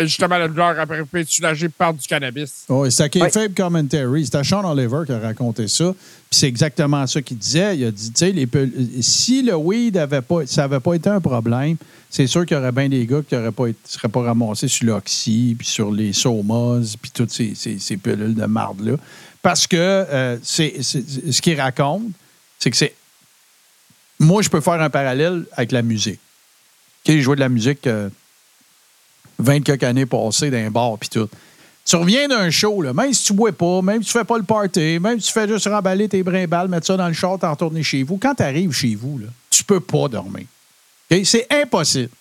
justement la douleur aurait pu être soulagée par du cannabis. Oui, c'était Ouais. Kayfabe Commentary. C'était Sean Oliver qui a raconté ça. Puis c'est exactement ça qu'il disait. Il a dit, tu sais, si le weed avait pas, ça n'avait pas été un problème, c'est sûr qu'il y aurait bien des gars qui ne seraient pas ramassés sur l'oxy, puis sur les somas, puis toutes ces, ces, ces pilules de marde-là. Parce que euh, c'est, c'est- ce qu'il raconte, c'est que c'est... Moi, je peux faire un parallèle avec la musique. OK, j'ai joué de la musique euh, 20 quelques années passées dans un bar, puis tout. Tu reviens d'un show, là, même si tu bois pas, même si tu fais pas le party, même si tu fais juste remballer tes brimbales, mettre ça dans le char, t'en retourner chez vous, quand tu arrives chez vous, là, tu peux pas dormir. C'est impossible.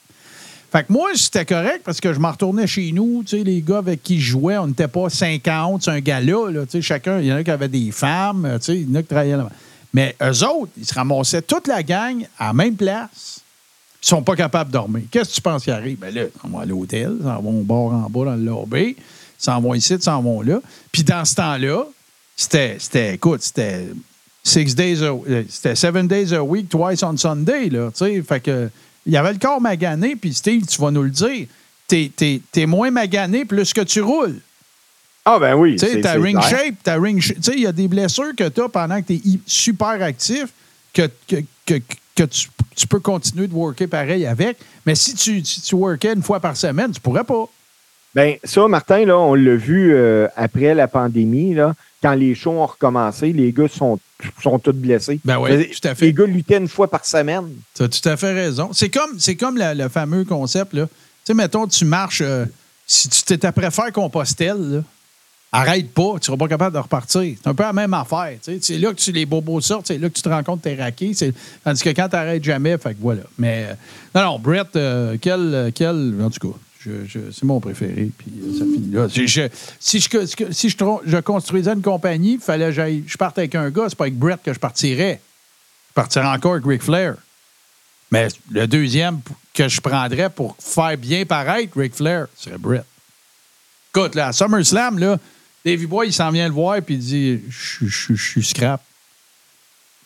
Fait que moi, c'était correct parce que je m'en retournais chez nous. Les gars avec qui je jouais, on n'était pas 50, c'est un gars-là. Chacun, il y en a qui avaient des femmes, il y en a qui travaillaient là Mais eux autres, ils se ramassaient toute la gang à la même place. Ils sont pas capables de dormir. Qu'est-ce que tu penses qui arrive? Ben là, on va à l'hôtel, ils s'en vont au bar en bas dans le lobby, ils s'en vont ici, ils s'en vont là. Puis dans ce temps-là, c'était, écoute, c'était six days a, euh, c'était seven days a week, twice on Sunday, là, tu sais. Fait que, il y avait le corps magané, puis Steve, tu vas nous le dire, t'es, t'es, t'es moins magané plus que tu roules. Ah, ben oui. Tu sais, ta ring clair. shape, ta ring sh- Tu sais, il y a des blessures que tu as pendant que tu es super actif que, que, que, que tu, tu peux continuer de worker pareil avec. Mais si tu, si tu workais une fois par semaine, tu pourrais pas. Ben, ça, Martin, là, on l'a vu euh, après la pandémie, là, quand les shows ont recommencé, les gars sont, sont tous blessés. Ben oui, tout à fait. Les gars luttaient une fois par semaine. Tu as tout à fait raison. C'est comme, c'est comme la- le fameux concept. Là. Tu sais, mettons, tu marches, euh, si tu t'es après faire Compostelle, là, arrête pas, tu seras pas capable de repartir. C'est un peu la même affaire. C'est là que tu, les bobos sortent, c'est là que tu te rends compte que t'es raqué. Tandis que quand tu n'arrêtes jamais, fait que voilà. Mais euh, non, non, Brett, euh, quel, quel. En tout cas, je- c'est mon préféré, puis euh, ça finit là. Si je, si je, je construisais une compagnie, fallait j'aille- je parte avec un gars, c'est pas avec Brett que je partirais. Je partirais encore avec Ric Flair. Mais le deuxième que je prendrais pour faire bien paraître Ric Flair serait Brett. Écoute, là, à SummerSlam, là, Davy Boy, il s'en vient le voir puis il dit Je suis scrap.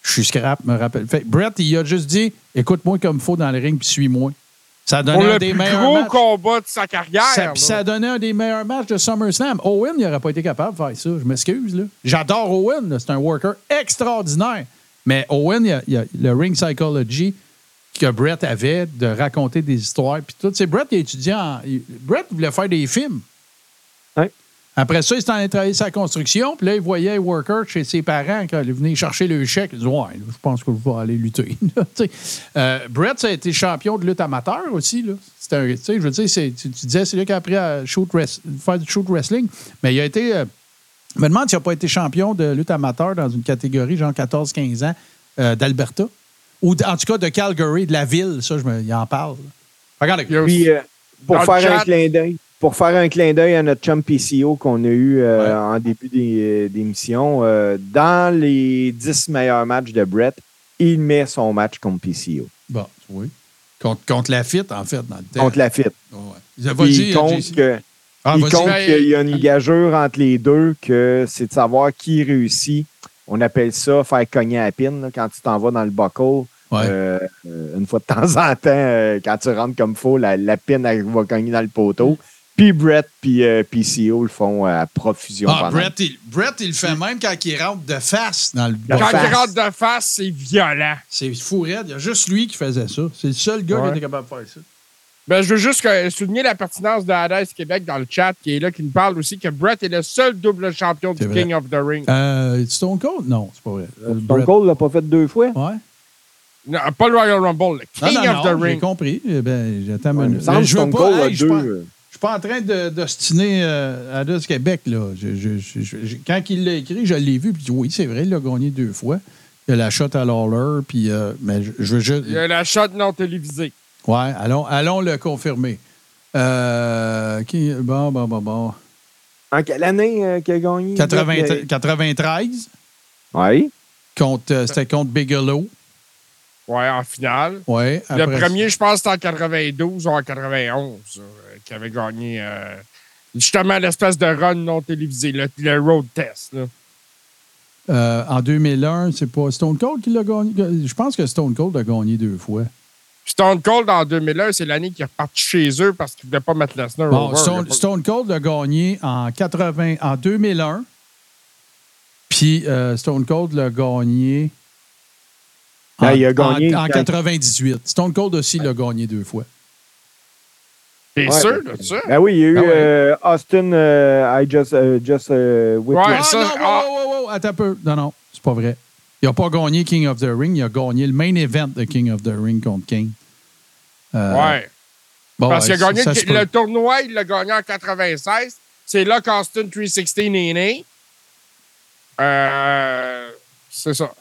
Je suis scrap, me rappelle. Fait, que Brett, il a juste dit Écoute-moi comme il faut dans le ring puis suis-moi. Ça a donné Pour un le des plus meilleurs gros matchs. combat de sa carrière. Ça, puis ça a donné un des meilleurs matchs de SummerSlam. Owen, il n'aurait pas été capable de faire ça. Je m'excuse. là. J'adore Owen. C'est un worker extraordinaire. Mais Owen, il y a, il a le ring psychology que Brett avait de raconter des histoires. Puis tout. C'est Brett il- Brett voulait faire des films. Après ça, il s'est allé travailler sa construction. Puis là, il voyait les workers chez ses parents quand ils venaient chercher le chèque. Il dit Ouais, là, je pense que je vais aller lutter. Euh, Brett, ça a été champion de lutte amateur aussi. Là. C'était un- tu sais, je veux dire, tu, tu disais, c'est lui qui a appris à shoot faire du shoot wrestling. Mais il a été. euh, je me demande s'il n'a pas été champion de lutte amateur dans une catégorie, genre 14-15 ans, euh, d'Alberta. Ou en tout cas de Calgary, de la ville. Ça, je me, il en parle. Regarde, Il y a aussi- Puis, euh, pour faire un clin d'œil, pour faire un clin d'œil à notre chum PCO qu'on a eu euh, en début des- d'émission, euh, dans les 10 meilleurs matchs de Brett, il met son match contre PCO, Bon, oui. Contre, contre la fit, en fait, dans le temps. contre la fit. Ouais. Il Puis vas-y, il compte que- Ah, il vas-y. compte Ben, qu'il y a une gageure entre les deux, que c'est de savoir qui réussit. On appelle ça faire cogner à la pine là, quand tu t'en vas dans le buckle. Ouais. Euh, euh, une fois de temps en temps, euh, quand tu rentres comme faux, la, la pine elle va cogner dans le poteau. Puis Brett puis euh, PCO le font à profusion. Ah, Brett, il, Brett, il le fait même quand il rentre de face dans le La Quand face. il rentre de face, c'est violent. C'est fou raide. Il y a juste lui qui faisait ça. C'est le seul gars qui était capable de faire ça. Ben, je veux juste que- souligner la pertinence de Hades Québec dans le chat, qui est là, qui nous parle aussi que Brett est le seul double champion du vrai. King of the Ring. Euh, Stone Cold? Non, c'est pas vrai. Euh, Stone Brett- Cold l'a pas fait deux fois? Ouais. Non, pas le Royal Rumble, le King non, of non, the j'ai Ring. compris. Eh ben, j'attends une Ouais, me minute. je veux Stone pas, Cold hey, deux. je suis pas en train de- d'ostiner euh, Hades Québec. Là. Je- je- je- je- quand il l'a écrit, je l'ai vu. Puis oui, c'est vrai, il l'a gagné deux fois. Il y a la shot à Lawler. Puis, euh, mais je, je veux juste. Il y a la shot non télévisée. Ouais, allons, allons le confirmer. Euh, qui, bon, bon, bon, bon. En quelle année euh, qu'il a gagné? 80 93, Oui. contre, euh, c'était contre Bigelow. Ouais, en finale. Ouais, Le premier, je pense, c'était en 92 ou en 91, euh, qui avait gagné euh, justement l'espèce de run non télévisé, le, le road test. là. Euh, en 2001, c'est pas Stone Cold qui l'a gagné? Je pense que Stone Cold a gagné deux fois. Stone Cold en 2001, c'est l'année qu'il est reparti chez eux parce qu'il ne voulait pas mettre Lesnar Bon, over. Stone, pas- Cold a gagné en, 80, en 2001. Puis euh, Stone Cold l'a gagné. Ben, en, il a gagné en, en quand- 98. Stone Cold aussi l'a gagné deux fois. T'es Ouais, sûr de ça? Ben oui, il y a eu Ben ouais. euh, Austin, euh, I just, euh, just euh, witnessed. Ouais, Ah ça, non, ah. wow, wow, wow, attends un peu. Non, non, c'est pas vrai. Il n'a pas gagné King of the Ring, il a gagné le main event de King of the Ring contre King. Euh, ouais. bon, Parce qu'il a gagné ça le, tournoi, il l'a gagné en 96. C'est là qu'Austin 316 est né. Euh, c'est ça.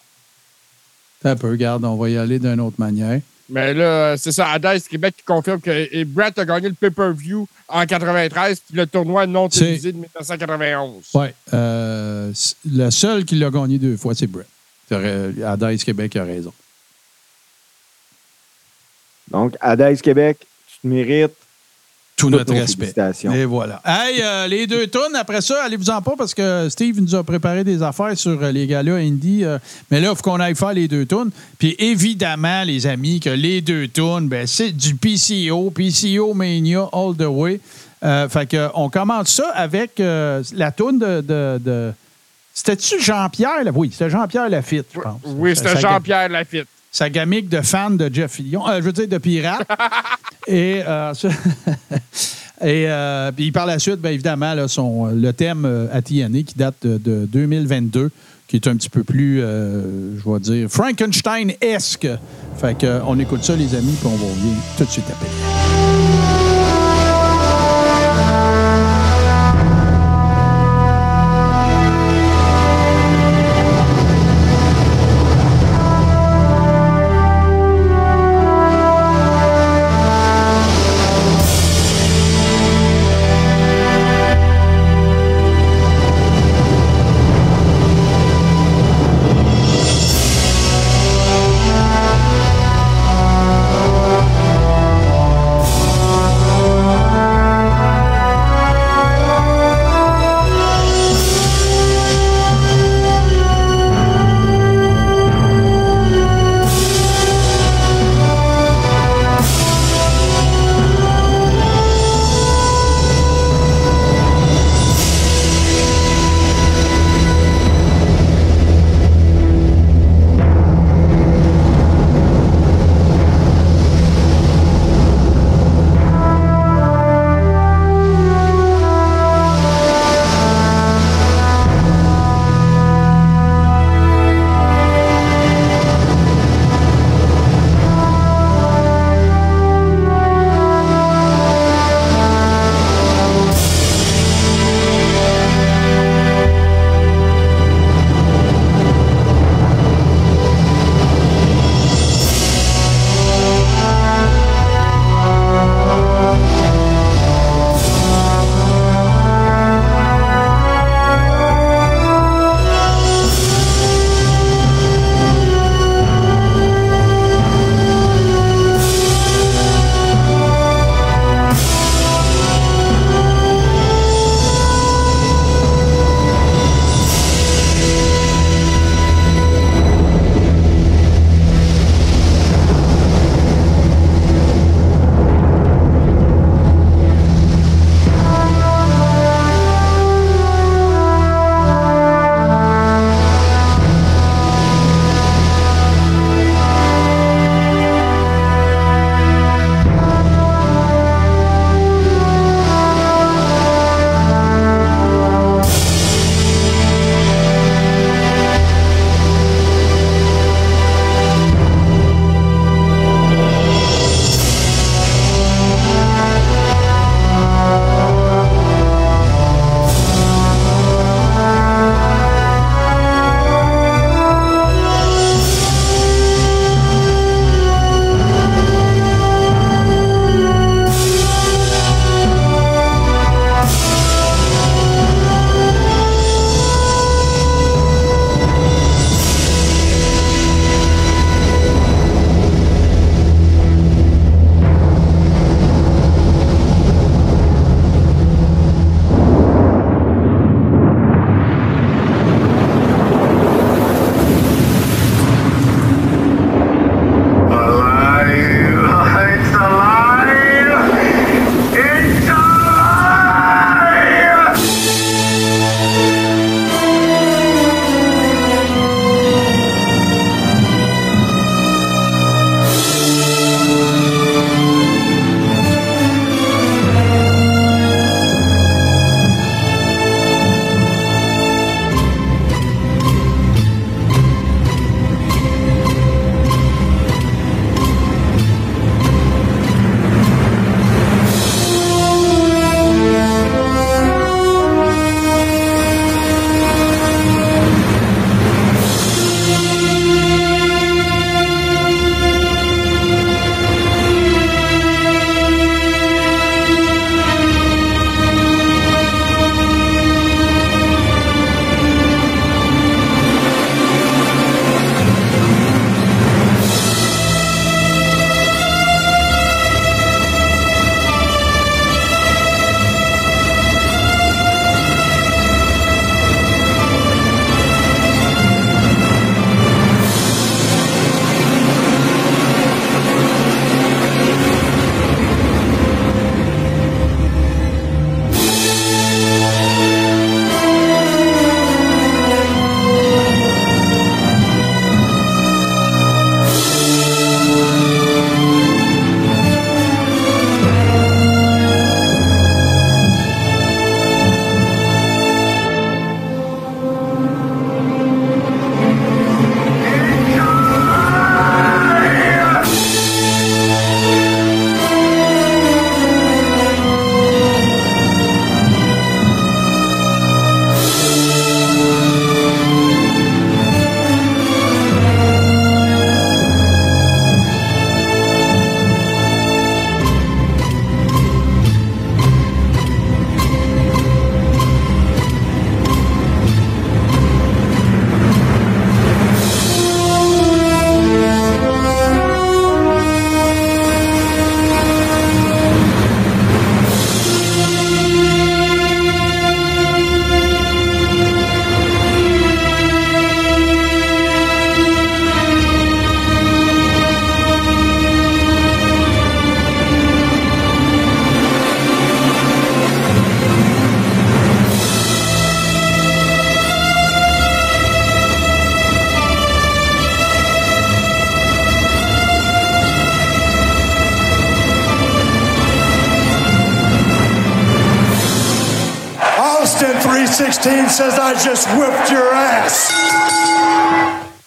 Attends un peu, regarde, on va y aller d'une autre manière. Mais là, c'est ça. Hades Québec qui confirme que et Brett a gagné le pay-per-view en 93 puis le tournoi non télévisé de 1991. Ouais. euh, le seul qui l'a gagné deux fois, c'est Brett. Hades Québec a raison. Donc, Hades Québec, tu te mérites. Tout notre respect. Et voilà. Hey, euh, les deux tonnes, après ça, allez-vous-en pas parce que Steve nous a préparé des affaires sur euh, les gars-là indie. euh, mais là, il faut qu'on aille faire les deux tonnes. Puis évidemment, les amis, que les deux tonnes, ben, c'est du PCO, PCO Mania All the Way. Euh, fait que, on commence ça avec euh, la toune de. de, de- C'était-tu Jean-Pierre? là? Oui, c'était Jean-Pierre Lafitte, je pense. Oui, c'était Jean-Pierre Lafitte. Sa gamique de fan de Jeff Fillion, euh, je veux dire de pirate. et euh, et euh, puis par la suite, bien évidemment, là, son, le thème TNA qui date de, de 2022, qui est un petit peu plus, je vais dire, Frankenstein-esque. Fait que, euh, on écoute ça, les amis, puis on va revenir tout de suite après. Just whipped your ass.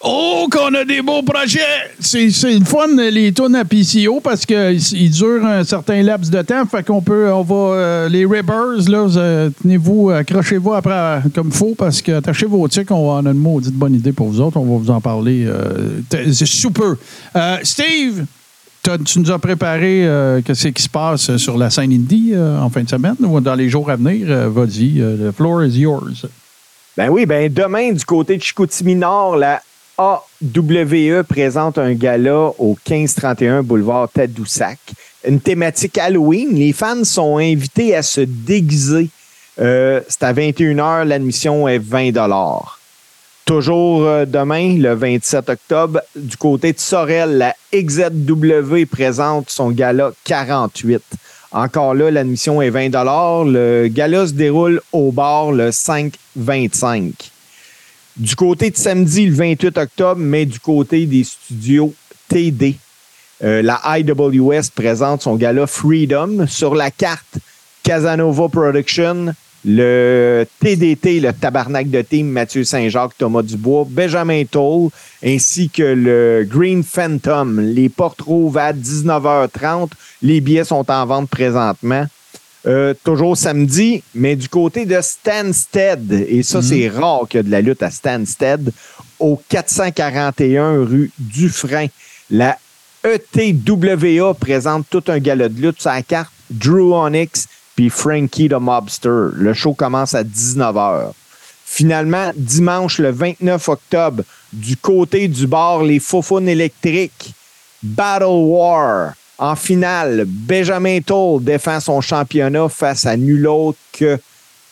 Oh, qu'on a des beaux projets! C'est c'est le fun, les tunes à PCO, parce qu'ils durent un certain laps de temps. Fait qu'on peut, on va, euh, les Ribbers, là, euh, tenez-vous, accrochez-vous après euh, comme faut, parce que attachez vos tics, on va a une maudite bonne idée pour vous autres. On va vous en parler. c'est super. Euh, Steve, tu nous as préparé euh, qu'est-ce qui se passe sur la scène indie en fin de semaine ou dans les jours à venir? Vas-y, the floor is yours. Ben oui, ben demain, du côté de Chicoutimi Nord, la AWE présente un gala au 1531 boulevard Tadoussac. Une thématique Halloween. Les fans sont invités à se déguiser. Euh, c'est à 21h, l'admission est 20 Toujours euh, demain, le 27 octobre, du côté de Sorel, la XZW présente son gala 48. Encore là, l'admission est 20 Le gala se déroule au bar le 5-25. Du côté de samedi, le 28 octobre, mais du côté des studios TD, euh, la IWS présente son gala Freedom sur la carte Casanova Production, le TDT, le tabarnak de team Mathieu Saint-Jacques, Thomas Dubois, Benjamin Toll, ainsi que le Green Phantom. Les portes rouvrent à 19h30. Les billets sont en vente présentement. Euh, toujours samedi, mais du côté de Stansted. Et ça, c'est rare qu'il y a de la lutte à Stansted. Au 441 rue Dufresne. La ETWA présente tout un gala de lutte sur la carte. Drew Onyx puis Frankie the Mobster. Le show commence à 19h. Finalement, dimanche le 29 octobre, du côté du bar Les Faufounes électriques, Battle War. En finale, Benjamin Toll défend son championnat face à nul autre que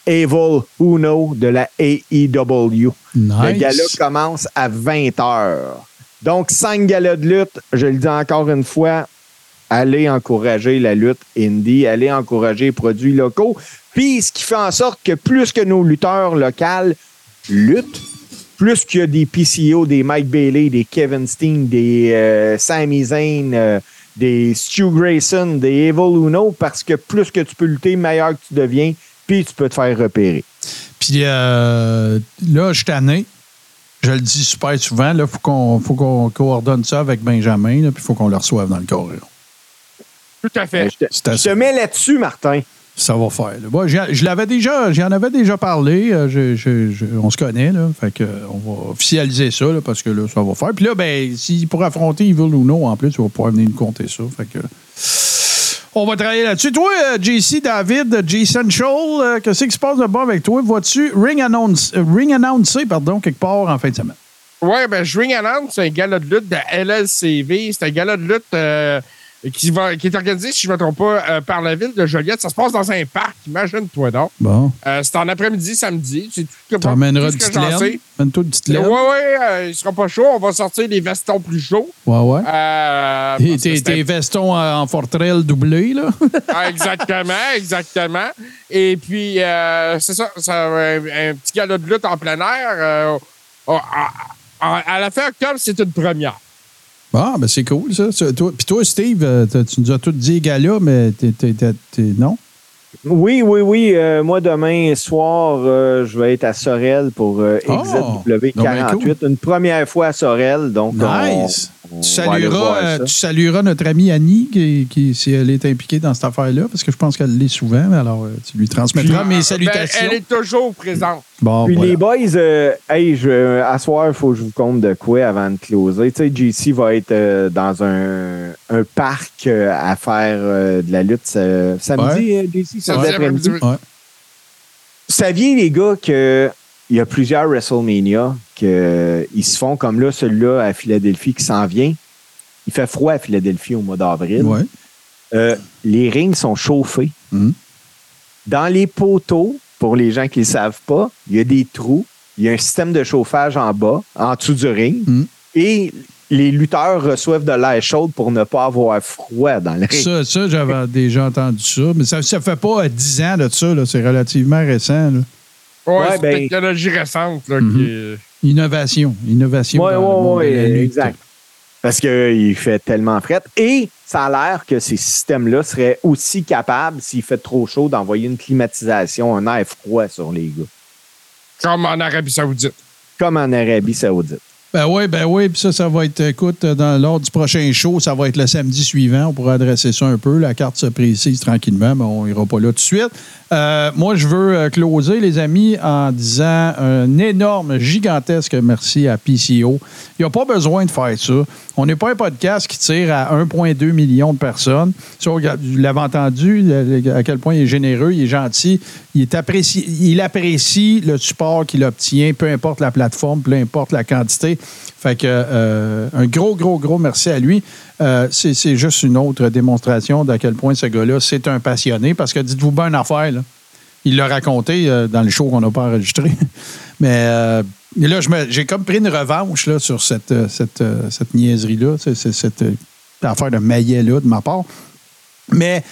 Evil Uno de la AEW. Le gala commence à 20h. Donc, cinq galas de lutte, je le dis encore une fois, allez encourager la lutte indie, allez encourager les produits locaux. Puis, ce qui fait en sorte que plus que nos lutteurs locaux luttent, plus qu'il y a des PCO, des Mike Bailey, des Kevin Steen, des euh, Sami Zayn, euh, des Stu Grayson, des Evil Uno, parce que plus que tu peux lutter, meilleur que tu deviens, puis tu peux te faire repérer. Puis euh, là, je tanné. Je le dis super souvent. Là, faut qu'on coordonne ça avec Benjamin, puis il faut qu'on le reçoive dans le corridor. Tout à fait. Je te, je te mets là-dessus, Martin. Ça va faire. là. Bon, j'ai- je l'avais déjà, j'en avais déjà parlé. euh, je- je- je- on se connaît, là. Fait que, euh, on va officialiser ça, là, parce que là, ça va faire. Puis là, ben, s'il pour affronter Evil Uno, en plus, il va pouvoir venir nous compter ça. Fait que. On va travailler là-dessus. Toi, euh, JC, David, J Central, euh, qu'est-ce qui se passe de bon avec toi? Vois-tu Ring, announce, euh, ring annoncé, pardon, quelque part en fin de semaine? Ouais, ben, Ring Announce, c'est un gala de lutte de LLCV. C'est un gala de lutte euh, qui, va, qui est organisé, si je ne me trompe pas, euh, par la ville de Joliette. Ça se passe dans un parc, imagine-toi donc. Bon. Euh, c'est en après-midi, samedi. C'est tout, tout ce que j'en sais. Amène-toi une petite laine. ouais, euh, il sera pas chaud. On va sortir les vestons plus chauds. Ouais, ouais. Et tes, vestons en, forterelle doublés, là? Ah, exactement, exactement. Et puis, c'est ça, un, un petit gala de lutte en plein air. à la fin octobre, c'est une première. Ah, ben c'est cool, ça. Toi- Puis toi, Steve, euh, tu nous as tout dit gala, mais t'es, t'es- t'es- t'es- non? Oui, oui, oui. euh, moi, demain soir, euh, je vais être à Sorel pour euh, Oh, XZW donc ben 48. Une première fois à Sorel. Donc, Nice. on Tu salueras, euh, ça. tu salueras notre amie Annie, qui, qui- si elle est impliquée dans cette affaire-là, parce que je pense qu'elle l'est souvent. Alors, euh, tu lui transmettras mes Ben, salutations. elle est toujours présente. Bon, Puis voilà. les boys, euh, hey, je, à soir, il faut que je vous compte de quoi avant de closer. Tu sais, JC va être euh, dans un, un parc euh, à faire euh, de la lutte euh, samedi, euh, JC, samedi après-midi. après-midi. Ouais. Saviez, les gars, que il y a plusieurs WrestleMania qu'ils se font comme là, celui-là à Philadelphie qui s'en vient. Il fait froid à Philadelphie au mois d'avril. Ouais. Euh, les rings sont chauffés. Mhm. Dans les poteaux, pour les gens qui ne le savent pas, il y a des trous. Il y a un système de chauffage en bas, en dessous du ring. Mhm. Et les lutteurs reçoivent de l'air chaud pour ne pas avoir froid dans le ring. Ça, ça j'avais déjà entendu ça. Mais ça ne fait pas euh, 10 ans de ça. C'est relativement récent. là. Ouais, Ouais, c'est ben- une technologie récente. Là, Mhm. qui est- Innovation. Innovation. Oui, dans le monde oui, oui, exact. Parce qu'il fait tellement fret. Et ça a l'air que ces systèmes-là seraient aussi capables, s'il fait trop chaud, d'envoyer une climatisation, un air froid sur les gars. Comme en Arabie Saoudite. Comme en Arabie Saoudite. Ben oui, ben oui. Puis ça, ça va être, écoute, dans, lors du prochain show, ça va être le samedi suivant. On pourra adresser ça un peu. La carte se précise tranquillement, mais on ira pas là tout de suite. Euh, moi, je veux euh, closer, les amis, en disant un énorme, gigantesque merci à PCO. Il n'y a pas besoin de faire ça. On n'est pas un podcast qui tire à 1,2 million de personnes. Ça, vous l'avez entendu, à quel point il est généreux, il est gentil, il, est apprécié, il apprécie le support qu'il obtient, peu importe la plateforme, peu importe la quantité. Fait que euh, un gros, gros, gros merci à lui. Euh, c'est juste une autre démonstration d'à quel point ce gars-là, c'est un passionné. Parce que dites-vous bien une affaire, là. Il l'a raconté euh, dans le show qu'on n'a pas enregistré. Mais là, j'ai comme pris une revanche là, sur cette, cette, cette niaiserie-là, cette, affaire de maillet-là de ma part. Mais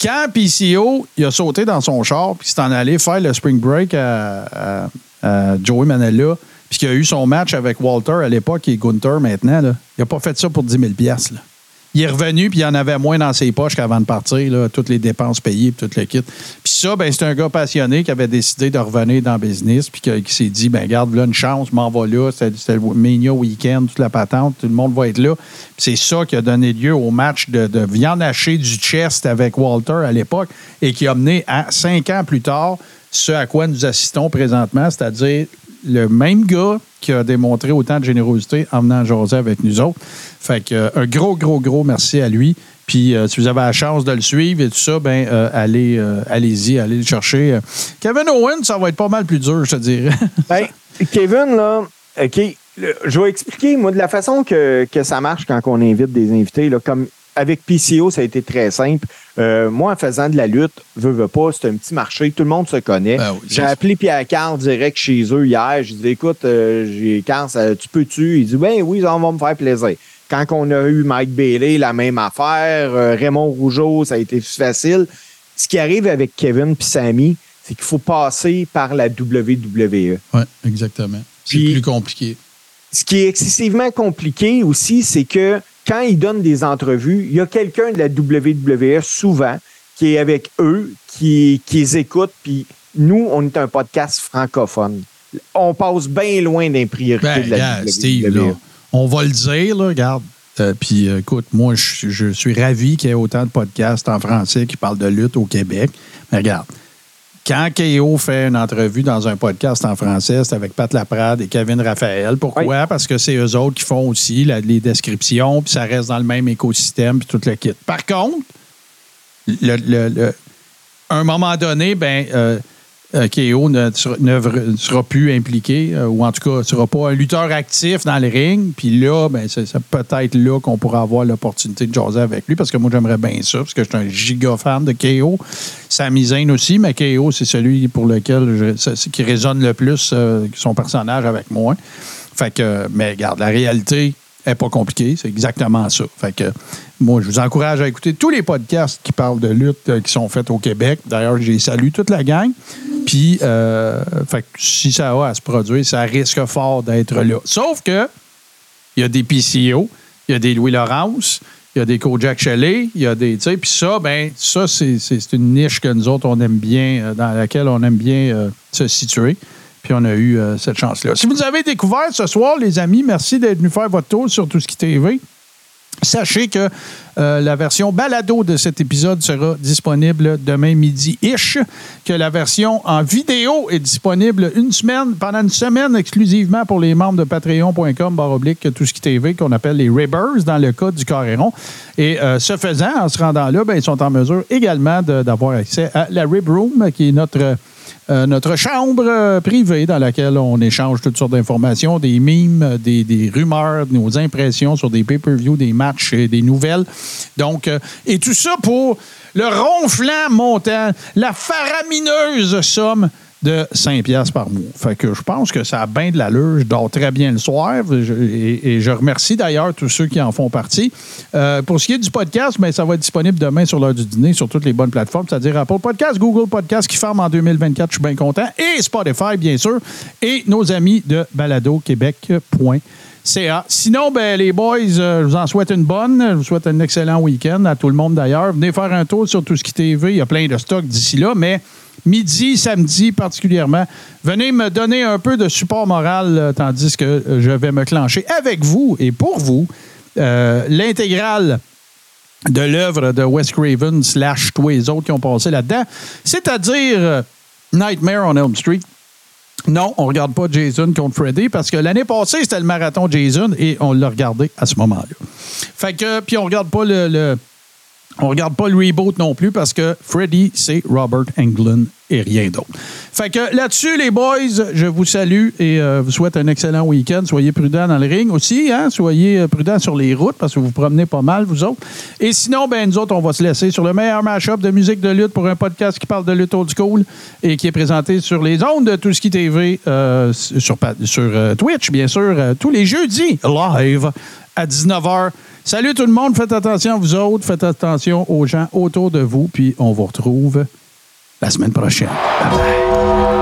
quand PCO il a sauté dans son char puis s'est en allé faire le spring break à, à Joey Manella, puis qu'il a eu son match avec Walter à l'époque et Gunther maintenant, il n'a pas fait ça pour 10 000 là. Il est revenu, puis il en avait moins dans ses poches qu'avant de partir, toutes les dépenses payées, puis tout le kit. Puis ça, ben, c'est un gars passionné qui avait décidé de revenir dans le business, puis qui, s'est dit, ben garde, là, une chance, m'en va là, c'était le Mania Weekend, toute la patente, tout le monde va être là. C'est ça qui a donné lieu au match de, de viande du chest avec Walter à l'époque, et qui a mené à cinq ans plus tard ce à quoi nous assistons présentement, c'est-à-dire le même gars qui a démontré autant de générosité en venant jaser avec nous autres. Fait que euh, un gros, gros, gros merci à lui. Puis euh, si vous avez la chance de le suivre et tout ça, ben euh, allez, allez-y, allez le chercher. Kevin Owen, ça va être pas mal plus dur, je te dirais. ben, Kevin, là, OK, je vais expliquer, moi, de la façon que, ça marche quand on invite des invités, comme avec PCO, ça a été très simple. Euh, moi, en faisant de la lutte, veux, veux pas, c'est un petit marché, tout le monde se connaît. Ben j'ai appelé Pierre Carl direct chez eux hier. J'ai dit, écoute, euh, j'ai Carl, tu peux-tu? Il dit, ben oui, ça va me faire plaisir. Quand on a eu Mike Bailey, la même affaire. Euh, Raymond Rougeau, ça a été facile. Ce qui arrive avec Kevin et Sammy, c'est qu'il faut passer par la WWE. Oui, exactement. C'est plus compliqué. Ce qui est excessivement compliqué aussi, c'est que quand ils donnent des entrevues, il y a quelqu'un de la WWE souvent qui est avec eux, qui, qui les écoute, puis nous, on est un podcast francophone. On passe bien loin d'un priorité de la WWE. Steve, on va le dire, là, regarde. Euh, puis écoute, moi, je, je suis ravi qu'il y ait autant de podcasts en français qui parlent de lutte au Québec. Mais regarde, quand KO fait une entrevue dans un podcast en français, c'est avec Pat Laprade et Kevin Raphaël. Pourquoi? Parce que c'est eux autres qui font aussi les descriptions, puis ça reste dans le même écosystème, puis tout le kit. Par contre, le, à un moment donné, ben, euh, KO ne, sera plus impliqué, euh, ou en tout cas, ne sera pas un lutteur actif dans le ring. Puis là, ben, c'est peut-être là qu'on pourra avoir l'opportunité de jaser avec lui, parce que moi, j'aimerais bien ça, parce que je suis un giga fan de KO. Sami Zayn aussi, mais KO, c'est celui pour lequel je, qui résonne le plus euh, son personnage avec moi. Fait que, mais regarde, la réalité n'est pas compliquée, c'est exactement ça. Fait que moi, je vous encourage à écouter tous les podcasts qui parlent de lutte qui sont faits au Québec. D'ailleurs, j'ai salué toute la gang. Puis, euh, si ça a à se produire, ça risque fort d'être là. Sauf que, il y a des PCO, il y a des Louis Laurence, il y a des Kojak Shelley, il y a des. Puis ça, ben, ça, c'est une niche que nous autres, on aime bien, euh, dans laquelle on aime bien euh, se situer. Puis on a eu cette chance-là. Si vous avez découvert ce soir, les amis, merci d'être venus faire votre tour sur tout ce qui TV. Sachez que euh, la version balado de cet épisode sera disponible demain midi-ish, que la version en vidéo est disponible une semaine, pendant une semaine exclusivement pour les membres de patreon.com baroblique tout ce qui TV qu'on appelle les Ribbers dans le cas du Carréron. Et euh, ce faisant, en se rendant là, ben, ils sont en mesure également d'avoir accès à la Rib Room, qui est notre euh, notre chambre euh, privée dans laquelle on échange toutes sortes d'informations, des mimes, des, rumeurs, nos impressions sur des pay-per-view, des matchs et des nouvelles. Donc, euh, et tout ça pour le ronflant montant, la faramineuse somme de 5 piastres par mois. Fait que je pense que ça a bien de l'allure. Je dors très bien le soir et, je remercie d'ailleurs tous ceux qui en font partie. Euh, pour ce qui est du podcast, ben, ça va être disponible demain sur l'heure du dîner sur toutes les bonnes plateformes, c'est-à-dire Apple Podcast, Google Podcast qui ferme en 2024, je suis bien content, et Spotify, bien sûr, et nos amis de baladoquebec.ca. Sinon, ben, les boys, euh, je vous en souhaite une bonne. Je vous souhaite un excellent week-end à tout le monde d'ailleurs. Venez faire un tour sur tout ce qui TV. Il y a plein de stocks d'ici là, mais midi, samedi particulièrement. Venez me donner un peu de support moral euh, tandis que euh, je vais me clencher avec vous et pour vous euh, l'intégrale de l'œuvre de Wes Craven slash tous les autres qui ont passé là-dedans, c'est-à-dire Nightmare on Elm Street. Non, on regarde pas Jason contre Freddy parce que l'année passée, c'était le marathon Jason et on l'a regardé à ce moment-là. Fait que, puis on regarde pas le- on regarde pas le reboot non plus parce que Freddy, c'est Robert Englund et rien d'autre. Fait que là-dessus, les boys, je vous salue et euh, vous souhaite un excellent week-end. Soyez prudents dans le ring aussi, hein? Soyez euh, prudents sur les routes parce que vous vous promenez pas mal, vous autres. Et sinon, ben, nous autres, on va se laisser sur le meilleur match-up de musique de lutte pour un podcast qui parle de lutte old school et qui est présenté sur les ondes de Tout ce qui TV, euh, sur, sur Twitch, bien sûr, tous les jeudis live à 19h. Salut tout le monde, faites attention à vous autres, faites attention aux gens autour de vous, puis on vous retrouve la semaine prochaine. Bye bye.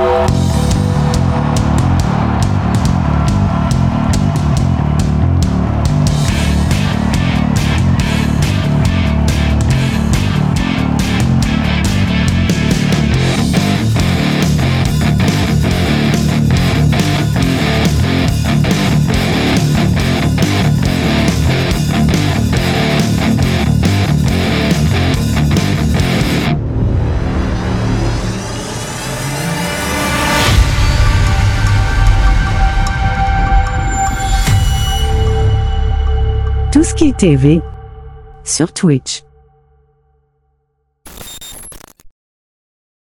TV sur Twitch.